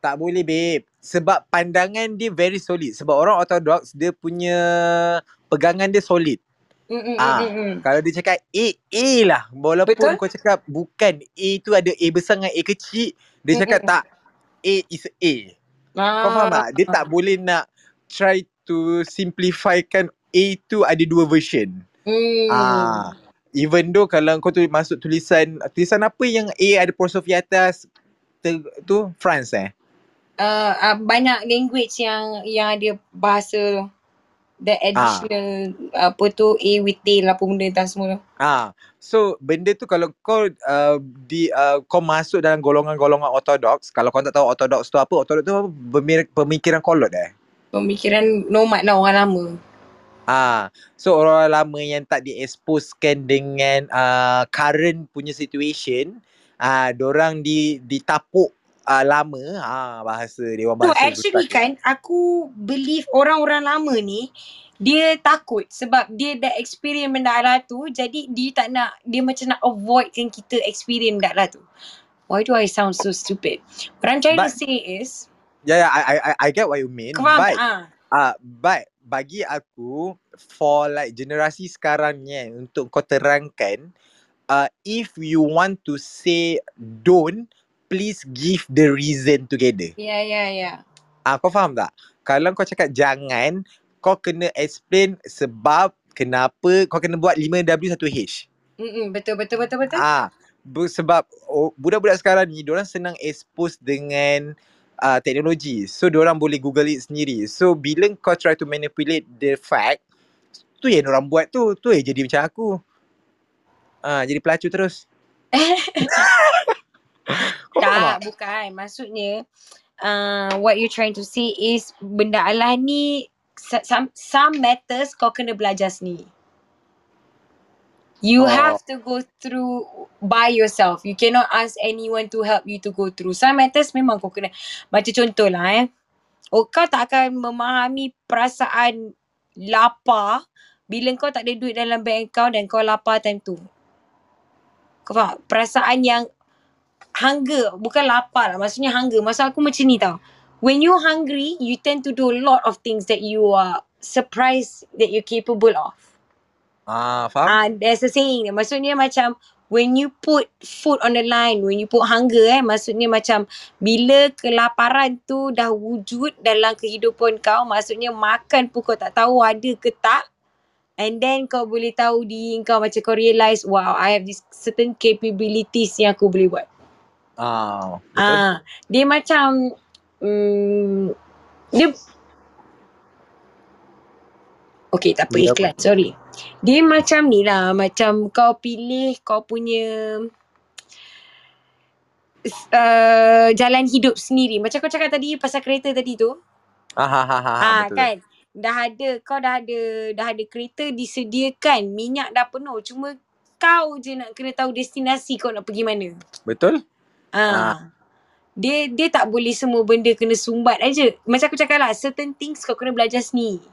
Tak boleh babe Sebab pandangan dia very solid Sebab orang orthodox Dia punya Pegangan dia solid Mm, mm, Ah, mm, mm, mm. Kalau dia cakap A A lah Walaupun Betul. kau cakap Bukan A tu ada A besar dengan A kecil Dia Mm, cakap mm, mm. tak A is A Kau faham tak? Dia tak boleh nak Try to simplifykan A tu ada dua version Hmm. Ah, even though kalau kau tu masuk tulisan tulisan apa yang A ada apostrofe atas ter, tu France eh. Uh, uh, banyak language yang yang ada bahasa the additional apa tu A with tail apa benda entah semua tu. Ah, so benda tu kalau kau uh, di uh, kau masuk dalam golongan-golongan orthodox, kalau kau tak tahu orthodox tu apa, orthodox tu apa? Pemikiran kolot eh. Pemikiran nomad lah orang lama. Ah, so orang lama yang tak dieksposkan dengan uh, current punya situation, ah, dorang di ditapuk uh, lama, ah bahasa dewan Tu bahasa actually Ustaz. kan aku believe orang-orang lama ni dia takut sebab dia dah experience benda lah tu jadi dia tak nak dia macam nak avoidkan kita experience benda lah tu. Why do I sound so stupid? What I'm trying to But- say is Yeah, yeah, I I I- I get what you mean. kau faham but? Ah. Ah, uh, but bagi aku for like generasi sekarang ni kan, untuk kau terangkan uh, if you want to say don't please give the reason together. Ya ya ya. Ah, kau faham tak? Kalau kau cakap jangan, kau kena explain sebab kenapa kau kena buat 5W 1H. Mm betul betul betul betul. Ah, bu- sebab oh, budak-budak sekarang ni diorang senang expose dengan uh, teknologi. So diorang boleh Google it sendiri. So bila kau try to manipulate the fact, tu yang diorang buat tu, tu yang jadi macam aku. Ah, jadi pelacur terus. Tak, bukan. Maksudnya uh, what you trying to say is benda Allah ni some some matters kau kena belajar sendiri. You Oh. have to go through by yourself. You cannot ask anyone to help you to go through. Some matters memang kau kena. Macam contoh lah eh. Oh, kau tak akan memahami perasaan lapar bila kau tak ada duit dalam bank kau dan kau lapar time tu. Kau faham? Perasaan yang hunger. Bukan lapar lah. Maksudnya hunger. Maksud aku macam ni tau. When you hungry, you tend to do a lot of things that you are surprised that you're capable of. Ah, faham? Ah, there's a saying. Maksudnya macam when you put food on the line, when you put hunger eh, maksudnya macam bila kelaparan tu dah wujud dalam kehidupan kau, maksudnya makan pun kau tak tahu ada ke tak. And then kau boleh tahu diri kau macam kau realise, wow, I have this certain capabilities yang aku boleh buat. Ah, betul. Ah, dia macam mm, dia Okay, tak apa Dia apa? iklan. Sorry. Dia macam ni lah. Macam kau pilih kau punya uh, jalan hidup sendiri. Macam kau cakap tadi pasal kereta tadi tu. Ah, ha, ha, ha, ha, Ah, betul. kan. Dah ada, kau dah ada, dah ada kereta disediakan. Minyak dah penuh. Cuma kau je nak kena tahu destinasi kau nak pergi mana. Betul? Ah. Dia dia tak boleh semua benda kena sumbat aja. Macam aku cakap lah, certain things kau kena belajar sendiri.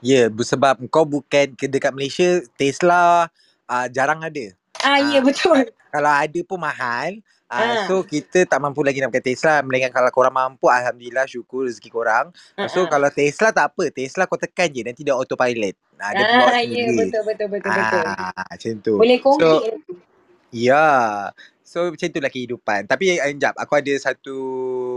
Ya, yeah, sebab kau bukan ke dekat Malaysia, Tesla uh, jarang ada. Ah, ya Ah, betul. Kalau ada pun mahal. Uh, Ah. so kita tak mampu lagi nak pakai Tesla Melainkan kalau korang mampu Alhamdulillah syukur rezeki korang Ah, So ah. kalau Tesla tak apa Tesla kau tekan je Nanti dia autopilot uh, Dia bawa Ah, ya betul betul betul betul. Ah, Macam tu Boleh So konkret. Ya So macam itulah kehidupan. Tapi eh, jap, aku ada satu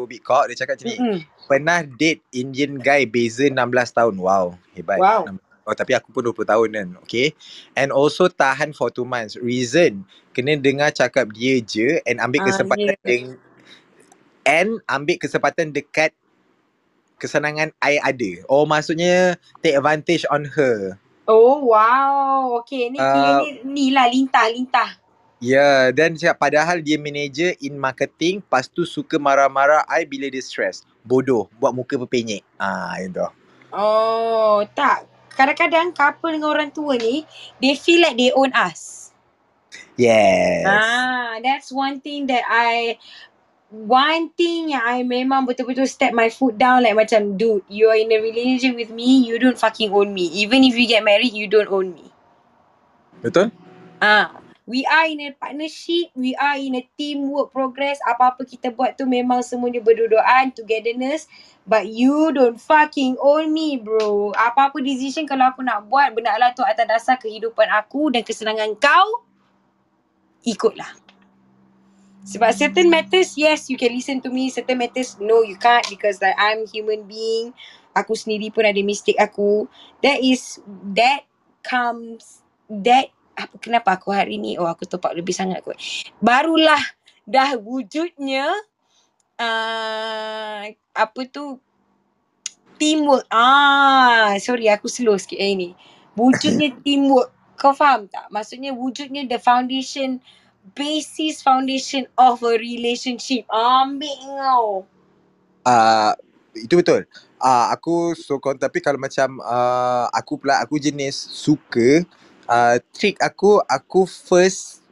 big dia cakap macam ni. Mm-mm. Pernah date Indian guy beza 16 tahun. Wow, hebat. Wow. Oh tapi aku pun 20 tahun kan. Okay. And also tahan for 2 months. Reason kena dengar cakap dia je and ambil Ah, kesempatan yeah. deng and ambil kesempatan dekat kesenangan I ada. Oh maksudnya take advantage on her. Oh wow. Okay ni Uh, ni, ni lah lintah lintah. Ya, yeah, dan cakap padahal dia manager in marketing, lepas tu suka marah-marah I bila dia stress. Bodoh, buat muka berpenyek. Ah, itu. Oh tak. Kadang-kadang couple dengan orang tua ni they feel like they own us. Yes. Ah, that's one thing that I one thing yang I memang betul-betul step my foot down like macam dude, you are in a relationship with me, you don't fucking own me. Even if we get married, you don't own me. Betul? Ah, we are in a partnership, we are in a teamwork progress. Apa-apa kita buat tu memang semuanya berdua-duaan, togetherness. But you don't fucking own me, bro. Apa-apa decision kalau aku nak buat, benarlah tu atas dasar kehidupan aku dan kesenangan kau, ikutlah. Sebab certain matters, yes, you can listen to me. Certain matters, no, you can't because like I'm human being. Aku sendiri pun ada mistake aku. That is, that comes, that, apa, kenapa aku hari ni, oh aku topak lebih sangat kot. Barulah dah wujudnya, uh, apa tu, teamwork. Ah, sorry aku slow sikit hari ni. Wujudnya teamwork. Kau faham tak? Maksudnya wujudnya the foundation, basis foundation of a relationship. Ambil kau. Uh, itu betul. Uh, aku sokong tapi kalau macam uh, aku pula aku jenis suka uh, trick aku aku first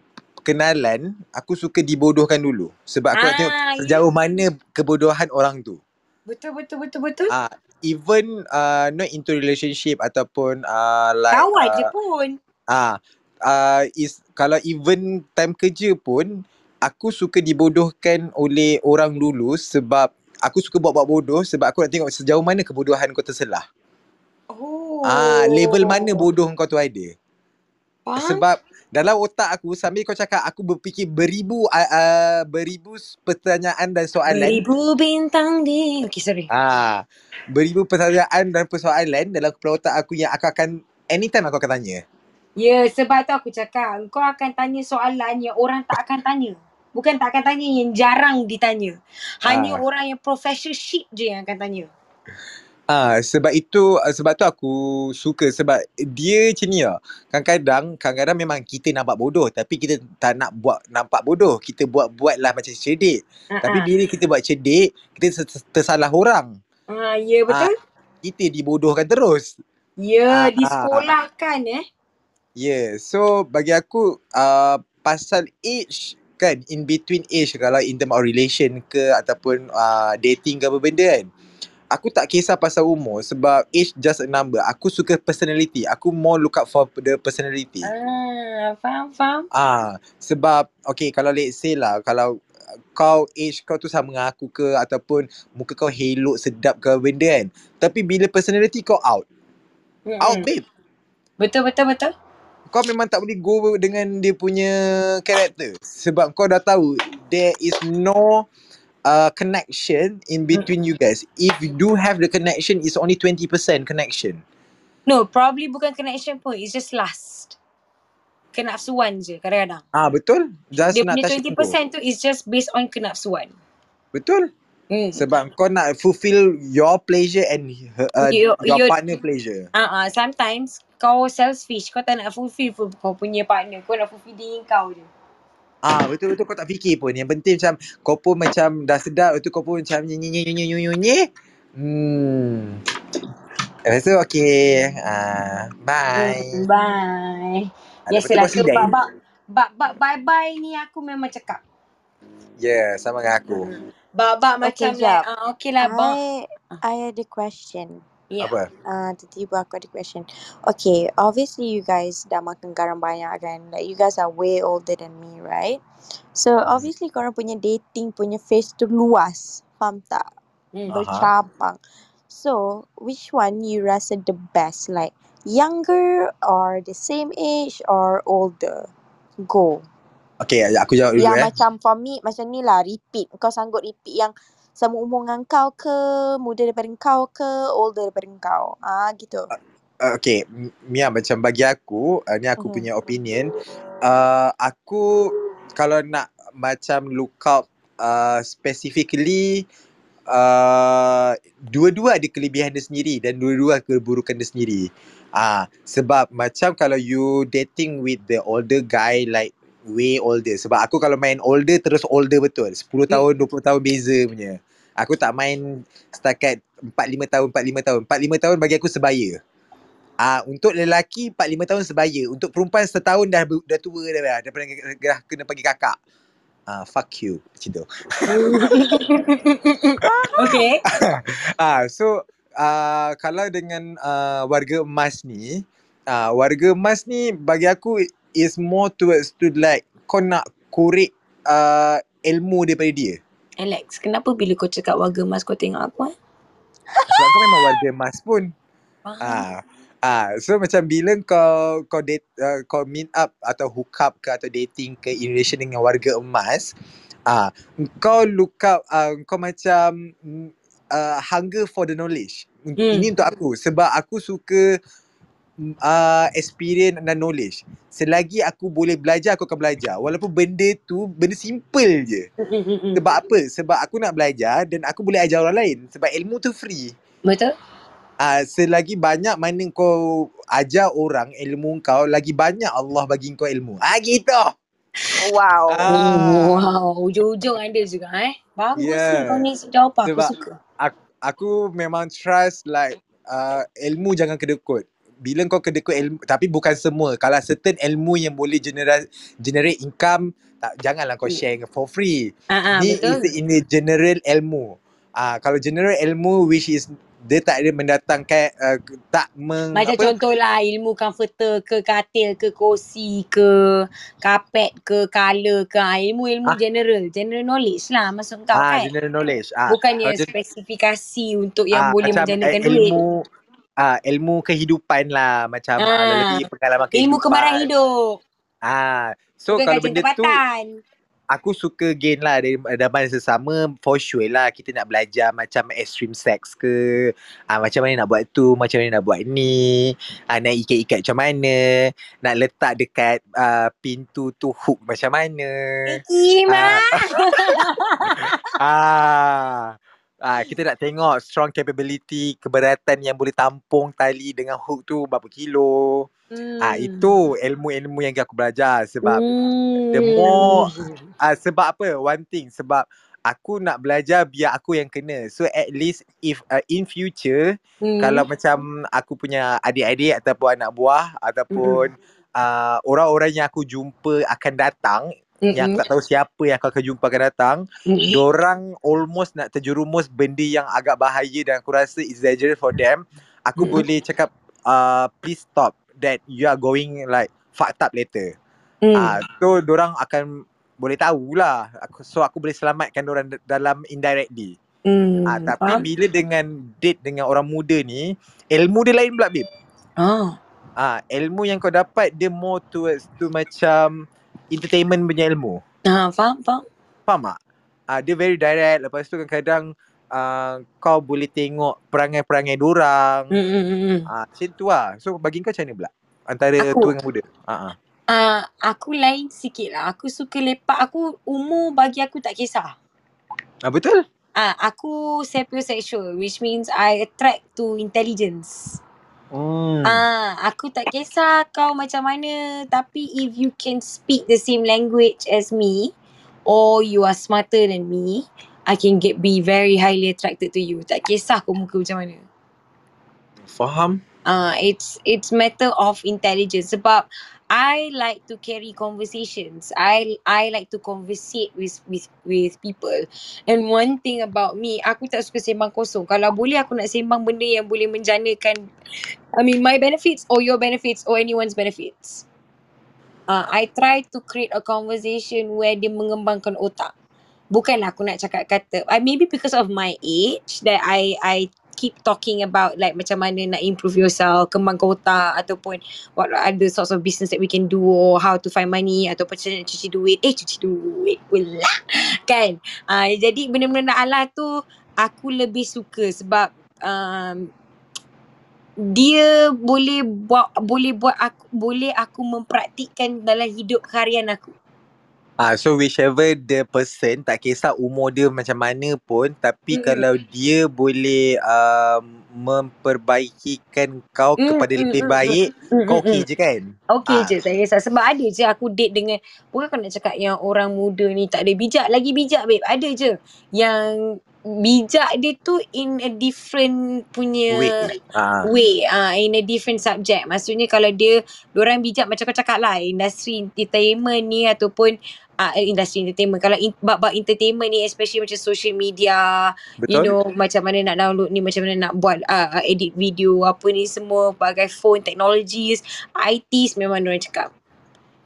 kenalan aku suka dibodohkan dulu sebab aku nak tengok Ah, sejauh mana kebodohan orang tu. Betul, betul, betul, betul. Ah, uh, even uh, not into relationship ataupun uh, like Kawan je uh, pun. ah uh, is kalau even time kerja pun aku suka dibodohkan oleh orang dulu sebab aku suka buat-buat bodoh sebab aku nak tengok sejauh mana kebodohan kau terselah. Oh. Ah, level mana bodoh kau tu ada. Faham? Sebab dalam otak aku sambil kau cakap aku berfikir beribu uh, uh, beribu pertanyaan dan soalan. Beribu bintang di... Okay, sorry. Ah, beribu pertanyaan dan persoalan dalam kepala otak aku yang aku akan anytime aku akan tanya. Ya, sebab tu aku cakap kau akan tanya soalan yang orang tak akan tanya. Bukan tak akan tanya yang jarang ditanya. Hanya Ah. orang yang professorship je yang akan tanya. Ah, sebab itu ah, sebab tu aku suka sebab dia macam ni lah. Kadang-kadang kadang-kadang memang kita nampak bodoh tapi kita tak nak buat nampak bodoh. Kita buat-buat lah macam cerdik. Tapi Uh-uh. bila kita buat cerdik, kita ter- tersalah orang. Ah, ya betul? Kita dibodohkan terus. Ya, Ah, disekolahkan eh. Yeah, so bagi aku uh, pasal age kan in between age kalau in term of relation ke ataupun uh, dating ke apa benda kan. Aku tak kisah pasal umur sebab age just a number. Aku suka personality. Aku more look out for the personality. Ah, faham, faham. Ah, sebab okay kalau let's say lah kalau kau age kau tu sama dengan aku ke ataupun muka kau helok sedap ke benda kan. Tapi bila personality kau out. Out Mm-mm. babe. Betul, betul, betul. kau memang tak boleh go dengan dia punya karakter sebab kau dah tahu there is no uh, connection in between you guys if you do have the connection it's only 20% connection No, probably bukan connection pun. It's just lust. Kenafsuan je kadang-kadang. ah betul just Dia nak punya touch 20% itu tu is just based on kenafsuan. betul Hmm. sebab kau nak fulfill your pleasure and her, uh, You- your you- partner pleasure Ah, uh, uh, sometimes kau selfish, kau tak nak fulfill fu- kau punya partner, kau nak fulfill diri kau je. Ah betul betul kau tak fikir pun. Yang penting macam kau pun macam dah sedap itu kau pun macam nyi nyi nyi nyi nyi nyi nyi. Hmm. Lepas tu okay. Ah bye. Hmm, bye. Biasalah betul tu kau bab bab bye bye ni aku memang cakap. Ya, yeah, sama dengan aku. Bab bab Okay, macam like ah okay lah bang. I I ada question. Yeah. Apa? Ah, uh, tiba-tiba aku ada question. Okay, obviously you guys dah makan garam banyak kan. Like you guys are way older than me, right? So obviously korang punya dating punya phase tu luas. Faham tak? Hmm. Aha. Bercabang. So, which one you rasa the best? Like younger or the same age or older? Go. Okay, aku jawab dulu Yang eh. macam for me macam ni lah repeat. Kau sanggup repeat yang sama umur dengan kau ke, muda daripada kau ke, older daripada kau. Ah gitu. Uh, okay, Mia macam bagi aku, uh, ni aku Mhm. punya opinion. Uh, aku kalau nak macam look out uh, specifically uh, dua-dua ada kelebihan dia sendiri dan dua-dua keburukan dia sendiri. Ah, sebab macam kalau you dating with the older guy like way older. Sebab aku kalau main older terus older betul. 10 tahun, 20 tahun beza punya. Aku tak main setakat 4-5 tahun, 4-5 tahun. 4-5 tahun bagi aku sebaya. Ah, untuk lelaki 4-5 tahun sebaya. Untuk perempuan setahun dah dah tua dah dah, dah, dah, dah kena panggil kakak. Ah, fuck you. Macam tu. Okay. Ah, so uh, kalau dengan uh, warga emas ni, uh, warga emas ni bagi aku is more towards to like kau nak korek uh, ilmu daripada dia. Alex, kenapa bila kau cakap warga emas kau tengok aku eh? Sebab kau memang warga emas pun. Ah, ah, so macam bila kau kau date uh, kau meet up atau hook up ke atau dating ke in relation dengan warga emas, ah, kau look up uh, kau macam uh, hunger for the knowledge. Hmm. Ini untuk aku sebab aku suka uh, experience dan knowledge. Selagi aku boleh belajar aku akan belajar. Walaupun benda tu benda simple je. Sebab apa? Sebab aku nak belajar dan aku boleh ajar orang lain. Sebab ilmu tu free. Betul? Ah, selagi banyak mana kau ajar orang ilmu kau, lagi banyak Allah bagi kau ilmu. Ah gitu. Wow. Ah. Wow, ujung-ujung ada juga eh. Bagus Yeah. kau ni jawapan aku Sebab suka. aku, aku memang trust like uh, ilmu jangan kedekut. Bila kau kedekut ilmu, tapi bukan semua. Kalau certain ilmu yang boleh generate generate income, tak janganlah kau share for free. Ah, ah, Ni betul. is in general ilmu. Ah, kalau general ilmu which is dia tak ada mendatangkan uh, tak meng, Macam apa contohlah ilmu comforter ke katil ke kursi ke kapet ke color ke ah, ilmu-ilmu Ah. general general knowledge lah maksud kau ah kan general knowledge. Ah bukannya gen- spesifikasi untuk yang ah boleh menjanakan eh, duit ilmu ah ilmu kehidupan lah macam ah, ah lebih pengalaman ilmu kembaran kehidupan. hidup. Ah so bukan kalau benda tu tempatan aku suka gain lah dari zaman sesama for sure lah kita nak belajar macam extreme sex ke ah, macam mana nak buat tu macam mana nak buat ni ah, nak ikat-ikat macam mana nak letak dekat ah, pintu tu hook macam mana. Ima ah, ah, ah, kita nak tengok strong capability keberatan yang boleh tampung tali dengan hook tu berapa kilo ah, hmm. itu ilmu-ilmu yang aku belajar sebab the Hmm. more Ah sebab apa? One thing sebab aku nak belajar biar aku yang kena. So at least if uh, in future Hmm. kalau macam aku punya adik-adik ataupun anak buah ataupun uh, orang-orang yang aku jumpa akan datang yang aku tak tahu siapa yang akan jumpa akan datang, Mm-mm. dorang almost nak terjerumus benda yang agak bahaya dan aku rasa exaggerate for them. Aku Mm-mm. boleh cakap uh, please stop that you are going like fucked up later. Ah, so dorang akan boleh tahulah. Aku so aku boleh selamatkan orang d- dalam indirectly. Hmm. Ah, tapi Faham? bila dengan date dengan orang muda ni, ilmu dia lain pula babe. Ah. Ah, ilmu yang kau dapat dia more towards tu macam entertainment punya ilmu. Ah, faham, faham. Faham tak? Ah, dia very direct. Lepas tu kadang-kadang uh, kau boleh tengok perangai-perangai dorang. Hmm, hmm, hmm, hmm. Ah, macam tu lah. So bagi kau macam mana pula? Antara Aku? tu dengan muda. Ah. Ah, aku lain sikit lah. Aku suka lepak. Aku umur bagi aku tak kisah. ah betul? Ah, aku sapiosexual which means I attract to intelligence. Hmm. Ah, aku tak kisah kau macam mana tapi if you can speak the same language as me or you are smarter than me, I can get be very highly attracted to you. Tak kisah kau muka macam mana. Faham? uh, it's it's matter of intelligence sebab I like to carry conversations. I I like to conversate with with with people. And one thing about me, aku tak suka sembang kosong. Kalau boleh aku nak sembang benda yang boleh menjanakan I mean my benefits or your benefits or anyone's benefits. Uh, I try to create a conversation where dia mengembangkan otak. Bukanlah aku nak cakap kata, I maybe because of my age that I I keep talking about like macam mana nak improve yourself, kembangkan otak ataupun what are the sorts of business that we can do or how to find money ataupun macam nak cuci duit. Eh cuci duit pula. kan? Uh, jadi benda-benda ala tu aku lebih suka sebab um, dia boleh buat boleh buat aku boleh aku mempraktikkan dalam hidup harian aku. Ah, so whichever the person tak kisah umur dia macam mana pun tapi Mm-mm. kalau dia boleh um, memperbaikikan kau Mm, kepada mm, lebih mm, baik mm, kau mm, okey mm. je kan? Okey Ah. je tak kisah sebab ada je aku date dengan bukan kau nak cakap yang orang muda ni tak ada bijak lagi bijak babe ada je yang bijak dia tu in a different punya Wait. Ah. way uh, in a different subject maksudnya kalau dia orang bijak macam kau cakap lah industri entertainment ni ataupun uh, industri entertainment. Kalau in, bab-bab entertainment ni especially macam social media you Betul? know macam mana nak download ni macam mana nak buat uh, edit video apa ni semua bagai phone technologies ITs memang orang cakap.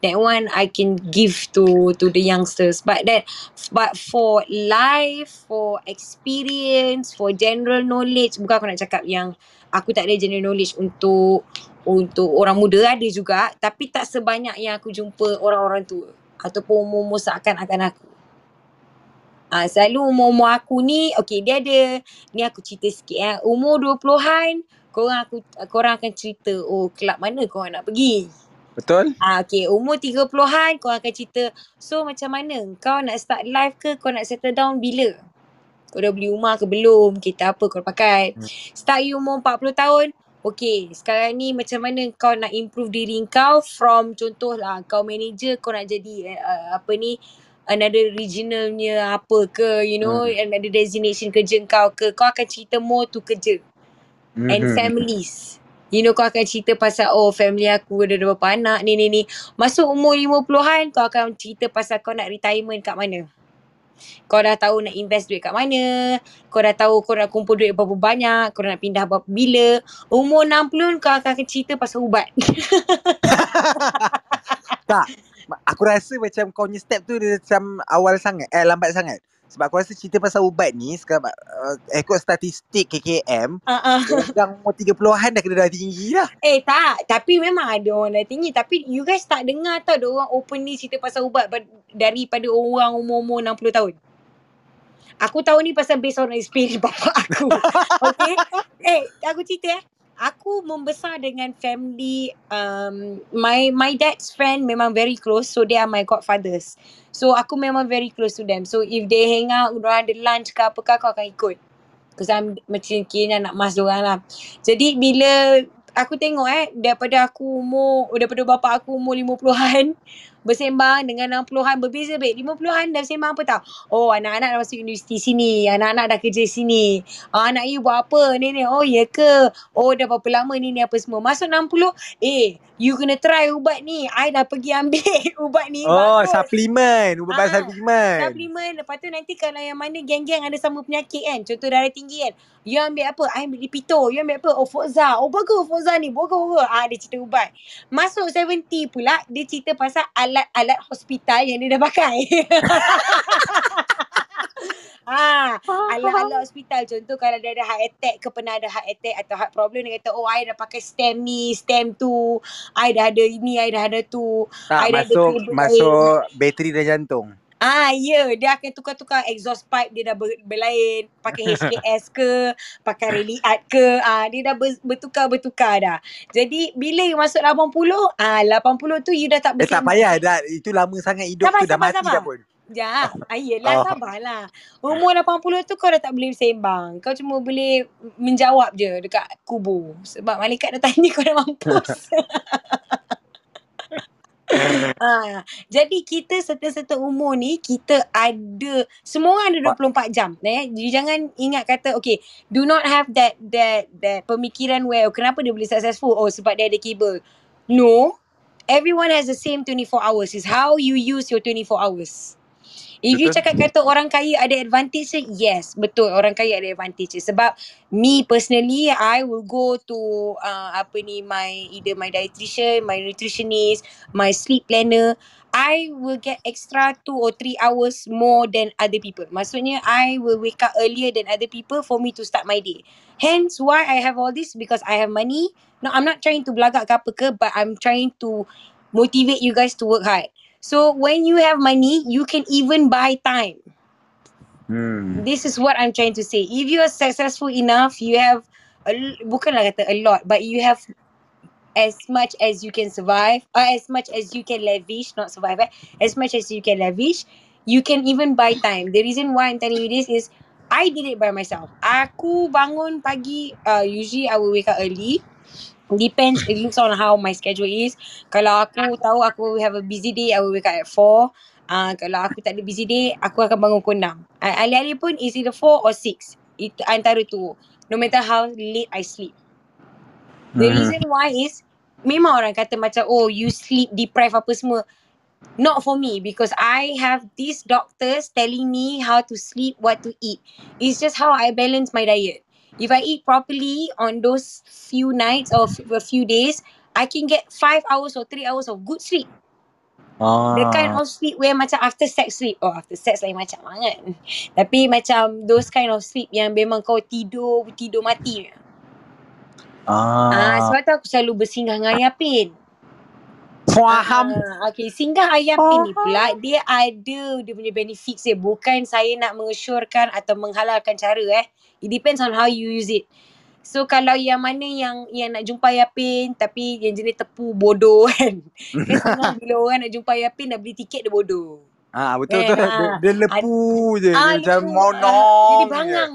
That one I can give to to the youngsters. But that but for life for experience for general knowledge bukan aku nak cakap yang aku tak ada general knowledge untuk untuk orang muda ada juga. Tapi tak sebanyak yang aku jumpa orang-orang tua ataupun umur-umur seakan-akan aku Ah, selalu umur-umur aku ni, okay dia ada, ni aku cerita sikit eh. Umur 20-an, korang aku korang akan cerita, oh kelab mana korang nak pergi. Betul? Ah, okay, umur 30-an korang akan cerita, so macam mana? Kau nak start life ke kau nak settle down bila? Kau dah beli rumah ke belum? Kereta apa kau pakai? Hmm. Start you umur 40 tahun, okay, sekarang ni macam mana kau nak improve diri kau from contohlah kau manager, kau nak jadi uh, apa ni, another regionalnya apa ke, you know, Hmm. another destination kerja kau ke, kau akan cerita more to kerja and Mhm. families. You know kau akan cerita pasal oh family aku ada berapa anak ni ni ni. Masuk umur 50-an kau akan cerita pasal kau nak retirement kat mana. Kau dah tahu nak invest duit kat mana. Kau dah tahu kau nak kumpul duit berapa banyak. Kau nak pindah berapa bila. Umur 60 kau akan cerita pasal ubat. Tak. Aku rasa macam kau punya step tu dia macam awal sangat. Eh lambat sangat. Sebab aku rasa cerita pasal ubat ni sekarang uh, ikut statistik KKM uh-uh. orang umur 30-an dah kena dah tinggi dah. Eh tak. Tapi memang ada orang dah tinggi. Tapi you guys tak dengar tau ada orang openly cerita pasal ubat daripada orang umur-umur 60 tahun. Aku tahu ni pasal based on experience bapak aku. Okay. eh, aku cerita eh. Aku membesar dengan family um, my my dad's friend memang very close so they are my godfathers. So aku memang very close to them. So if they hang out, orang ada lunch ke apa ke aku akan ikut. Because I'm macam kira anak mas diorang lah. Jadi bila aku tengok eh daripada aku umur daripada bapak aku umur 50-an bersembang dengan 60-an berbeza babe. 50-an dah bersembang apa tau? Oh anak-anak dah masuk universiti sini, anak-anak dah kerja sini. Ah, anak you buat apa ni ni? Oh ya ke? Oh dah berapa lama ni ni apa semua. Masuk 60, eh you kena try ubat ni. I dah pergi ambil ubat ni Oh, bagus. suplemen. Ubat Ah, suplemen. Supplement. Lepas tu nanti kalau yang mana geng-geng ada sama penyakit kan. Contoh darah tinggi kan. You ambil apa? I ambil Lipito. You ambil apa? Oh, Forza. Oh, bagus Forza ni. Bagus, bagus. Ah, dia cerita ubat. Masuk 70 pula, dia cerita pasal alat-alat hospital yang dia dah pakai. Ah, alat-alat hospital contoh kalau dia ada heart attack ke pernah ada heart attack atau heart problem dia kata oh I dah pakai stem ni, stem tu. I dah ada ini, I dah ada tu. Tak I dah ada masuk lain. masuk bateri dan jantung. Ah, ya, dia akan tukar-tukar exhaust pipe dia dah ber, berlain, pakai HKS ke, pakai rally art ke, ah dia dah ber, bertukar-bertukar dah. Jadi bila you masuk 80, ah 80 tu you dah tak Eh tak payah dah itu lama sangat hidup Sabar, tu dah sabar, mati sabar. dah pun. Ya, ah, yelah Oh. sabarlah. Umur 80 tu kau dah tak boleh sembang. Kau cuma boleh menjawab je dekat kubur. Sebab malaikat dah tanya kau dah mampus. ha, jadi kita serta-serta umur ni kita ada semua orang ada 24 jam eh. You jangan ingat kata okay, do not have that that that pemikiran where oh, kenapa dia boleh successful? Oh sebab dia ada kabel. No. Everyone has the same 24 hours. Is how you use your 24 hours. If you cakap kata orang kaya ada advantage yes, betul orang kaya ada advantage. Sebab me personally, I will go to uh, apa ni my either my dietitian, my nutritionist, my sleep planner. I will get extra two or three hours more than other people. Maksudnya I will wake up earlier than other people for me to start my day. Hence why I have all this because I have money. No, I'm not trying to belagak ke apa ke, but I'm trying to motivate you guys to work hard. So when you have money, you can even buy time. Hmm. This is what I'm trying to say. If you are successful enough, you have a, bukanlah kata a lot, but you have as much as you can survive, or as much as you can lavish, not survive, eh? as much as you can lavish, you can even buy time. The reason why I'm telling you this is I did it by myself. Aku bangun pagi, uh, usually I will wake up early. Depends, it looks on how my schedule is. Kalau aku tahu aku have a busy day, I will wake up at 4. Uh, kalau aku tak ada busy day, aku akan bangun pukul 6. Uh, alih-alih pun is either 4 or 6. Itu antara tu. No matter how late I sleep. The Mhm. reason why is memang orang kata macam oh you sleep deprived apa semua. Not for me because I have these doctors telling me how to sleep, what to eat. It's just how I balance my diet. If I eat properly on those few nights or a few days, I can get 5 hours or 3 hours of good sleep. The kind Ah. of sleep where macam after sex sleep. Oh after sex lain macam kan. Tapi macam those kind of sleep yang memang kau tidur, tidur mati. Ah, Ah. sebab tu aku selalu bersinggah dengan Ayapin. Faham. Ah, okay, singgah Ayapin ni pula dia ada dia punya benefits dia. Bukan saya nak mengesyorkan atau menghalalkan cara eh. It depends on how you use it. So kalau yang mana yang yang nak jumpa Ayapin tapi yang jenis tepu bodoh kan. Kan bila orang nak jumpa Ayapin dah beli tiket dia bodoh. Ah betul Kan? betul. Dia, Ah, dia lepu je. ah, dia macam mau Ah, jadi je. bangang.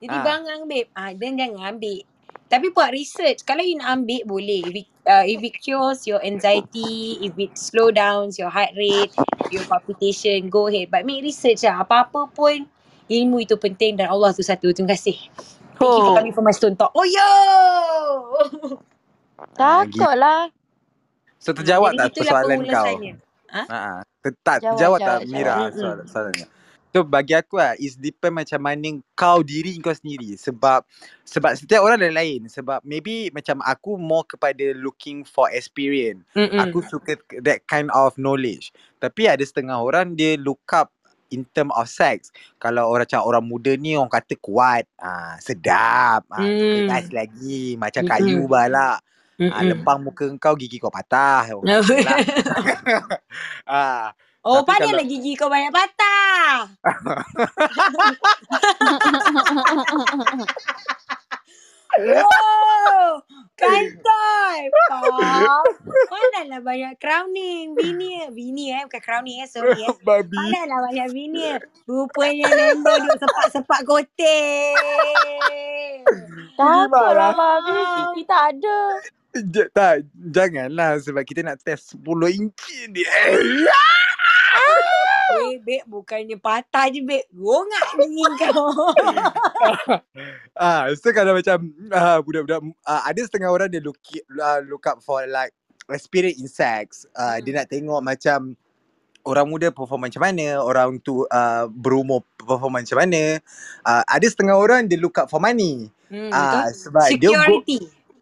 Jadi Ah. bangang babe. Ah, then jangan ambil. Tapi buat research. Kalau you nak ambil boleh. Uh, if it cures your anxiety, if it slow down your heart rate, your palpitation, go ahead. But make research lah. Apa-apa pun ilmu itu penting dan Allah tu satu. Terima kasih. Thank you for Oh. coming for my stone talk. Oh yo! Ah. Takutlah. So terjawab jadi tak persoalan kau? Ha? Ha ah. Tak Jawab, terjawab tak jawab, Mira jawab. soal, Mm-mm. soalannya. So bagi aku lah is depend macam mana kau diri kau sendiri sebab sebab setiap orang lain-lain sebab maybe macam aku more kepada looking for experience. Mm-mm. Aku suka that kind of knowledge. Tapi ada setengah orang dia look up in term of sex. Kalau orang macam orang muda ni orang kata kuat, ah sedap, ah keras Mm. lagi macam Mm-mm. kayu balak. Ah Mm-mm. lempang muka kau gigi kau patah. Lah. ah Oh, tapi pandai kalau lah gigi kau banyak patah. Wow, kantoi. Pau. Pandailah banyak crowning. Veneer. Veneer eh. Bukan crowning eh. Sorry eh. babi. Pandailah banyak veneer. Rupanya member duk sepak-sepak kotek. Takutlah marah. Mami. Kiki tak ada. J- tak, janganlah sebab kita nak test 10 inci ni. Eh, Beb. Bukannya patah je, Beb. Rongak gigi kau. ah, so kalau macam ah, budak-budak ah, ada setengah orang dia look uh, look up for like experience in sex. Ah, Hmm. dia nak tengok macam orang muda perform macam mana, orang tu uh, berumur perform macam mana. Ah, ada setengah orang dia look up for money. Hmm. Ah, sebab dia go Security.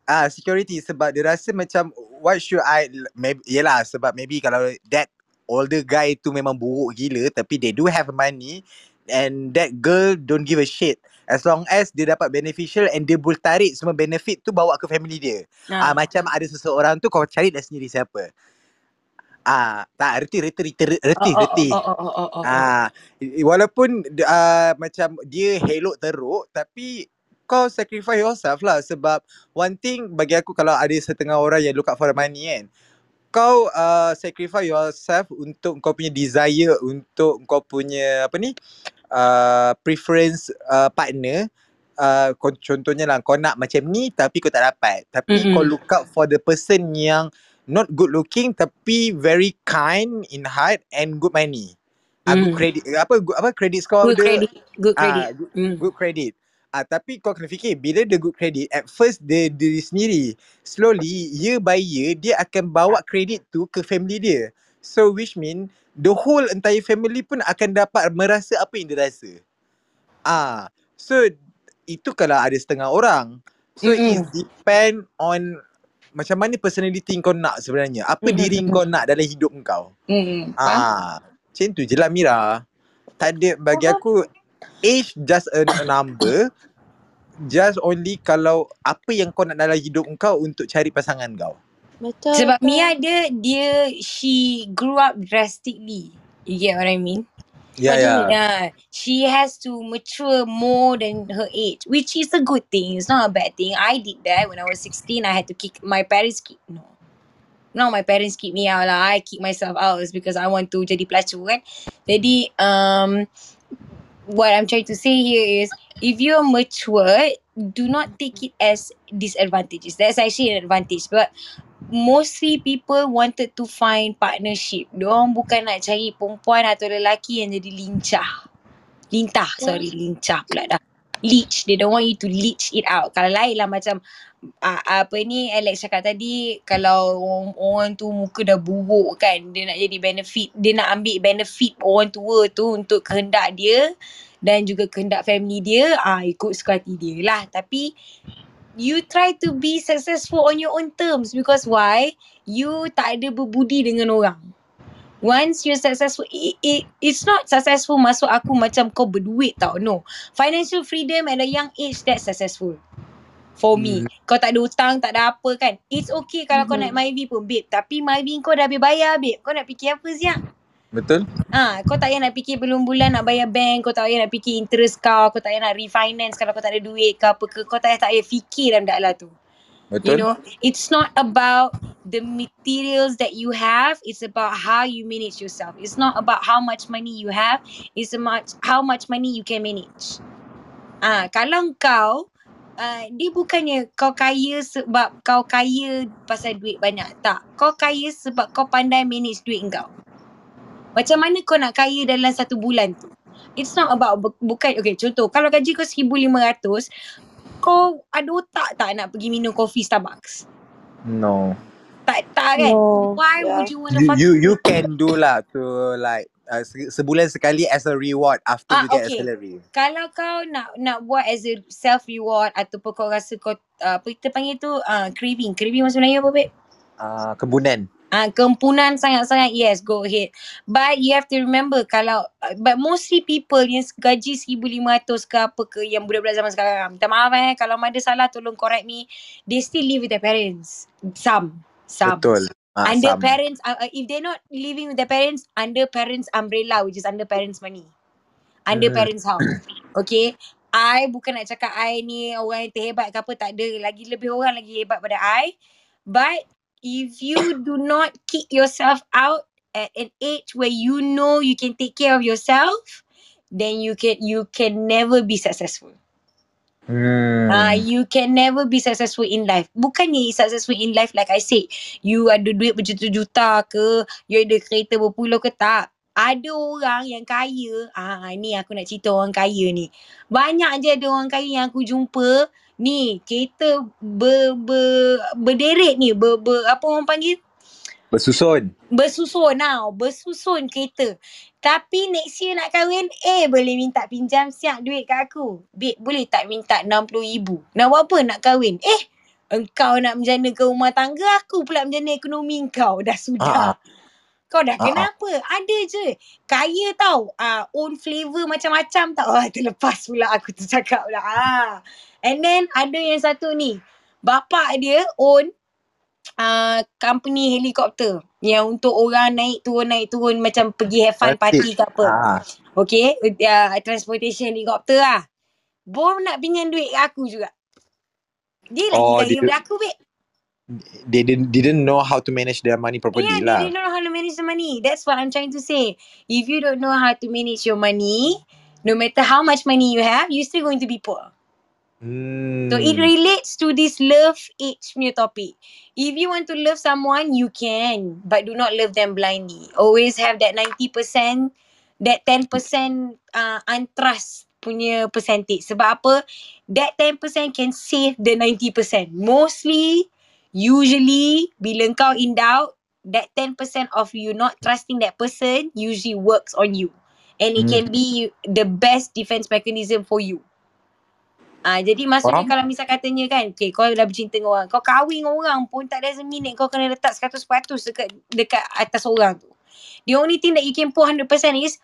Ah security sebab dia rasa macam what should I maybe yelah sebab maybe kalau that older guy tu memang buruk gila tapi they do have money and that girl don't give a shit as long as dia dapat beneficial and dia boleh tarik semua benefit tu bawa ke family dia. Ah Ha. macam ada seseorang tu kau cari dah sendiri siapa. Ah tak reti reti reti reti oh, reti. oh, oh, oh, oh, oh, oh. Ah i- walaupun uh, macam dia helok teruk tapi kau sacrifice yourself lah sebab one thing bagi aku kalau ada setengah orang yang look out for the money kan kau uh, sacrifice yourself untuk kau punya desire untuk kau punya apa ni uh, preference uh, partner uh, kau, contohnya lah kau nak macam ni tapi kau tak dapat tapi Mm-mm. kau look out for the person yang not good looking tapi very kind in heart and good money ah good Mm. credit apa good, apa credit score Good dia credit. Good credit. ah good, Mm. good credit ah tapi kau kena fikir bila dia good credit at first dia diri sendiri slowly year by year dia akan bawa credit tu ke family dia so which mean the whole entire family pun akan dapat merasa apa yang dia rasa. Ah, so itu kalau ada setengah orang. So Mm-mm. it depend on macam mana personality kau nak sebenarnya. Apa Mhm, diri kau nak dalam hidup kau. Hmm. Faham? Ah, macam tu je lah Mira. Tak ada bagi aku age just a, a number. Just only kalau apa yang kau nak dalam hidup kau untuk cari pasangan kau. Betul. Sebab. Mia dia dia she grew up drastically. You get what I mean? Ya ya. mean? Yeah. She has to mature more than her age, which is a good thing. It's not a bad thing. I did that when I was 16. I had to kick my parents kick no. Not my parents kick me out lah. I kick myself out is because I want to jadi pelacur kan. Jadi um what I'm trying to say here is if you're matured, do not take it as disadvantages. That's actually an advantage. But mostly people wanted to find partnership. Diorang bukan nak cari perempuan atau lelaki yang jadi lincah. Lintah, sorry, lincah pula dah. Leech. They don't want you to leech it out. Kalau lain lah macam uh, apa ni Alex cakap tadi kalau orang, orang tu muka dah buruk kan dia nak jadi benefit dia nak ambil benefit orang tua tu untuk kehendak dia dan juga kehendak family dia ah ikut suka hati dia lah tapi you try to be successful on your own terms because why you tak ada berbudi dengan orang Once you're successful, it, it, it's not successful masuk aku macam kau berduit tau. No. Financial freedom at a young age, that's successful. For me. Hmm. Kau tak ada hutang, tak ada apa kan. It's okay kalau kau Mhm. naik Myvi pun, babe. Tapi Myvi kau dah habis bayar, babe. Kau nak fikir apa siap? Betul? Ha, kau tak payah nak fikir belum bulan nak bayar bank, kau tak payah nak fikir interest kau, kau tak payah nak refinance kalau kau tak ada duit ke apa ke, kau tak payah, tak payah fikir dalam dakwah tu. You Betul? know, it's not about the materials that you have, it's about how you manage yourself. It's not about how much money you have, it's about how much money you can manage. Ah, kalau kau uh, dia bukannya kau kaya sebab kau kaya pasal duit banyak. Tak. Kau kaya sebab kau pandai manage duit kau. Macam mana kau nak kaya dalam satu bulan tu? It's not about bu- bukan okay contoh kalau gaji kau 1500 kau ada otak tak nak pergi minum kopi Starbucks? No. Tak tak kan? No. Why Yeah. would you want to You you you can do lah to like uh, se- sebulan sekali as a reward after Ah, you get okay. a salary. kalau kau nak nak buat as a self reward ataupun kau rasa kau uh, apa kita panggil tu uh, craving. Craving maksud Melayu apa babe? Uh, kebunan. Ah, kempunan sangat-sangat yes go ahead. But you have to remember kalau uh, but mostly people yang gaji 1500 ke apa ke yang budak-budak zaman sekarang minta maaf eh kalau ada salah tolong correct me they still live with their parents. Some. Some. Betul. Uh, under some. parents uh, uh, if they're not living with their parents under parents umbrella which is under parents money. Under Hmm. parents house. Okay? I bukan nak cakap I ni orang yang terhebat ke apa tak ada. Lagi lebih orang lagi hebat pada I. But if you do not kick yourself out at an age where you know you can take care of yourself then you can you can never be successful Hmm. Ah, you can never be successful in life. Bukannya successful in life like I said, you ada duit berjuta-juta ke, you ada kereta berpuluh ke tak. Ada orang yang kaya, ah ni aku nak cerita orang kaya ni. Banyak je ada orang kaya yang aku jumpa, ni kereta ber, ber, berderet ni, ber, ber, apa orang panggil? Bersusun. Bersusun tau, bersusun kereta. Tapi next year nak kahwin, eh boleh minta pinjam siap duit kat aku. Babe, boleh tak minta RM60,000? Nak buat apa nak kahwin? Eh, engkau nak menjana ke rumah tangga, aku pula menjana ekonomi kau. Dah Ah, sudah. Kau dah ah, ah. kenapa? Ada je. Kaya tau. Ah, own flavour macam-macam tau. Ah, terlepas pula aku tercakap pula. Ah. And then ada yang satu ni. Bapak dia own uh, company helikopter yang untuk orang naik turun naik turun macam pergi have fun party ke apa. Ah. Okay, uh, transportation helikopter lah. Bom nak pinjam duit aku juga. Dia lagi Oh, kaya dia aku, babe. They didn't didn't know how to manage their money properly Yeah, lah. they don't know how to manage the money. That's what I'm trying to say. If you don't know how to manage your money, no matter how much money you have, you're still going to be poor. Hmm. So it relates to this love age punya topic. If you want to love someone, you can. But do not love them blindly. Always have that 90%, that 10% uh, untrust punya percentage. Sebab apa? That 10% can save the 90%. Mostly, usually, bila kau in doubt, that 10% of you not trusting that person usually works on you. And it Hmm. can be the best defense mechanism for you. Ah, jadi maksudnya Faham? kalau misal katanya kan, okay, kau dah bercinta dengan orang, kau kahwin dengan orang pun tak doesn't mean that kau kena letak 100% dekat dekat atas orang tu. The only thing that you can put 100% is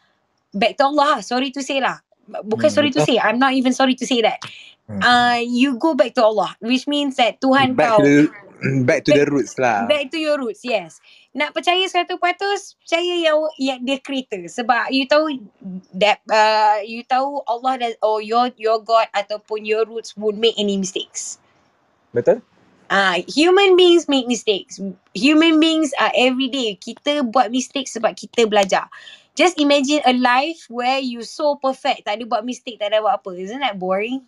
back to Allah lah. Sorry to say lah. Bukan Hmm, sorry to say. I'm not even sorry to say that. Hmm. Uh, you go back to Allah. Which means that Tuhan Back kau to back to the roots lah. back to your roots yes nak percaya 100% percaya yang yang dia creator sebab you tahu that uh, you tahu Allah dan or your your God ataupun your roots won't make any mistakes Betul? Ah, uh, human beings make mistakes. Human beings are every day kita buat mistakes sebab kita belajar. Just imagine a life where you so perfect, tak ada buat mistake, tak ada buat apa. Isn't that boring?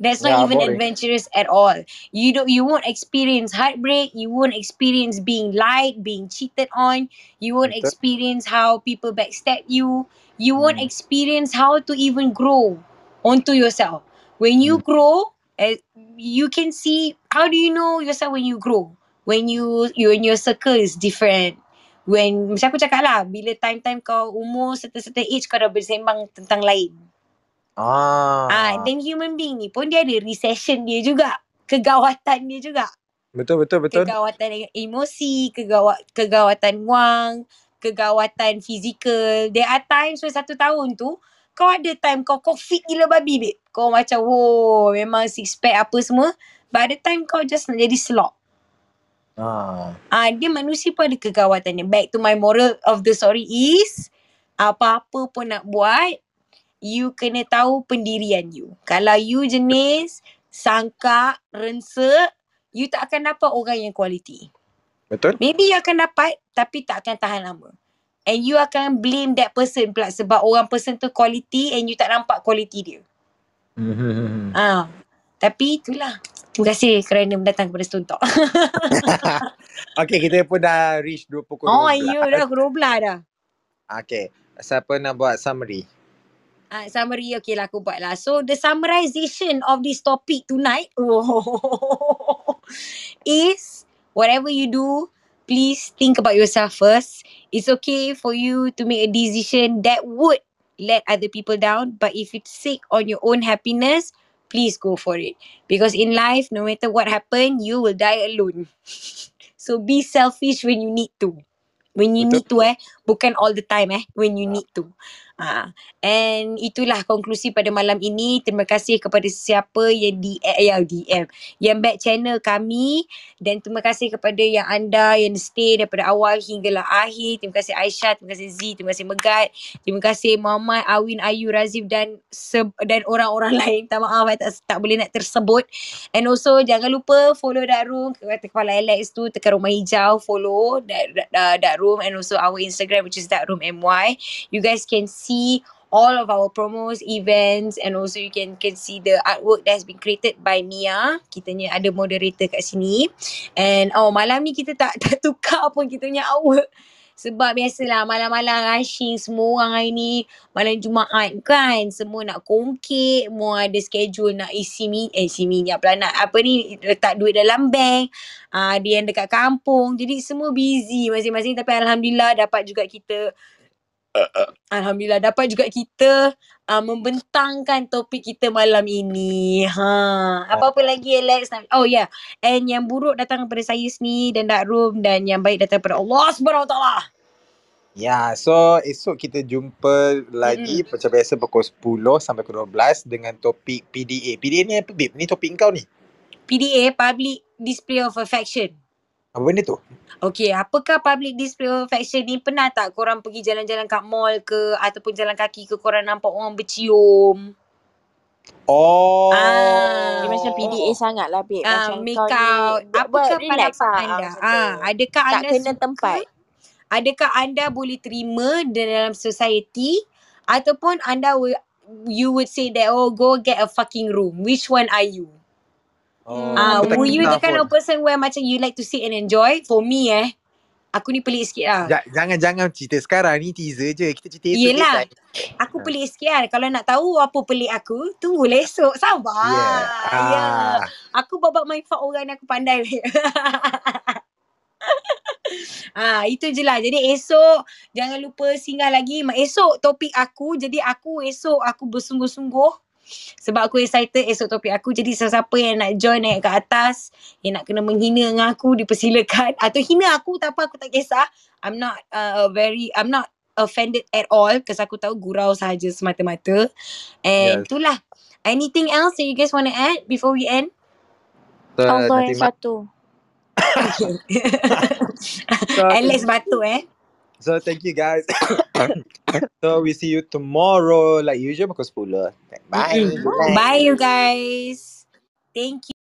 That's not Yeah, even boring. adventurous at all. You don't you won't experience heartbreak, you won't experience being lied, being cheated on, you won't Betul. experience how people backstab you, you won't Hmm. experience how to even grow onto yourself. When you Hmm. grow, eh, you can see how do you know yourself when you grow? When you you when your circle is different. When macam aku cakap lah, bila time-time kau umur certain-certain age kau dah bersembang tentang lain. Ah, Ah. then human being ni pun dia ada recession dia juga. Kegawatan dia juga. Betul betul betul. Kegawatan dengan emosi, kegawat kegawatan wang, kegawatan fizikal. There are times when satu tahun tu kau ada time kau kau fit gila babi babe. Kau macam oh memang six pack apa semua. But ada time kau just nak jadi slog. Ah. Ah, dia manusia pun ada kegawatannya. Back to my moral of the story is apa-apa pun nak buat, you kena tahu pendirian you. Kalau you jenis sangka, rensek, you tak akan dapat orang yang quality. Betul? Maybe you akan dapat tapi tak akan tahan lama. And you akan blame that person pula sebab orang person tu quality and you tak nampak quality dia. Hmm. Ah, tapi itulah. Terima kasih kerana datang kepada Stone Talk. okay, kita pun dah reach 20 pukul oh, 12. ya dah pukul 12 dah. Okay. Siapa nak buat summary? Uh, summary okay lah aku buat lah. So the summarization of this topic tonight is whatever you do, please think about yourself first. It's okay for you to make a decision that would let other people down, but if it's sake on your own happiness, please go for it. Because in life, no matter what happen, you will die alone. so be selfish when you need to. When you Betul. need to eh, bukan all the time eh, when you need to. Ah, and itulah konklusi pada malam ini. Terima kasih kepada siapa yang di eh, yang DM, yang back channel kami dan terima kasih kepada yang anda yang stay daripada awal hinggalah akhir. Terima kasih Aisyah, terima kasih Z, terima kasih Megat, terima kasih Muhammad, Awin, Ayu, Razif dan se- dan orang-orang lain. Tak maaf eh, tak, tak boleh nak tersebut. And also jangan lupa follow room kata kepala Alex tu tekan rumah hijau follow uh, room and also our Instagram which is that room MY. You guys can see all of our promos, events and also you can can see the artwork that has been created by Mia. Kitanya ada moderator kat sini. And oh malam ni kita tak tak tukar pun kita punya artwork. Sebab biasalah malam-malam rushing semua orang hari ni malam Jumaat kan semua nak kongkek, semua ada schedule nak isi mi eh isi minyak pula nak apa ni letak duit dalam bank. Ah uh, yang dekat kampung. Jadi semua busy masing-masing tapi alhamdulillah dapat juga kita Alhamdulillah dapat juga kita uh, membentangkan topik kita malam ini. Ha, apa-apa lagi Alex? Oh ya, yeah. and yang buruk datang daripada saya sendiri dan Dark Room dan yang baik datang daripada Allah Subhanahu Wa Taala. Ya, so esok kita jumpa lagi macam biasa pukul 10 sampai pukul 12 dengan topik PDA. PDA ni apa, Bib? Ni topik kau ni. PDA Public Display of Affection. Apa benda tu? Okey, apakah public display of affection ni? Pernah tak korang pergi jalan-jalan kat mall ke ataupun jalan kaki ke korang nampak orang bercium? Oh. Ah. Dia macam PDA sangat lah babe. Ah, macam make ni out. buat Apakah pandangan lah. anda? Ah, adakah tak anda kena suka? tempat. Adakah anda boleh terima dalam society ataupun anda will, you would say that oh go get a fucking room. Which one are you? Oh, Ah, tak were you the kind of person where macam you like to sit and enjoy? For me eh, aku ni pelik sikit lah. Ja- Jangan-jangan cerita sekarang ni teaser je. Kita cerita esok Yelah. je. Aku pelik sikit kan. Kalau nak tahu apa pelik aku, tunggulah esok. Sabar. Yeah. Ya. Ah. Aku babak main fuck orang ni aku pandai. Ah, itu je lah. Jadi esok jangan lupa singgah lagi. Esok topik aku. Jadi aku esok aku bersungguh-sungguh. Sebab aku excited esok topik aku. Jadi siapa-siapa yang nak join naik ke atas. Yang nak kena menghina dengan aku dipersilakan. Atau hina aku tak apa aku tak kisah. I'm not uh, very, I'm not offended at all. Because aku tahu gurau sahaja semata-mata. And Yes. itulah. Anything else that you guys want to add before we end? So, Allah yang satu. Alex Batu eh. So thank you guys. so we see you tomorrow like usual pukul 10. Bye. Bye you guys. Thank you.